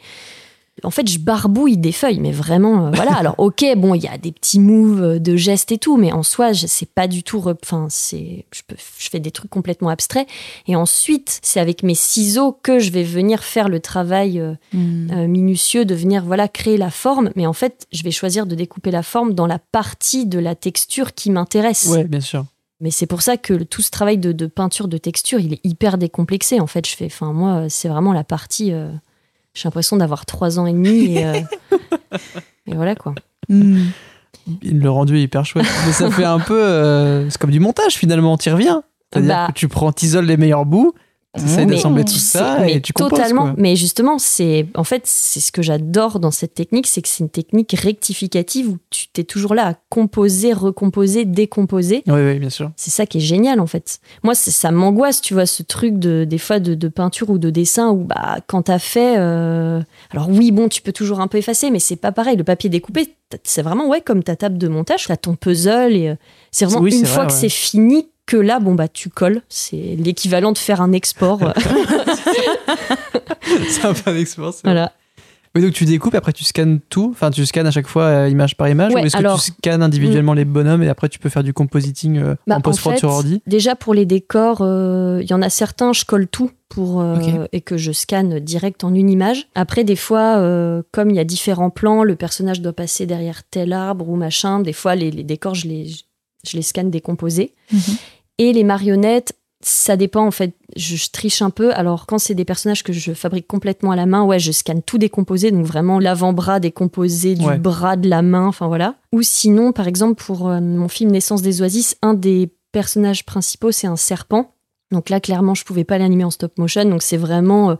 en fait, je barbouille des feuilles, mais vraiment, euh, voilà. Alors, ok, bon, il y a des petits moves euh, de gestes et tout, mais en soi, je sais pas du tout. Enfin, c'est, je, peux- je fais des trucs complètement abstraits. Et ensuite, c'est avec mes ciseaux que je vais venir faire le travail euh, Mm. euh, minutieux de venir voilà créer la forme. Mais en fait, je vais choisir de découper la forme dans la partie de la texture qui m'intéresse. Ouais, bien sûr. Mais c'est pour ça que le- tout ce travail de, de peinture de texture, il est hyper décomplexé. En fait, je fais, enfin moi, c'est vraiment la partie. J'ai l'impression d'avoir trois ans et demi et, euh, et voilà quoi. Mm. Le rendu est hyper chouette. Mais ça fait un peu. euh, c'est comme du montage finalement, t'y reviens. C'est-à-dire Bah. que tu prends, t'isoles les meilleurs bouts, t'essayes Mais d'assembler tout ça mais et tu composes. totalement. quoi. Mais justement, c'est en fait c'est ce que j'adore dans cette technique, c'est que c'est une technique rectificative où tu t'es toujours là à composer, recomposer, décomposer. Oui, oui, bien sûr. C'est ça qui est génial en fait. Moi, ça m'angoisse, tu vois, ce truc de des fois de, de peinture ou de dessin où bah quand t'as fait, euh, alors oui, bon, tu peux toujours un peu effacer, mais c'est pas pareil. Le papier découpé, c'est vraiment ouais comme ta table de montage, t'as ton puzzle et euh, c'est vraiment Oui, une fois vrai, que ouais. c'est fini que là, bon bah tu colles. C'est l'équivalent de faire un export. c'est un peu un c'est vrai. voilà. Oui, donc tu découpes, après tu scannes tout. Enfin, tu scannes à chaque fois euh, image par image. Ouais, ou est-ce alors- que tu scannes individuellement les bonhommes et après tu peux faire du compositing euh, Bah, en post-prod fait, sur ordi? Déjà pour les décors, euh, il y en a certains, je colle tout pour euh, et que je scanne direct en une image. Après, des fois, euh, comme il y a différents plans, le personnage doit passer derrière tel arbre ou machin. Des fois, les, les décors, je les, je les scanne décomposés. Mhm. Et les marionnettes, ça dépend en fait. Je, je triche un peu. Alors quand c'est des personnages que je fabrique complètement à la main, ouais, je scanne tout décomposé, donc vraiment l'avant-bras décomposé, du Ouais. bras, de la main, enfin voilà. Ou sinon, par exemple, pour euh, mon film Naissance des Oasis, un des personnages principaux, c'est un serpent. Donc là, clairement, je pouvais pas l'animer en stop motion, donc c'est vraiment euh,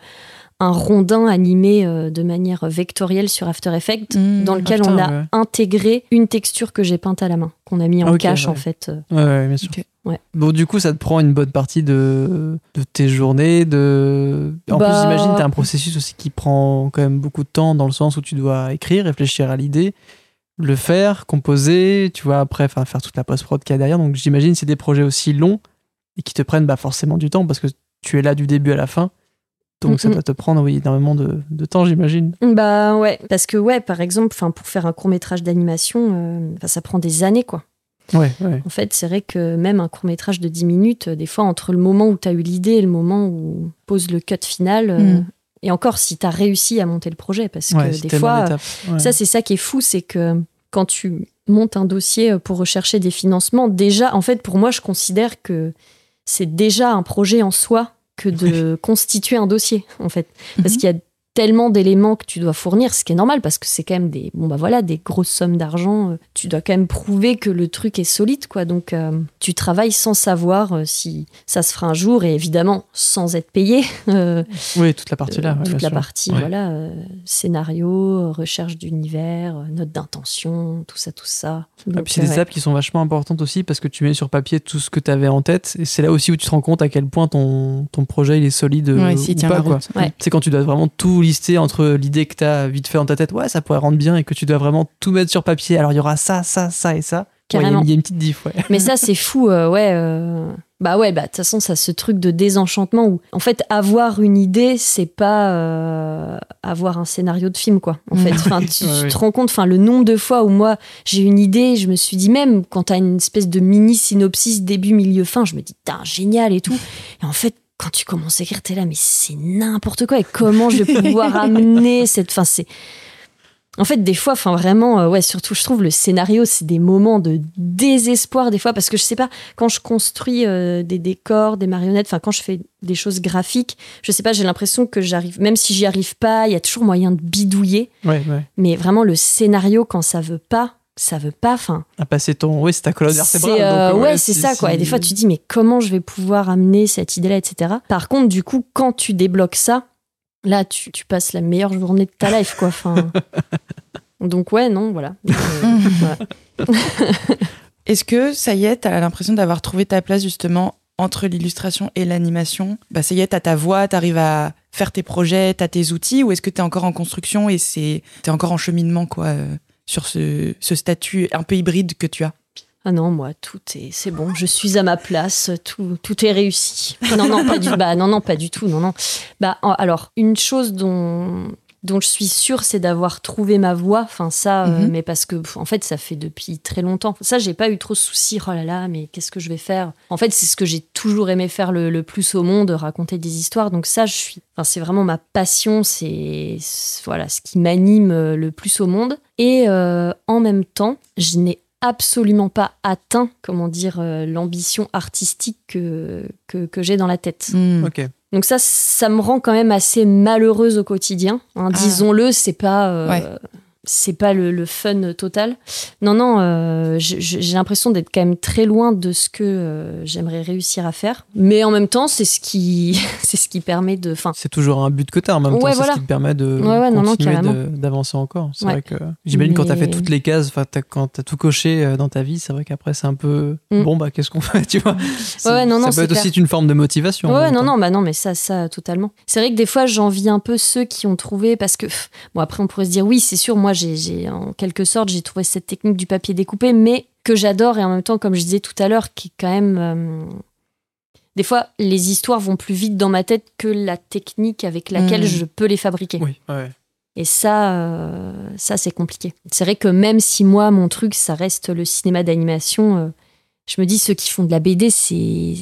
un rondin animé euh, de manière vectorielle sur After Effects, Mm. dans lequel putain, on a ouais. intégré une texture que j'ai peinte à la main, qu'on a mis en cache ouais. en fait. euh. Ouais, ouais, bien sûr. Ouais. Donc du coup, ça te prend une bonne partie de, de tes journées. De... En Bah- plus, j'imagine tu as un processus aussi qui prend quand même beaucoup de temps dans le sens où tu dois écrire, réfléchir à l'idée, le faire, composer, tu vois, après faire toute la post-prod qu'il y a derrière. Donc j'imagine que c'est des projets aussi longs et qui te prennent bah, forcément du temps parce que tu es là du début à la fin. Donc ça doit te prendre oui, énormément de, de temps, j'imagine. Bah ouais, parce que ouais, par exemple, pour faire un court métrage d'animation, euh, ça prend des années quoi. Ouais, ouais. En fait, c'est vrai que même un court métrage de 10 minutes, euh, des fois entre le moment où tu as eu l'idée et le moment où pose le cut final, euh, Mm. et encore si tu as réussi à monter le projet, parce Ouais, que des fois. Ouais. ça c'est ça qui est fou, c'est que quand tu montes un dossier euh, pour rechercher des financements, déjà, en fait, pour moi, je considère que c'est déjà un projet en soi que de constituer un dossier, en fait. Parce Mhm. qu'il y a tellement d'éléments que tu dois fournir, ce qui est normal parce que c'est quand même des bon bah voilà des grosses sommes d'argent. euh, Tu dois quand même prouver que le truc est solide quoi. Donc euh, tu travailles sans savoir euh, si ça se fera un jour et évidemment sans être payé. euh, Oui, toute la partie là. euh, ouais, toute la sûr. partie Ouais. voilà euh, scénario, recherche d'univers, note d'intention, tout ça tout ça. Et Donc, puis c'est des ouais. étapes qui sont vachement importantes aussi parce que tu mets sur papier tout ce que tu avais en tête et c'est là aussi où tu te rends compte à quel point ton, ton projet il est solide ou tient pas quoi. C'est quand tu dois vraiment tout entre l'idée que tu as vite fait dans ta tête, ouais, ça pourrait rendre bien et que tu dois vraiment tout mettre sur papier. Alors il y aura ça, ça, ça et ça. Ouais, il y a Carrément. une- il y, a une petite diff, ouais. Mais ça, c'est fou, euh, ouais. euh, Bah ouais, bah de toute façon, ça ce truc de désenchantement où, en fait, avoir une idée, c'est pas euh, avoir un scénario de film, quoi. En fait, enfin, tu, Ouais, tu ouais. te rends compte, enfin, le nombre de fois où moi j'ai une idée, je me suis dit même quand t'as une espèce de mini synopsis début, milieu, fin, je me dis, putain, génial et tout. Et en fait, quand tu commences à écrire, t'es là, mais c'est n'importe quoi. Et comment je vais pouvoir amener cette. Enfin, c'est. En fait, des fois, enfin vraiment, euh, ouais, surtout, je trouve le scénario, c'est des moments de désespoir des fois parce que je sais pas, quand je construis euh, des décors, des marionnettes, enfin quand je fais des choses graphiques, je sais pas, j'ai l'impression que j'arrive, même si j'y arrive pas, il y a toujours moyen de bidouiller. Ouais, ouais. Mais vraiment, le scénario, quand ça veut pas, ça veut pas. Enfin, À passer ton. Oui, c'est ta colonne vertébrale. c'est euh, donc, ouais, c'est ça quoi. Et des fois, tu te dis mais comment je vais pouvoir amener cette idée-là, etc. Par contre, du coup, quand tu débloques ça, là, tu, tu passes la meilleure journée de ta life, quoi. Enfin, donc ouais, non, voilà. Euh, voilà. Est-ce que ça y est, t'as l'impression d'avoir trouvé ta place justement entre l'illustration et l'animation? Bah ça y est, t'as ta voix, t'arrives à faire tes projets, t'as tes outils, ou est-ce que t'es encore en construction et c'est t'es encore en cheminement quoi euh, sur ce, ce statut un peu hybride que tu as Ah non, moi, tout est, c'est bon. Je suis à ma place. Tout, tout est réussi. Non, non, pas du, bah, non, non, pas du tout. Non, non. Bah, alors, une chose dont, dont je suis sûre, c'est d'avoir trouvé ma voie. Enfin, ça, euh, Mhm. mais parce que, en fait, ça fait depuis très longtemps. Ça, j'ai pas eu trop de soucis. Oh là là, mais qu'est-ce que je vais faire? En fait, c'est ce que j'ai toujours aimé faire le, le plus au monde, raconter des histoires. Donc ça, je suis. Enfin, c'est vraiment ma passion. C'est c'est- voilà ce qui m'anime euh, le plus au monde. Et euh, en même temps, je n'ai absolument pas atteint, comment dire, euh, l'ambition artistique que, que, que j'ai dans la tête. Hmm. Donc ça, ça me rend quand même assez malheureuse au quotidien. hein. Ah. Disons-le, c'est pas, euh, Ouais. C'est pas le, le fun total. Non, non, euh, j'ai l'impression d'être quand même très loin de ce que euh, j'aimerais réussir à faire. Mais en même temps, c'est ce qui, c'est ce qui permet de, C'est toujours un but que t'as en même temps, c'est ce qui te permet de Ouais, ouais, continuer d'avancer encore. C'est vrai que j'imagine quand t'as fait Mais- toutes les cases, t'as- quand t'as tout coché euh, dans ta vie, c'est vrai qu'après c'est un peu Mm. bon bah qu'est-ce qu'on fait, tu vois? Non, non, Ça peut être clair. aussi une forme de motivation. Ouais, non, temps. non, bah non, mais ça, ça, totalement. C'est vrai que des fois, j'envie un peu ceux qui ont trouvé, parce que, bon, après, on pourrait se dire, oui, c'est sûr, moi, j'ai, en quelque sorte, j'ai trouvé cette technique du papier découpé, mais que j'adore, et en même temps, comme je disais tout à l'heure, qui est quand même. euh, des fois, les histoires vont plus vite dans ma tête que la technique avec laquelle Mm. je peux les fabriquer. Oui, ouais. Et ça, euh, ça c'est compliqué. C'est vrai que même si moi, mon truc, ça reste le cinéma d'animation, euh, je me dis, ceux qui font de la BD, c'est.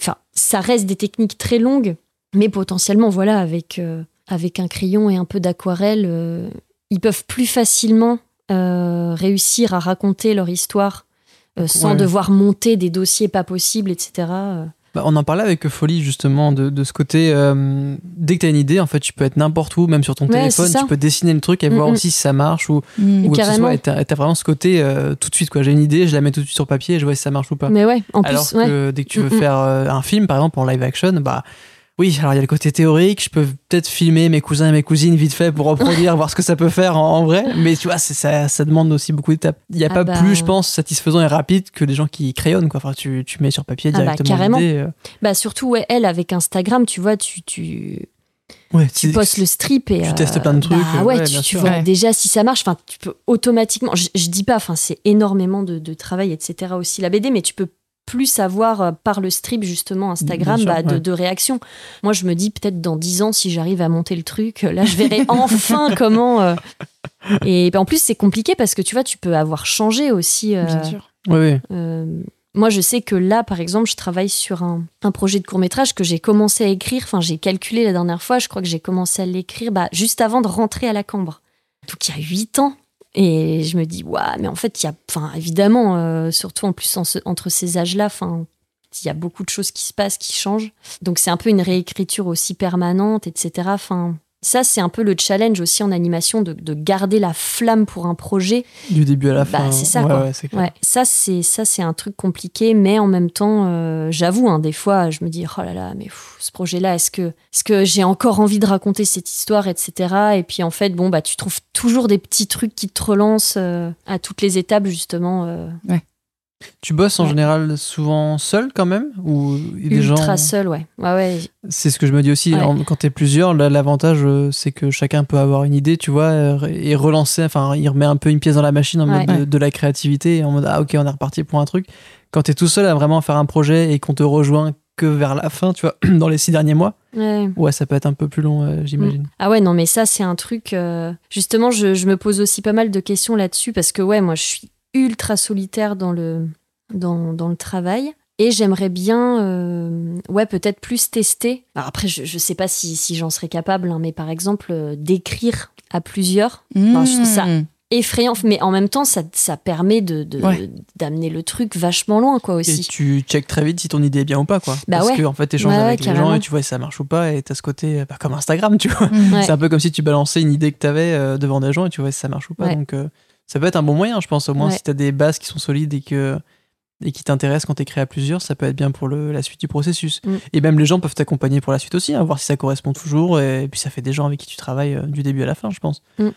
Enfin, ça reste des techniques très longues, mais potentiellement, voilà, avec, euh, avec un crayon et un peu d'aquarelle, ils peuvent plus facilement euh, réussir à raconter leur histoire euh, sans Ouais. devoir monter des dossiers pas possibles, etc. euh. Bah, on en parlait avec Folie justement de, de ce côté. euh, dès que t'as une idée, en fait, tu peux être n'importe où, même sur ton Ouais, téléphone, tu peux dessiner le truc et Mm, voir mm. aussi si ça marche ou, Hmm. ou quoi que ce soit. Et t'as vraiment ce côté euh, tout de suite quoi. J'ai une idée, je la mets tout de suite sur papier et je vois si ça marche ou pas. Mais ouais, en Alors plus, ouais. que dès que tu veux Mm, mm. faire euh, un film, par exemple en live action, bah oui, alors il y a le côté théorique, je peux peut-être filmer mes cousins et mes cousines vite fait pour reproduire, voir ce que ça peut faire en, en vrai, mais tu vois, c'est- ça, ça demande aussi beaucoup d'étapes. Il n'y a Ah pas bah. plus, je pense, satisfaisant et rapide que des gens qui crayonnent, quoi. Enfin, tu, tu mets sur papier Ah bah, carrément. l'idée. euh. Bah surtout, ouais, elle, avec Instagram, tu vois, tu, tu, Ouais, tu c'est- postes le strip et tu euh, testes plein de trucs, bah euh, ouais, ouais, tu, tu vois Ouais. déjà si ça marche. Enfin, tu peux automatiquement. Je, je dis pas. Enfin, c'est énormément de, de travail, etc. Aussi la BD, mais tu peux plus avoir euh, par le strip justement Instagram sûr, bah, de, ouais. de réactions. Moi, je me dis peut-être dans 10 ans si j'arrive à monter le truc, là, je verrai enfin comment. euh, Et bah, en plus, c'est compliqué parce que tu vois, tu peux avoir changé aussi. euh, Bien sûr. Euh, moi, je sais que là, par exemple, je travaille sur un, un projet de court métrage que j'ai commencé à écrire. Enfin, j'ai calculé la dernière fois, je crois que j'ai commencé à l'écrire bah, juste avant de rentrer à la Cambre. Donc, il y a huit ans. Et je me dis, waouh, mais en fait, il y a, enfin, évidemment, euh, surtout en plus entre ces âges-là, enfin, il y a beaucoup de choses qui se passent, qui changent. Donc, c'est un peu une réécriture aussi permanente, etc. Enfin, ça, c'est un peu le challenge aussi en animation de, de garder la flamme pour un projet Du début à la Bah, fin. c'est ça, ouais, quoi. ouais, clair. Ouais, ça c'est ça c'est un truc compliqué, mais en même temps, euh, j'avoue, hein, des fois, je me dis oh là là, mais pff, ce projet-là, est-ce que est-ce que j'ai encore envie de raconter cette histoire, etc. Et puis en fait, bon bah tu trouves toujours des petits trucs qui te relancent euh, à toutes les étapes justement. euh, Tu bosses en Ouais. général souvent seul quand même Ou des ultra gens. seul, ouais, ouais ouais. C'est ce que je me dis aussi. Ouais. quand t'es plusieurs, l'avantage, euh, c'est que chacun peut avoir une idée, tu vois, euh, et relancer. Enfin, il remet un peu une pièce dans la machine en mode de, de la créativité, en mode ah ok, on est reparti pour un truc. Quand t'es tout seul à vraiment faire un projet et qu'on te rejoint que vers la fin, tu vois, dans les six derniers mois, ouais. ouais, ça peut être un peu plus long, euh, j'imagine. Ah ouais, non, mais ça, c'est un truc. euh, Justement, je, je me pose aussi pas mal de questions là-dessus parce que, ouais, moi, je suis ultra solitaire dans le, dans, dans le travail. Et j'aimerais bien, euh, ouais, peut-être plus tester. Alors après, je, je sais pas si, si j'en serais capable, hein, mais par exemple, euh, d'écrire à plusieurs. Enfin, je trouve ça Mmh. effrayant, mais en même temps, ça, ça permet de, Ouais. d'amener le truc vachement loin, quoi, Et aussi. tu check très vite si ton idée est bien ou pas, quoi. Bah Parce ouais. que, en fait, t'échanges Ouais, ouais, avec les gens et tu vois si ça marche ou pas. Et t'as ce côté, bah, comme Instagram, tu vois. Mmh. Ouais. C'est un peu comme si tu balançais une idée que t'avais euh, devant des gens et tu vois si ça marche ou pas. Ouais. Donc, euh, ça peut être un bon moyen, je pense. Au moins, Ouais. si t'as des bases qui sont solides et que et qui t'intéressent quand t'écris à plusieurs, ça peut être bien pour le, la suite du processus. Mm. Et même les gens peuvent t'accompagner pour la suite aussi, hein, voir si ça correspond toujours. Et, puis ça fait des gens avec qui tu travailles euh, du début à la fin, je pense. Mm.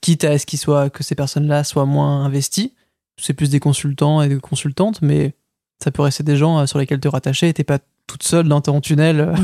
Quitte à ce qu'ils soient, que ces personnes-là soient moins investies. C'est plus des consultants et des consultantes, mais ça peut rester des gens euh, sur lesquels te rattacher et t'es pas toute seule dans ton tunnel euh,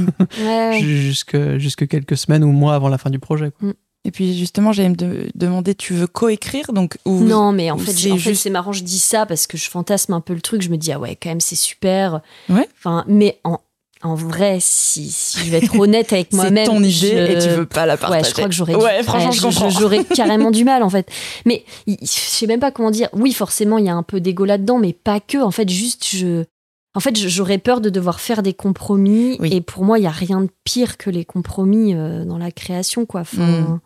Ouais. jusque, jusque quelques semaines ou mois avant la fin du projet. quoi. Et puis justement, j'allais me de- demander, tu veux coécrire donc ou Non, mais en ou fait, c'est juste- marrant, je dis ça parce que je fantasme un peu le truc. Je me dis, ah ouais, quand même, c'est super. Ouais. Enfin, mais en, en vrai, si, si je vais être honnête avec moi-même. c'est ton idée je- et tu veux pas la partager. Ouais, je crois que j'aurais. Ouais, du- franchement, je comprends. J'aurais carrément du mal, en fait. Mais je sais même pas comment dire. Oui, forcément, il y a un peu d'ego là-dedans, mais pas que. En fait, juste, je. En fait, j'aurais peur de devoir faire des compromis. Oui. Et pour moi, il y a rien de pire que les compromis euh, dans la création, quoi. Enfin, Mm.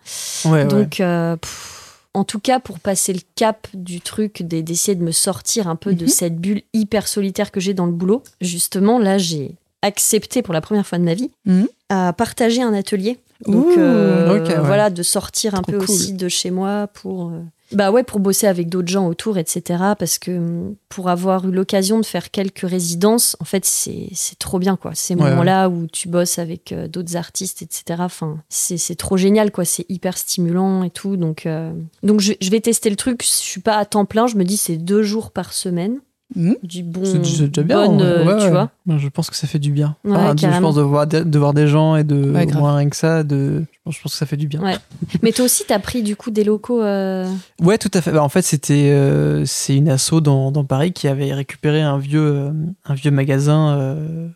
Ouais, ouais. donc, euh, pff, en tout cas, pour passer le cap du truc, d'e- d'essayer de me sortir un peu de Mhm. cette bulle hyper solitaire que j'ai dans le boulot, justement, là, j'ai accepté pour la première fois de ma vie Mhm. à partager un atelier. Donc, Ouh, euh, ouais. voilà, de sortir un peu cool. aussi de chez moi pour. Bah ouais, pour bosser avec d'autres gens autour, etc. Parce que hum, pour avoir eu l'occasion de faire quelques résidences, en fait, c'est c'est trop bien, quoi. Ces Ouais, moments-là où tu bosses avec euh, d'autres artistes, etc. Enfin, c'est c'est trop génial, quoi. C'est hyper stimulant et tout. Donc, euh, donc je, je vais tester le truc. Je suis pas à temps plein. Je me dis, c'est deux jours par semaine. Mhm. Du bon. C'est c'est déjà bien. bonne, ouais, euh, ouais, tu ouais. vois. Moi, Je pense que ça fait du bien. Ouais, Enfin, je pense de voir, des, de voir des gens et de moins rien que ça, de, je pense, je pense que ça fait du bien. Ouais. Mais toi aussi, t'as pris du coup des locaux. euh, Ouais, tout à fait. Bah, en fait, c'était euh, c'est une asso dans, dans Paris qui avait récupéré un vieux euh, un vieux magasin euh,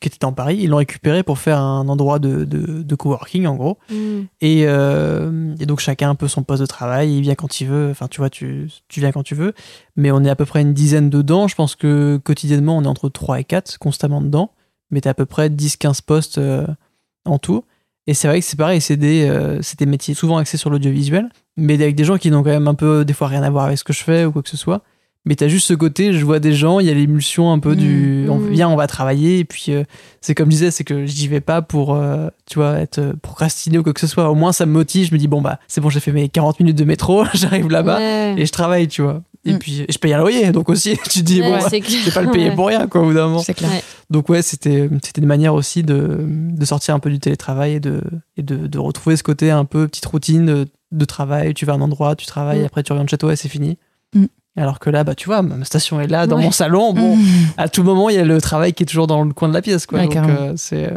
qui était dans Paris. Ils l'ont récupéré pour faire un endroit de, de, de coworking en gros. hmm. Et, euh, et donc chacun a un peu son poste de travail, il vient quand il veut, enfin tu vois, tu, tu viens quand tu veux, mais on est à peu près une dizaine dedans, je pense que quotidiennement on est entre 3 et 4 constamment dedans, mais t'as à peu près 10-15 postes euh, en tout. Et c'est vrai que c'est pareil, c'est des, euh, c'est des métiers souvent axés sur l'audiovisuel, mais avec des gens qui n'ont quand même un peu des fois rien à voir avec ce que je fais ou quoi que ce soit. Mais t'as juste ce côté, je vois des gens, il y a l'émulsion un peu du. Mmh. On vient, on va travailler, et puis euh, c'est comme je disais, c'est que j'y vais pas pour, euh, tu vois, être euh, procrastiné ou quoi que ce soit. Au moins, ça me motive. Je me dis, bon, bah, c'est bon, j'ai fait mes 40 minutes de métro, j'arrive là-bas Ouais. et je travaille, tu vois. Et Mm. puis, je paye un loyer, donc aussi, tu te dis, Ouais, bon, bah, je vais pas le payer Ouais. pour rien, quoi, au bout d'un moment. C'est clair. Ouais. Donc, ouais, c'était c'était une manière aussi de, de sortir un peu du télétravail et de, et de, de retrouver ce côté un peu petite routine de, de travail. Tu vas à un endroit, tu travailles, Mm. après tu rentres chez toi et c'est fini. Mm. Alors que là, bah, tu vois, ma station est là, dans Ouais. mon salon. Bon, Mhm. à tout moment, il y a le travail qui est toujours dans le coin de la pièce. Quoi. Ouais, Donc, euh, c'est euh,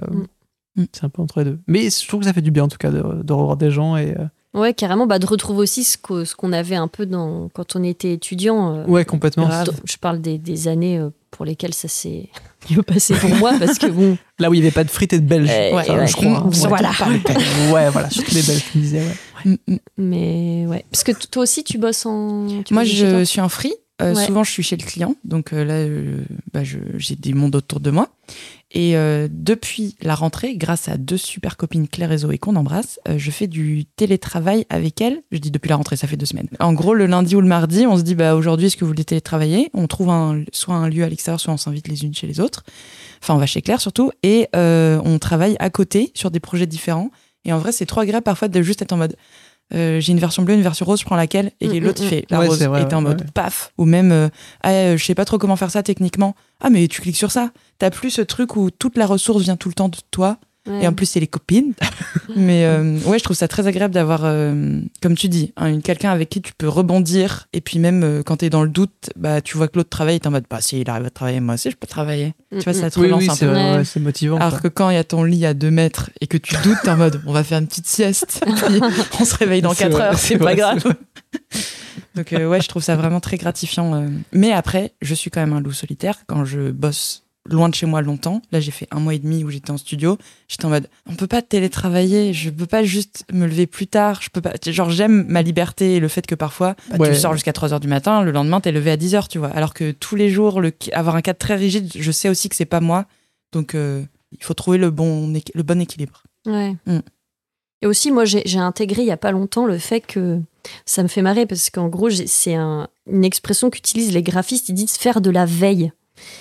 Mm. c'est un peu entre les deux. Mais je trouve que ça fait du bien, en tout cas, de, de revoir des gens. Et, euh, Ouais, carrément, bah, de retrouver aussi ce qu'o- ce qu'on avait un peu dans, quand on était étudiant. Ouais, complètement. Je parle des, des années pour lesquelles ça s'est mieux passé pour moi, parce que bon. Là où il n'y avait pas de frites et de belges. Ouais, je crois. hein. Mm, voilà. Ouais, voilà, surtout les belges, tu me disais. Ouais. Mm, mm. Mais ouais. Parce que toi aussi, tu bosses en. tu Moi, bosses je suis en free. Euh, Ouais. Souvent, je suis chez le client. Donc euh, là, euh, bah, je- j'ai des mondes autour de moi. Et euh, depuis la rentrée, grâce à deux super copines, Claire et Zoé, qu'on embrasse, je fais du télétravail avec elles. Je dis depuis la rentrée, ça fait deux semaines. En gros, le lundi ou le mardi, on se dit bah, aujourd'hui, est-ce que vous voulez télétravailler? On trouve un, soit un lieu à l'extérieur, soit on s'invite les unes chez les autres. Enfin, on va chez Claire surtout. Et on travaille à côté sur des projets différents. Et en vrai, c'est trop agréable parfois de juste être en mode. euh, j'ai une version bleue, une version rose, je prends laquelle Et Mm, l'autre, mm, il fait la Ouais, rose. vrai, et t'es en mode ouais. paf. Ou même, euh, ah, euh, je sais pas trop comment faire ça techniquement. Ah, mais tu cliques sur ça. T'as plus ce truc où toute la ressource vient tout le temps de toi. Ouais. Et en plus, c'est les copines. mais euh, ouais, je trouve ça très agréable d'avoir, euh, comme tu dis, hein, quelqu'un avec qui tu peux rebondir. Et puis même euh, quand t'es dans le doute, bah, tu vois que l'autre travaille et t'es en mode, bah, si il arrive à travailler, moi aussi, je peux travailler. Mm, Tu vois, ça mm. te Oui, relance oui, un peu. ouais, c'est motivant. Alors quoi. que quand il y a ton lit à 2 mètres et que tu doutes, t'es en mode on va faire une petite sieste, puis on se réveille dans C'est 4 vrai, heures, c'est pas vrai, grave. Donc euh, ouais, je trouve ça vraiment très gratifiant. euh. Mais après, je suis quand même un loup solitaire. Quand je bosse loin de chez moi longtemps. Là, j'ai fait un mois et demi où j'étais en studio. J'étais en mode, on peut pas télétravailler. Je peux pas juste me lever plus tard. Je peux pas. Genre, j'aime ma liberté et le fait que parfois, bah, Ouais. tu sors jusqu'à 3 heures du matin. Le lendemain, t'es levé à 10 heures, tu vois. Alors que tous les jours, le, avoir un cadre très rigide, je sais aussi que c'est pas moi. Donc, euh, il faut trouver le bon, équ- le bon équilibre. Ouais. Mm. Et aussi, moi, j'ai intégré il y a pas longtemps le fait que ça me fait marrer parce qu'en gros, j'ai- c'est un- une expression qu'utilisent les graphistes. Ils disent faire de la veille.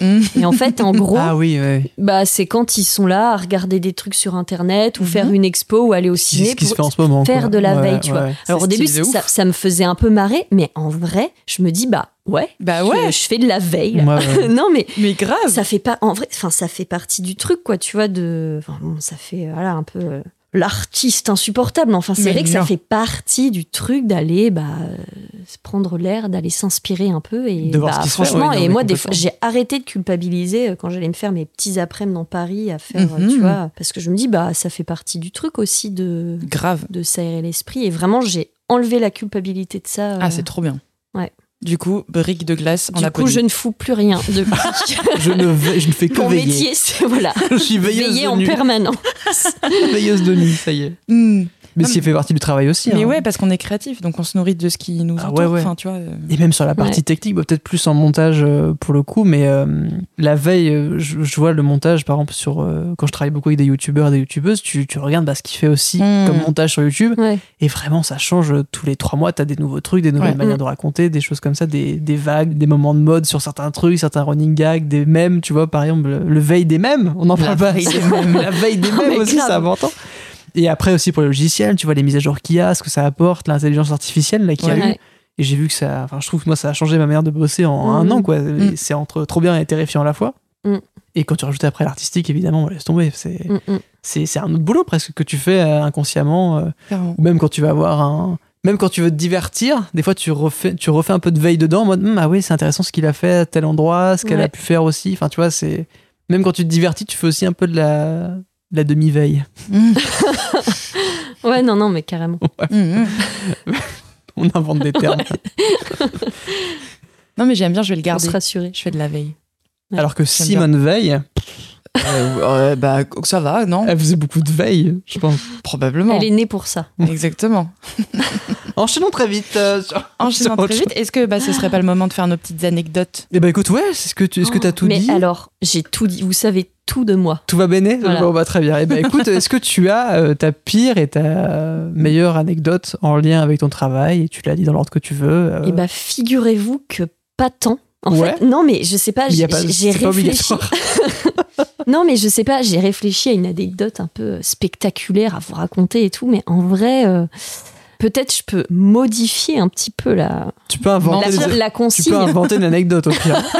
Et en fait, en gros, Ah oui, ouais. bah, c'est quand ils sont là à regarder des trucs sur Internet ou Mhm. faire une expo ou aller au ciné se pour fait en ce moment. faire quoi. de la Ouais, veille, tu vois. Alors au début, ça, ça me faisait un peu marrer, mais en vrai, je me dis bah ouais, Bah je- ouais. je, fais de la veille. là. Ouais, ouais. non mais Mais grave. ça fait pas en vrai, enfin ça fait partie du truc quoi, tu vois de, enfin, bon, ça fait euh, voilà un peu euh, l'artiste insupportable. Enfin c'est vrai que ça fait partie du truc d'aller bah prendre l'air, d'aller s'inspirer un peu et De voir bah, ce fait, franchement ouais, et moi des fois j'ai arrêté de culpabiliser euh, quand j'allais me faire mes petits après-midi dans Paris à faire euh, Mhm. tu vois parce que je me dis bah ça fait partie du truc aussi de Grave. de s'aérer l'esprit. Et vraiment, j'ai enlevé la culpabilité de ça. Ah, euh, c'est trop bien. Ouais. Du coup, brique de glace en Du coup, je ne fous plus rien depuis. Je ne, je ne fais que Mon veiller. métier, c'est voilà, Je suis veilleuse veiller de en nuit. permanence. Veilleuse de nuit, ça y est. Hmm. Mais ce qui fait partie du travail aussi. Mais hein. ouais, parce qu'on est créatif, donc on se nourrit de ce qui nous Ah entoure. ouais, ouais. Enfin, tu vois. euh, Et même sur la partie Ouais. technique, bah, peut-être plus en montage euh, pour le coup, mais euh, la veille, euh, je, je vois le montage, par exemple, sur euh, quand je travaille beaucoup avec des youtubeurs et des youtubeuses, tu, tu regardes bah, ce qu'il fait aussi Mm. comme montage sur YouTube, Ouais. et vraiment ça change tous les trois mois, tu as des nouveaux trucs, des nouvelles Ouais. manières Mm. de raconter, des choses comme ça, des, des vagues, des moments de mode sur certains trucs, certains running gags, des mèmes, tu vois, par exemple, le, le veille des mèmes, on en La parle pas veille assez. des mèmes. la veille des mèmes aussi, c'est important. Et après aussi pour les logiciels, tu vois les mises à jour qu'il y a, ce que ça apporte, l'intelligence artificielle là, qu'il y a Ouais. eu. Et j'ai vu que ça. Enfin, je trouve que moi, ça a changé ma manière de bosser en un an, quoi. Mm. C'est entre trop bien et terrifiant à la fois. Mm. Et quand tu rajoutes après l'artistique, évidemment, laisse tomber. C'est Mm, c'est c'est un autre boulot presque que tu fais euh, inconsciemment. euh, ou même quand tu vas avoir un. Même quand tu veux te divertir, des fois tu refais, tu refais un peu de veille dedans en mode Hum, Ah oui, c'est intéressant ce qu'il a fait à tel endroit, ce qu'elle Ouais. a pu faire aussi. Enfin, tu vois, c'est. Même quand tu te divertis, tu fais aussi un peu de la, la demi-veille. Hmm. Ouais, non, non, mais carrément. Hmm, hmm. On invente des termes. Non, mais j'aime bien, je vais le Pour garder. se rassurer. Je fais de la veille. Ouais, Alors que Simone Veil, Euh, bah, ça va, non elle faisait beaucoup de veille, je pense. Probablement. Elle est née pour ça. Exactement. Enchaînons très vite. euh, sur- Enchaînons sur très vite. Est-ce que bah, ce serait pas le moment de faire nos petites anecdotes Eh ben écoute, ouais, c'est ce que tu est-ce que as tout mais dit alors, j'ai tout dit. Vous savez tout de moi. Tout va bien Voilà. Bon, bah, très bien. Eh ben écoute, est-ce que tu as euh, ta pire et ta meilleure anecdote en lien avec ton travail et tu l'as dit dans l'ordre que tu veux euh, Et bah, figurez-vous que pas tant. En Ouais. fait, non, mais je sais pas, j'ai pas, réfléchi. Non, mais je sais pas, j'ai réfléchi à une anecdote un peu spectaculaire à vous raconter et tout, mais en vrai, euh, peut-être je peux modifier un petit peu la, Tu peux inventer, la, des- la tu consigne. peux inventer une anecdote au pire.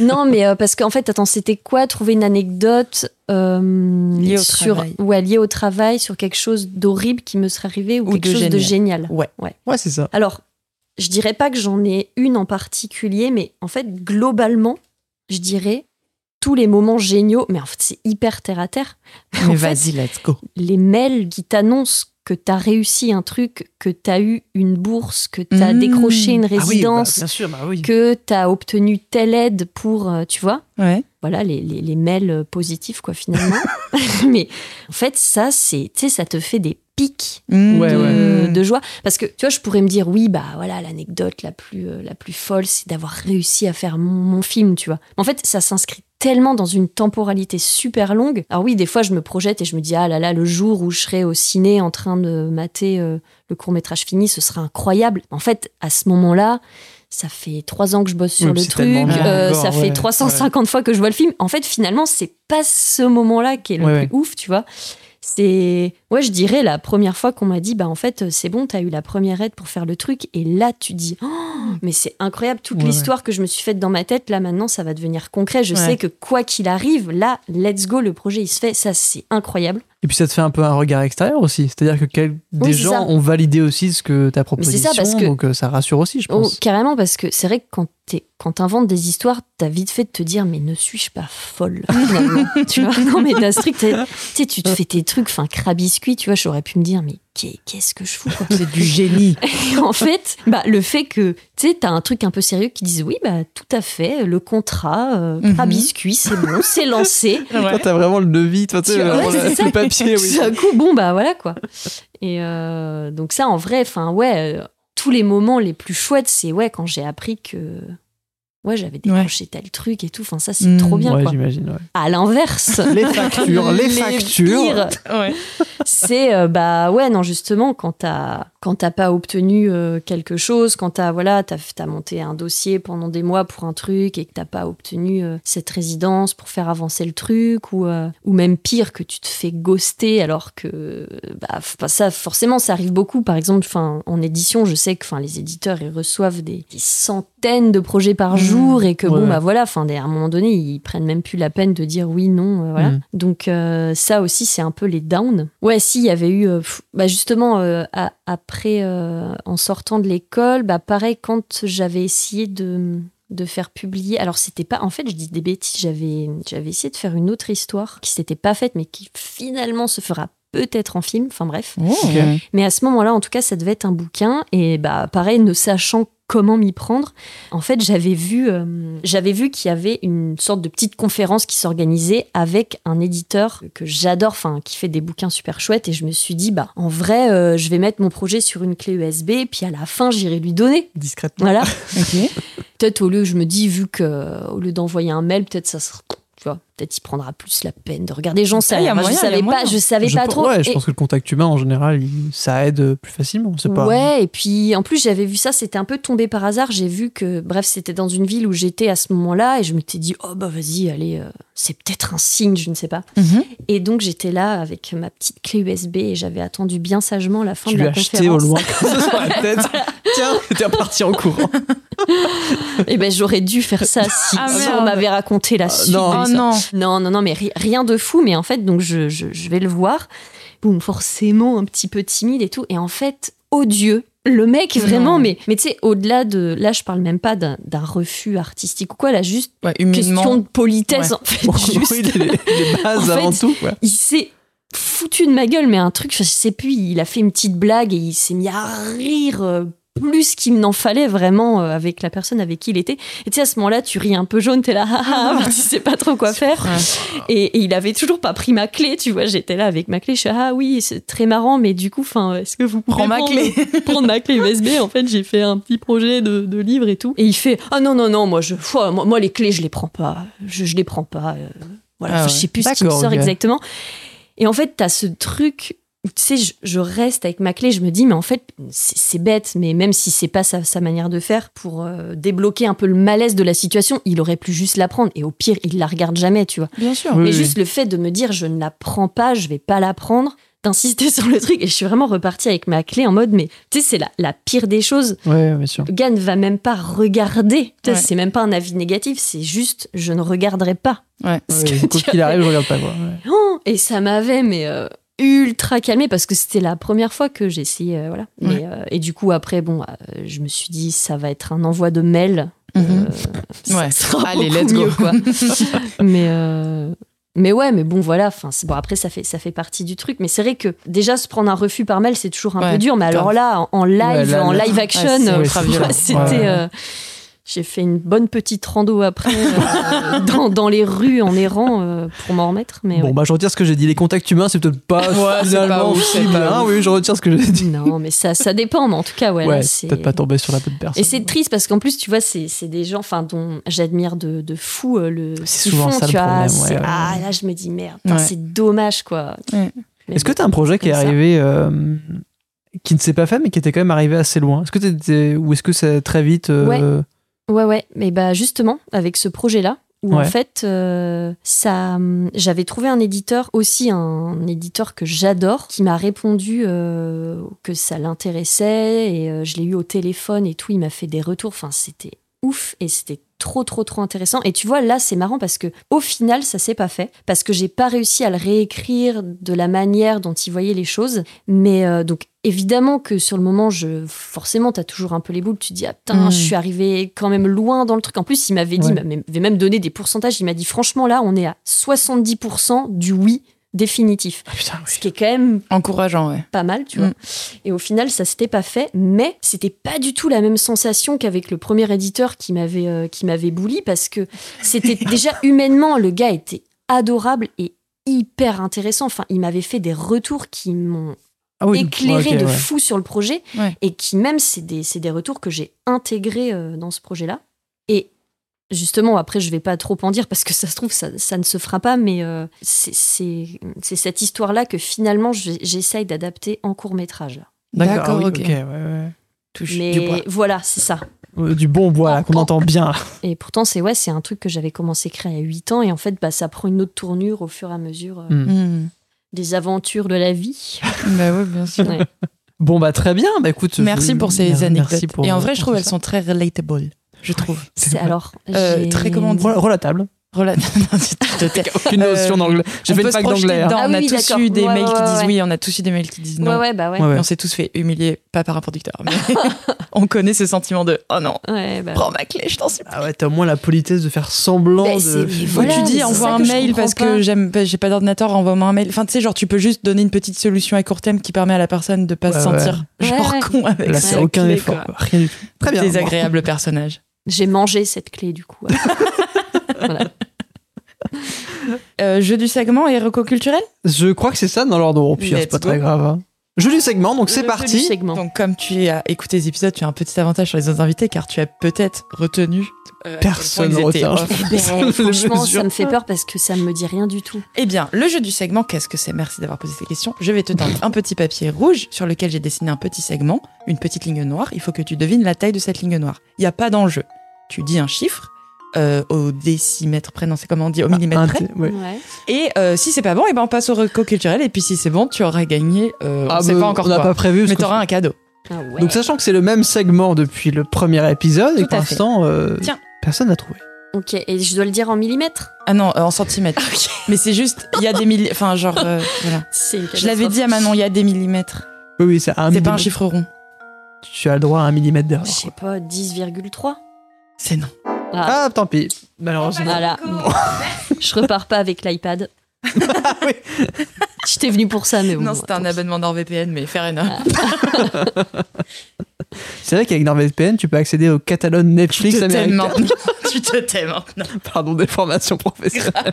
Non, mais euh, parce qu'en fait, attends, c'était quoi Trouver une anecdote euh, Liée au sur, travail. ouais, liée au travail, sur quelque chose d'horrible qui me serait arrivé ou, Ou quelque de chose de génial. Ouais. Ouais, c'est ça. Alors, je dirais pas que j'en ai une en particulier, mais en fait, globalement, je dirais tous les moments géniaux, mais en fait, c'est hyper terre à terre. Mais vas-y, let's go. les mails qui t'annoncent que tu as réussi un truc, que tu as eu une bourse, que tu as Mmh. décroché une Ah oui, bah, résidence, sûr, bah oui. que tu as obtenu telle aide pour, euh, tu vois, Ouais. Voilà, les, les, les mails euh, positifs, quoi, finalement. Mais en fait, ça, c'est, tu sais, ça te fait des pics Hmm. Ouais, de, ouais. de joie. Parce que, tu vois, je pourrais me dire, oui, bah voilà, l'anecdote la plus, euh, la plus folle, c'est d'avoir réussi à faire mon, mon film, tu vois. En fait, ça s'inscrit tellement dans une temporalité super longue. Alors oui, des fois, je me projette et je me dis, ah là là, le jour où je serai au ciné en train de mater euh, le court-métrage fini, ce sera incroyable. En fait, à ce moment-là, ça fait trois ans que je bosse sur Oui, le truc, euh, encore, ça fait ouais, 350 fois que je vois le film. En fait, finalement, c'est pas ce moment-là qui est le Ouais, plus ouf, tu vois. C'est, ouais, je dirais la première fois qu'on m'a dit, bah en fait, c'est bon, t'as eu la première aide pour faire le truc, et là, tu dis, Oh, mais c'est incroyable, toute Ouais, l'histoire que je me suis faite dans ma tête, là maintenant, ça va devenir concret. Je Ouais. sais que quoi qu'il arrive, là, let's go, le projet il se fait, ça c'est incroyable. Et puis ça te fait un peu un regard extérieur aussi. C'est-à-dire que quel- des gens ça. ont validé aussi ce que ta c'est proposition, ça, parce que- donc euh, ça rassure aussi, je Oh, pense. carrément, parce que c'est vrai que quand t'es- quand t'inventes des histoires, t'as vite fait de te dire, mais ne suis-je pas folle? Tu vois? Non, mais t'as strict, tu sais, tu te fais tes trucs, enfin, crabiscuit, tu vois, j'aurais pu me dire, mais qu'est-ce que je fous C'est du génie. Et en fait, bah, le fait que tu sais, t'as un truc un peu sérieux qui disent oui, bah tout à fait, le contrat, euh, Mhm. à biscuit, c'est bon, c'est lancé. Toi, t'as vraiment le devis, toi, tu sais, ouais, le, c'est ça. le papier, oui. Tout d'un coup, bon bah voilà quoi. Et euh, donc ça, en vrai, enfin ouais, euh, tous les moments les plus chouettes, c'est ouais quand j'ai appris que ouais j'avais décroché tel truc et tout. Enfin ça, c'est trop bien Ouais, quoi. j'imagine, ouais. À l'inverse. Les factures, les, factures. c'est euh, bah ouais non justement quand t'as quand t'as pas obtenu euh, quelque chose quand t'as voilà t'as as monté un dossier pendant des mois pour un truc et que t'as pas obtenu euh, cette résidence pour faire avancer le truc ou euh, ou même pire que tu te fais ghoster alors que bah f- ça forcément ça arrive beaucoup par exemple enfin en édition je sais que enfin les éditeurs ils reçoivent des, des centaines de projets par Mmh. jour et que bon bah voilà enfin à un moment donné ils prennent même plus la peine de dire oui non voilà Mm. donc ça aussi c'est un peu les downs. Ouais, si il y avait eu, bah justement à- après euh, en sortant de l'école, bah pareil quand j'avais essayé de faire publier. Alors c'était pas, en fait je dis des bêtises. J'avais j'avais essayé de faire une autre histoire qui s'était pas faite mais qui finalement se fera peut-être en film. Enfin bref. Oh. Mais à ce moment-là, en tout cas, ça devait être un bouquin. Et bah, pareil, ne sachant comment m'y prendre, en fait, j'avais vu, euh, j'avais vu qu'il y avait une sorte de petite conférence qui s'organisait avec un éditeur que j'adore, enfin, qui fait des bouquins super chouettes. Et je me suis dit, bah, en vrai, euh, je vais mettre mon projet sur une clé USB, puis à la fin, j'irai lui donner. Discrètement. Voilà. Ok. peut-être au lieu, je me dis, vu que au lieu d'envoyer un mail, peut-être ça sera. Tu peut-être il prendra plus la peine de regarder. J'en sais Ah, rien. Je savais pas, je savais pas trop. Ouais, je Et- pense que le contact humain, en général, il- ça aide plus facilement. C'est pas. Ouais, et puis en plus j'avais vu ça, c'était un peu tombé par hasard. J'ai vu que, bref, c'était dans une ville où j'étais à ce moment-là, et je me suis dit, oh bah vas-y, allez, euh, c'est peut-être un signe, je ne sais pas. Mhm. Et donc j'étais là avec ma petite clé USB et j'avais attendu bien sagement la fin Tu de la as acheté au conférence. loin sur la tête. Tiens, t'es reparti en courant. Et ben j'aurais dû faire ça si, Ah, si on m'avait raconté la suite. non. Oh ça. non. Non, non, non, mais ri- rien de fou. Mais en fait, donc je, je, je vais le voir. Boum, forcément un petit peu timide et tout. Et en fait, odieux. Le mec, vraiment, Non. mais, mais tu sais, au-delà de. Là, je parle même pas d'un refus artistique ou quoi, là, juste Ouais, question de politesse, Ouais. en fait. Bon, juste. oui, les, les bases En fait, avant tout. quoi. Il s'est foutu de ma gueule, mais un truc, je sais plus, il a fait une petite blague et il s'est mis à rire euh, plus qu'il n'en fallait vraiment euh, avec la personne avec qui il était. Et tu sais, à ce moment-là, tu ris un peu jaune, t'es là, ah, ah, tu sais pas trop quoi faire. Et, et il avait toujours pas pris ma clé, tu vois. J'étais là avec ma clé. Je suis ah oui, c'est très marrant, mais du coup, enfin, est-ce que vous pouvez Prends ma clé. prendre ma clé USB En fait, j'ai fait un petit projet de, de livre et tout. Et il fait ah non non non, moi je, moi, moi, les clés je les prends pas, je, je les prends pas. euh, voilà, Ah ouais. je sais plus ce qui me sort exactement. Et en fait, t'as ce truc. Tu sais, je, je reste avec ma clé, je me dis, mais en fait, c'est bête, mais même si c'est pas sa, sa manière de faire, pour euh, débloquer un peu le malaise de la situation, il aurait pu juste la prendre. Et au pire, il la regarde jamais, tu vois. Bien sûr. Mais oui. juste le fait de me dire je ne la prends pas, je vais pas la prendre, d'insister sur le truc. Et je suis vraiment repartie avec ma clé en mode, mais tu sais, c'est la, la pire des choses. Ouais, bien sûr. Le gars ne va même pas regarder. Tu sais, Ouais. C'est même pas un avis négatif, c'est juste je ne regarderai pas. Ouais. Ouais, qu'il arrive, je regarde pas. Quoi. Ouais. Oh, et ça m'avait mais euh, ultra calmé parce que c'était la première fois que j'ai essayé euh, voilà. Euh, et du coup après bon euh, je me suis dit ça va être un envoi de mail. Mhm. Ça Ouais. sera Allez, let's go. mieux, quoi. mais mais ouais mais bon voilà enfin bon après ça fait ça fait partie du truc mais c'est vrai que déjà se prendre un refus par mail c'est toujours un Ouais, peu dur mais alors là en, en live là, en live action c'était j'ai fait une bonne petite rando après euh, dans, dans les rues en errant euh, pour m'en remettre mais Bon, ouais. bah, je retire ce que j'ai dit. Les contacts humains, c'est peut-être pas Ouais, c'est finalement pas ouf, si c'est pas bien. ouf. Oui, je retire ce que j'ai dit. Non, mais ça, ça dépend. Mais en tout cas, ouais. Ouais, peut-être pas tomber sur la bonne personne. Et c'est triste parce qu'en plus, tu vois, c'est, c'est des gens enfin, dont j'admire de, de fou euh, le ce C'est souvent font, ça, le problème, C'est- ouais, ouais, Ah, là, je me dis, merde, c'est dommage, quoi. Est-ce que tu as un projet qui est arrivé, euh, qui ne s'est pas fait, mais qui était quand même arrivé assez loin? Est-ce que t'étais- ou est-ce que c'est très vite euh, Ouais, ouais. Mais bah, justement, avec ce projet-là, où en Ouais. fait, euh, ça, hum, j'avais trouvé un éditeur, aussi un éditeur que j'adore, qui m'a répondu euh, que ça l'intéressait et euh, je l'ai eu au téléphone et tout. Il m'a fait des retours. Enfin, c'était ouf et c'était trop trop trop intéressant. Et tu vois là c'est marrant parce que au final ça s'est pas fait. Parce que j'ai pas réussi à le réécrire de la manière dont il voyait les choses. Mais euh, donc évidemment que sur le moment je forcément t'as toujours un peu les boules. Tu te dis ah putain Mm. je suis arrivé quand même loin dans le truc. En plus il m'avait dit Ouais. il m'avait même donné des pourcentages. Il m'a dit franchement là on est à 70% du oui définitif. Ah, putain, Ce qui est quand même Encourageant, ouais. pas mal, tu vois. Mm. Et au final, ça s'était pas fait, mais c'était pas du tout la même sensation qu'avec le premier éditeur qui m'avait euh, qui m'avait bouli parce que c'était déjà humainement, le gars était adorable et hyper intéressant. Enfin, il m'avait fait des retours qui m'ont Ah oui, éclairé de ouais. fou sur le projet Ouais. et qui même c'est des, c'est des retours que j'ai intégrés euh, dans ce projet-là. Justement, après, je vais pas trop en dire parce que ça se trouve, ça, ça ne se fera pas, mais euh, c'est- cette histoire-là que finalement j'essaye d'adapter en court métrage. là. D'accord, ah oui, ok. ouais, ouais. Touche Mais du bois. voilà, c'est ça. Euh, Du bon bois, qu'on entend bien. Et pourtant, c'est ouais, c'est un truc que j'avais commencé à créer à 8 ans et en fait, bah, ça prend une autre tournure au fur et à mesure euh, Mm. Hmm. des aventures de la vie. Bah ouais, bien sûr. Ouais. Bon, bah très bien. Bah écoute. Merci je- pour ces merci anecdotes. pour- Et en vrai, je trouve elles sont très relatable. Je trouve. C'est alors Euh, j'ai- très comment Rel- Relatable. Aucune Euh, notion d'anglais. J'ai On fait une fac d'anglais. hein. Ah on a oui, tous eu des Ouais, mails qui ouais, disent oui, on a tous eu des mails qui disent non. Bah ouais. Ouais, ouais. Et on s'est tous fait humilier, pas par un producteur, mais on connaît ce sentiment de oh non, Ouais, bah, prends ma clé, je t'en supplie. Ah ouais, t'as au moins la politesse de faire semblant Mais de. tu dis envoie ça un mail parce que j'aime j'ai pas d'ordinateur envoie-moi un mail enfin tu sais genre tu peux juste donner une petite solution à court terme qui permet à la personne de pas se sentir genre con avec c'est aucun effort. Rien du tout. Très bien. désagréable personnage j'ai mangé cette clé du coup. voilà. Euh, jeu du segment et reco culturel? Je crois que c'est ça dans l'ordre. Au pire, c'est pas go. très grave. hein. Jeu du segment, donc c'est Le jeu du parti. segment. donc comme tu as écouté les épisodes tu as un petit avantage sur les autres invités car tu as peut-être retenu euh, Personne retient. franchement, ça me fait peur parce que ça me dit rien du tout. Eh bien, le jeu du segment, qu'est-ce que c'est? Merci d'avoir posé ces questions. Je vais te tendre un petit papier rouge sur lequel j'ai dessiné un petit segment, une petite ligne noire. Il faut que tu devines la taille de cette ligne noire. Il n'y a pas d'enjeu. Tu dis un chiffre euh, au décimètre près, non, c'est comment on dit, au millimètre Un près. t- ouais. Ouais. Et euh, si c'est pas bon, eh ben on passe au reco culturel. Et puis si c'est bon, tu auras gagné. Euh, Ah, on sait bah, pas encore on n'a quoi. pas prévu. mais t'auras un cadeau. Ah ouais. Donc sachant que c'est le même segment depuis le premier épisode et pour l'instant euh, Tiens. personne n'a trouvé. Ok, et je dois le dire en millimètres? Ah non, euh, en centimètres. Mais c'est juste, il y a des millimètres. Enfin, genre, euh, voilà. Je l'avais dit à Manon, il y a des millimètres. Oui, oui, c'est un C'est pas un chiffre rond. Tu as le droit à un millimètre Je d'erreur. sais pas, 10,3 C'est non. Ah, Ah, tant pis. Malheureusement. voilà. Je repars pas avec l'iPad. J'étais venu pour ça, mais bon. Non, c'était un abonnement NordVPN, mais fair enough. C'est vrai qu'avec NordVPN, tu peux accéder au catalogue Netflix tu te t'aimes américain. tu te t'aimes maintenant. Pardon, des formations professionnelles.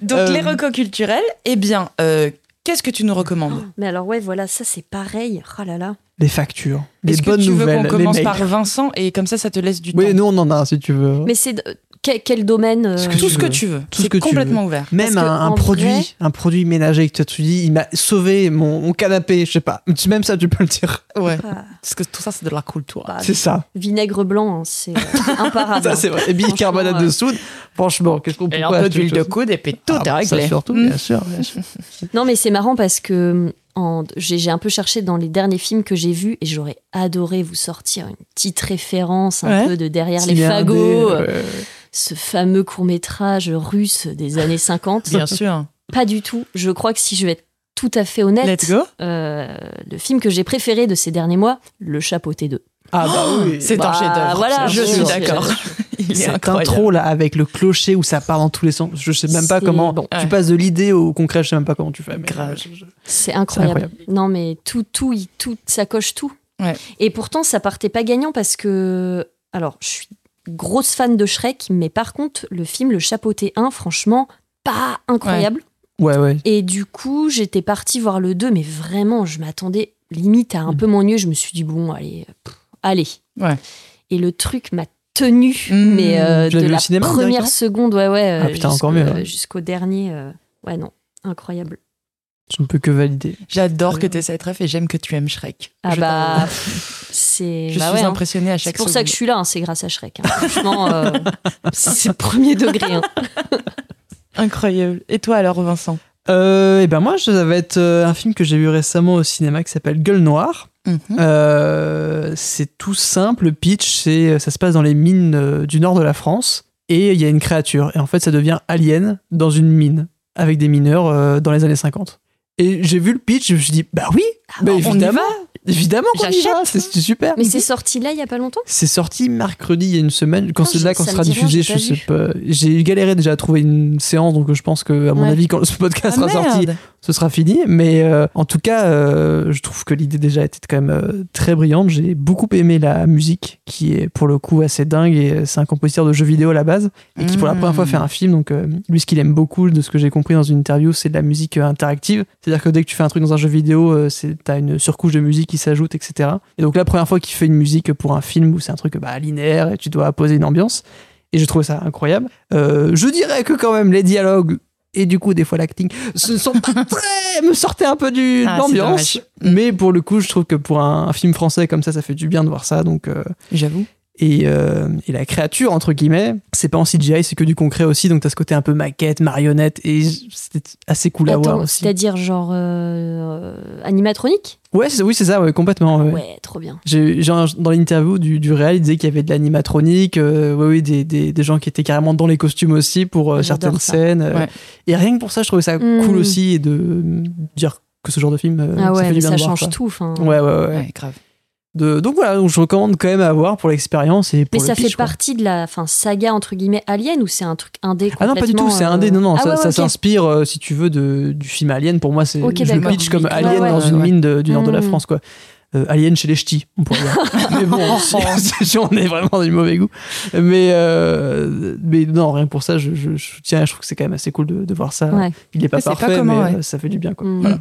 Donc, Euh, les recos culturels, eh bien, euh, qu'est-ce que tu nous recommandes? Mais alors, ouais, voilà, ça c'est pareil. Oh là là. Les factures, les Est-ce que bonnes tu veux qu'on commence par Vincent et comme ça, ça te laisse du Oui, temps nous on en a si tu veux. Mais c'est. de- Quel, quel domaine euh, Ce que Tout ce que veux. tu veux. Tout ce C'est que tu complètement ouvert. Même parce un, produit, vrai- un produit ménager que tu te dis, il m'a sauvé mon, mon canapé, je sais pas. Même ça, tu peux le dire. Ouais. Ah, Parce que tout ça, c'est de la culture. bah, C'est ça. Vinaigre blanc, hein, c'est euh, imparable. Ça, c'est vrai. Et bicarbonate de euh, soude, franchement, qu'est-ce qu'on peut Et un peu d'huile de coude et puis tout Ah, est réglé. Ça surtout, Mm. bien sûr, bien sûr. Non, mais c'est marrant parce que en- j'ai un peu cherché dans les derniers films que j'ai vus et j'aurais adoré vous sortir une petite référence un Ouais. peu de derrière les fagots, euh, euh, ce fameux court-métrage russe des années 50. Bien sûr. Pas du tout. Je crois que si je vais être tout à fait honnête, Let's go. euh, le film que j'ai préféré de ces derniers mois, Le Chapeau T2. Ah bah oui. C'est un Bah, chef-d'œuvre. voilà, je suis d'accord. Cette intro là avec le clocher où ça part dans tous les sens, je sais même pas comment. bon. Tu Ouais. passes de l'idée au concret, je sais même pas comment tu fais. je- C'est incroyable. incroyable. Non, mais tout, tout, il- tout, ça coche tout. Ouais. Et pourtant, ça partait pas gagnant parce que. Alors, je suis grosse fan de Shrek, mais par contre, le film Le Chapeau T1, franchement, pas incroyable. Ouais, ouais. Et du coup, j'étais partie voir le 2, mais vraiment, je m'attendais limite à un Mm. peu m'ennuyer. Je me suis dit, bon, allez, pff, allez. Ouais. Et le truc m'a tenu, Mm. mais euh, de la cinéma, première seconde, ouais, ouais. Ah, euh, putain, encore jusqu'au- mieux, ouais. Jusqu'au dernier. euh, ouais, non, incroyable. Je ne peux que valider. J'adore que tu aies cette ref et j'aime que tu aimes Shrek. Ah Je bah, c'est. Je bah suis ouais, hein. impressionnée à C'est chaque pour ça que je suis là, hein, c'est grâce à Shrek. hein. Franchement, euh, c'est premier degré. hein. Incroyable. Et toi alors, Vincent? Euh, et ben moi, ça va être euh, un film que j'ai vu récemment au cinéma qui s'appelle Gueule Noire. Mhm. Euh, c'est tout simple, le pitch, c'est ça se passe dans les mines euh, du nord de la France et il y a une créature et en fait ça devient alien dans une mine avec des mineurs euh, dans les années 50. Et j'ai vu le pitch, je me suis dit bah oui, Ah bah bah, on y évidemment, Évidemment qu'on y va, c'est super. Mais c'est sorti là il y a pas longtemps? C'est sorti mercredi il y a une semaine. Quand Ah, c'est là, quand ça sera diffusé, je sais pas. J'ai galéré déjà à trouver une séance, donc je pense que, à mon Ouais. avis, quand ce podcast Ah, sera sorti, ce sera fini. Mais euh, en tout cas, euh, je trouve que l'idée déjà était quand même euh, très brillante. J'ai beaucoup aimé la musique, qui est pour le coup assez dingue. Et c'est un compositeur de jeux vidéo à la base, et qui pour la première fois fait un film. Donc lui, ce qu'il aime beaucoup, de ce que j'ai compris dans une interview, c'est de la musique interactive. C'est-à-dire que dès que tu fais un truc dans un jeu vidéo, t'as une surcouche de musique qui s'ajoute, etc. Et donc la première fois qu'il fait une musique pour un film où c'est un truc bah, linéaire et tu dois poser une ambiance. Et je trouvais ça incroyable. Euh, je dirais que quand même les dialogues et du coup des fois l'acting ce sont pas très me sortaient un peu du de Ah, l'ambiance mais pour le coup je trouve que pour un, un film français comme ça ça fait du bien de voir ça donc euh, J'avoue. Et, euh, et la créature entre guillemets c'est pas en CGI c'est que du concret aussi donc t'as ce côté un peu maquette marionnette et c'était assez cool à voir aussi c'est-à-dire genre euh, animatronique? Ouais c'est- oui c'est ça ouais, complètement ouais. Ouais, trop bien. J'ai, genre, dans l'interview du, du réel, il disait qu'il y avait de l'animatronique, euh, ouais, oui, des, des, des gens qui étaient carrément dans les costumes aussi pour euh, certaines ça. scènes. euh, Ouais. Et rien que pour ça, je trouvais ça Mm. cool aussi et de euh, dire que ce genre de film, euh, Ah ça ouais, fait du bien ça de voir, change quoi. tout. enfin. Ouais, ouais, ouais. Ouais, grave. De, donc voilà, donc je recommande quand même à voir pour l'expérience et pour Mais le ça pitch, fait quoi. partie de la enfin, saga entre guillemets Alien ou c'est un truc indé Ah non, pas du tout, c'est euh, indé, non, non, ah ça, ouais, ça s'inspire, euh, si tu veux, de, du film Alien. Pour moi, c'est Ok, je le pitch comme Alien ouais, dans ouais, une ouais. mine de- du nord de la Mm. France, quoi. Euh, Alien chez les ch'tis, on pourrait dire. mais bon, on est vraiment dans du mauvais goût. Mais, euh, mais non, rien que pour ça, je, je, je tiens, je trouve que c'est quand même assez cool de, de voir ça. Ouais. Il est pas parfait, mais ouais. ça fait du bien, quoi. Mm. Voilà.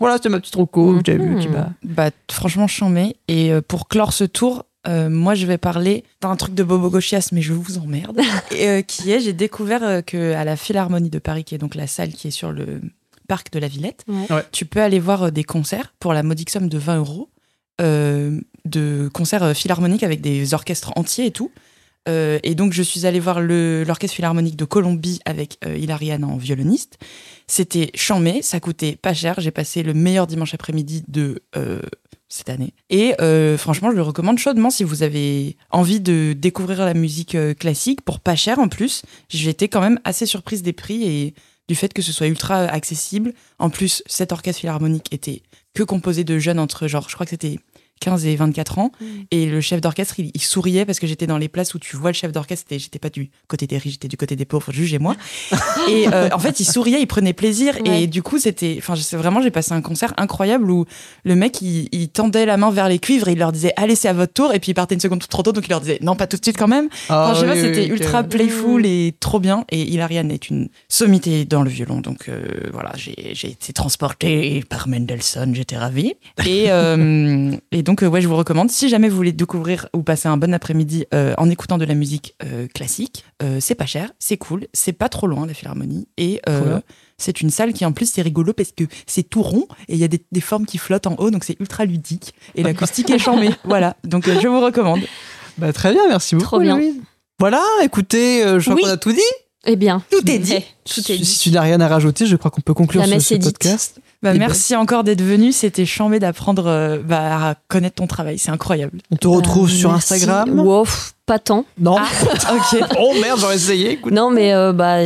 Voilà, c'était ma petite roco que j'avais vu. Bah, franchement, chambé. Et euh, pour clore ce tour, euh, moi, je vais parler d'un truc de Bobo Gauchias, mais je vous emmerde. et, euh, qui est, j'ai découvert euh, que à la Philharmonie de Paris, qui est donc la salle qui est sur le parc de la Villette, Ouais. Ouais. tu peux aller voir des concerts pour la modique somme de 20 euros, euh, de concerts philharmoniques avec des orchestres entiers et tout. Euh, et donc, je suis allée voir l'orchestre philharmonique de Colombie avec euh, Hilariane en violoniste. C'était chambé, ça coûtait pas cher. J'ai passé le meilleur dimanche après-midi de euh, cette année. Et euh, franchement, je le recommande chaudement si vous avez envie de découvrir la musique euh, classique pour pas cher en plus. J'étais quand même assez surprise des prix et du fait que ce soit ultra accessible. En plus, cet orchestre philharmonique était que composé de jeunes entre genre, je crois que c'était 15 et 24 ans. Mm. Et le chef d'orchestre, il, il souriait parce que j'étais dans les places où tu vois le chef d'orchestre. et J'étais pas du côté des riches, j'étais du côté des pauvres, jugez-moi. et euh, en fait, il souriait, il prenait plaisir. Ouais. Et du coup, c'était. Enfin, vraiment, j'ai passé un concert incroyable où le mec, il, il tendait la main vers les cuivres et il leur disait Allez, c'est à votre tour. Et puis il partait une seconde trop tôt, donc il leur disait Non, pas tout de suite quand même. Ah Enfin, je sais pas, c'était ultra playful et trop bien. Et Hilariane est une sommité dans le violon. Donc euh, voilà, j'ai j'ai été transportée par Mendelssohn, j'étais ravie. Et, euh, et donc, euh, ouais, je vous recommande, si jamais vous voulez découvrir ou passer un bon après-midi euh, en écoutant de la musique euh, classique, euh, c'est pas cher, c'est cool, c'est pas trop loin la Philharmonie. Et euh, c'est une salle qui en plus c'est rigolo parce que c'est tout rond et il y a des, des formes qui flottent en haut, donc c'est ultra ludique. Et l'acoustique est chambée. Voilà, donc euh, je vous recommande. Bah, très bien, merci beaucoup. Trop bien. Louise. Voilà, écoutez, euh, je crois Oui. qu'on a tout dit. Eh bien, Tout est dit. Tout est Si tu n'as rien à rajouter, je crois qu'on peut conclure ce, ce podcast. Bah, ben. merci encore d'être venu. C'était chambé d'apprendre euh, bah, à connaître ton travail. C'est incroyable. On te retrouve Euh, sur merci. Instagram? Wow, pas tant. Non. ok. oh merde, j'aurais essayé. écoute. Non, mais euh, bah,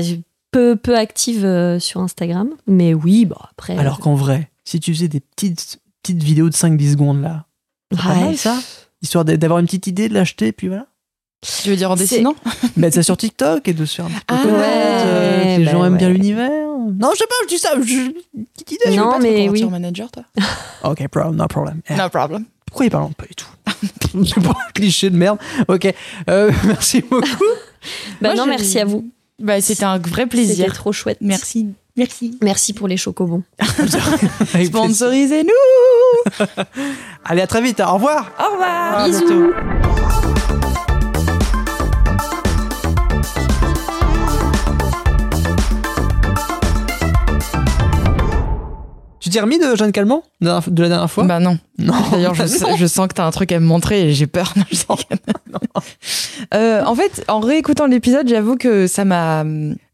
peu, peu active euh, sur Instagram. Mais oui, bah après. Alors qu'en vrai, si tu faisais des petites, petites vidéos de 5-10 secondes là, c'est pas Ouais. mal ça Histoire d'a- d'avoir une petite idée, de l'acheter, puis voilà. Tu veux dire en dessinant? Mettre ça sur TikTok et de se faire un petit peu Ah connaître, euh, que les bah gens aiment bien ouais. l'univers. Non, je sais pas, je dis ça, je... petite idée. Veux Non, pas te mais oui. manager, toi Ok, bro, no problem. Eh, No problem. Pourquoi il parle pas du tout? C'est pas un cliché de merde. Ok, euh, merci beaucoup. Bah Moi, non, je- merci à vous. Bah, c'était un vrai C'était plaisir. trop chouette. Merci. Merci. Merci pour les chocobons. Avec plaisir. Sponsorisez-nous. Allez, à très vite. Au revoir. Au revoir. Bisous. bientôt. Tu t'es remis de Jeanne Calment de la de la dernière fois? Bah non. Non. D'ailleurs, je, je sens que t'as un truc à me montrer et j'ai peur. Non, je déconne. Euh, en fait, en réécoutant l'épisode, j'avoue que ça m'a.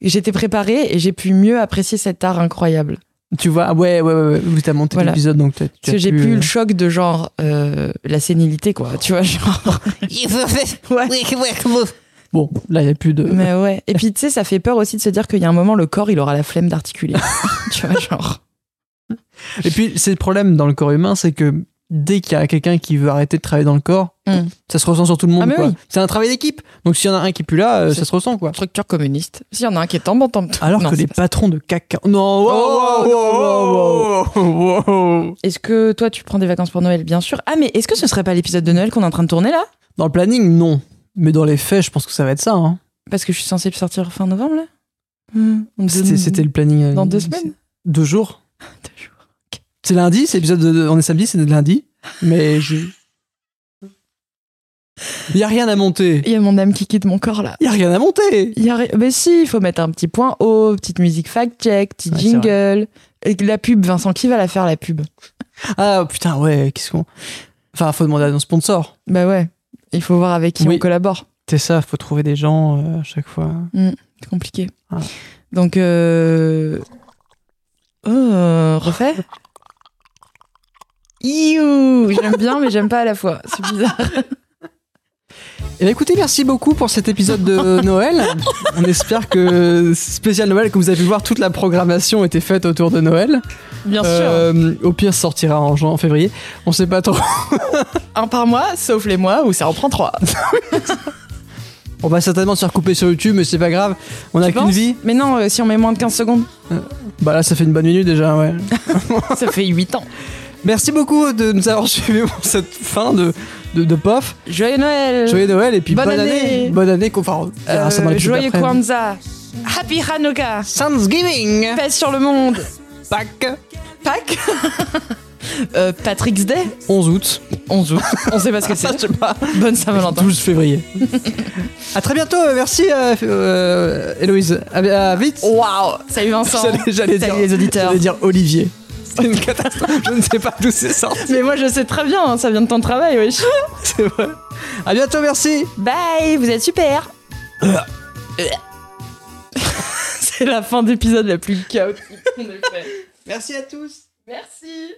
J'étais préparée et j'ai pu mieux apprécier cet art incroyable. Tu vois, ouais, ouais, ouais, ouais. Vous t'as monté Voilà. l'épisode, donc tu Parce as que j'ai pu, plus eu euh, le choc de genre euh, la sénilité, quoi. Tu vois, genre. ouais. Bon, là, il n'y a plus de. Mais ouais. Et puis, tu sais, ça fait peur aussi de se dire qu'il y a un moment, le corps, il aura la flemme d'articuler. tu vois, genre. Et puis, c'est le problème dans le corps humain, c'est que dès qu'il y a quelqu'un qui veut arrêter de travailler dans le corps, Mm. ça se ressent sur tout le monde. Ah, oui. C'est un travail d'équipe. Donc s'il y en a un qui est plus là, euh, ça se ressent quoi. Structure communiste. S'il y en a un qui est en bon temps. Alors Non, que les ça. patrons de CAC... Non, wow, Oh, wow, wow, wow, wow. Est-ce que toi, tu prends des vacances pour Noël? Bien sûr. Ah, mais est-ce que ce serait pas l'épisode de Noël qu'on est en train de tourner là? Dans le planning, non. Mais dans les faits, je pense que ça va être ça. hein. Parce que je suis censée le sortir fin novembre là? Hmm, C'était le planning. euh, Dans deux semaines? Deux jours. C'est lundi, c'est épisode de, on est samedi, c'est lundi. Mais je. Il y a rien à monter. Il y a mon âme qui quitte mon corps là. Il y a rien à monter. Il y a... ri- Mais si, il faut mettre un petit point haut, petite musique fact-check, petit Ouais, c'est jingle. Et la pub, Vincent, qui va la faire la pub Ah putain, ouais, qu'est-ce qu'on. Enfin, faut demander à nos sponsors. Bah ouais, il faut voir avec qui Oui. on collabore. C'est ça, faut trouver des gens euh, à chaque fois. C'est compliqué. Ah. Donc, euh... Oh, refait Iouh J'aime bien, mais j'aime pas à la fois. C'est bizarre. Et écoutez, merci beaucoup pour cet épisode de Noël. On espère que spécial Noël, comme vous avez pu voir, toute la programmation était faite autour de Noël. Bien sûr. Euh, au pire, ça sortira en, en février. On sait pas trop. Un par mois, sauf les mois où ça en prend trois. On va certainement se faire couper sur YouTube, mais c'est pas grave. On a Tu qu'une penses vie. Mais non, euh, si on met moins de 15 secondes, Bah là, ça fait une bonne minute déjà, ouais. ça fait 8 ans. Merci beaucoup de nous avoir suivis pour cette fin de, de, de POF. Joyeux Noël Joyeux Noël et puis bonne, bonne année. année. Bonne année va Euh, ça Joyeux. Kwanzaa Happy Hanukkah Thanksgiving Paix sur le monde Pâques Pâques euh, Patrick's Day 11 août 11 août. On sait pas ce que c'est. Sais pas. Bonne Saint-Valentin. 12 février. à très bientôt. euh, Merci euh, euh, Héloïse. À, à vite. Waouh Salut Vincent J'allais- dire, les auditeurs j'allais dire Olivier. C'est une catastrophe. Je ne sais pas d'où c'est sorti. Mais moi je sais très bien, hein, ça vient de ton travail, wesh. C'est vrai. À bientôt. Merci. Bye, vous êtes super. C'est la fin d'épisode la plus chaotique qu'on ait fait. Merci à tous. Merci.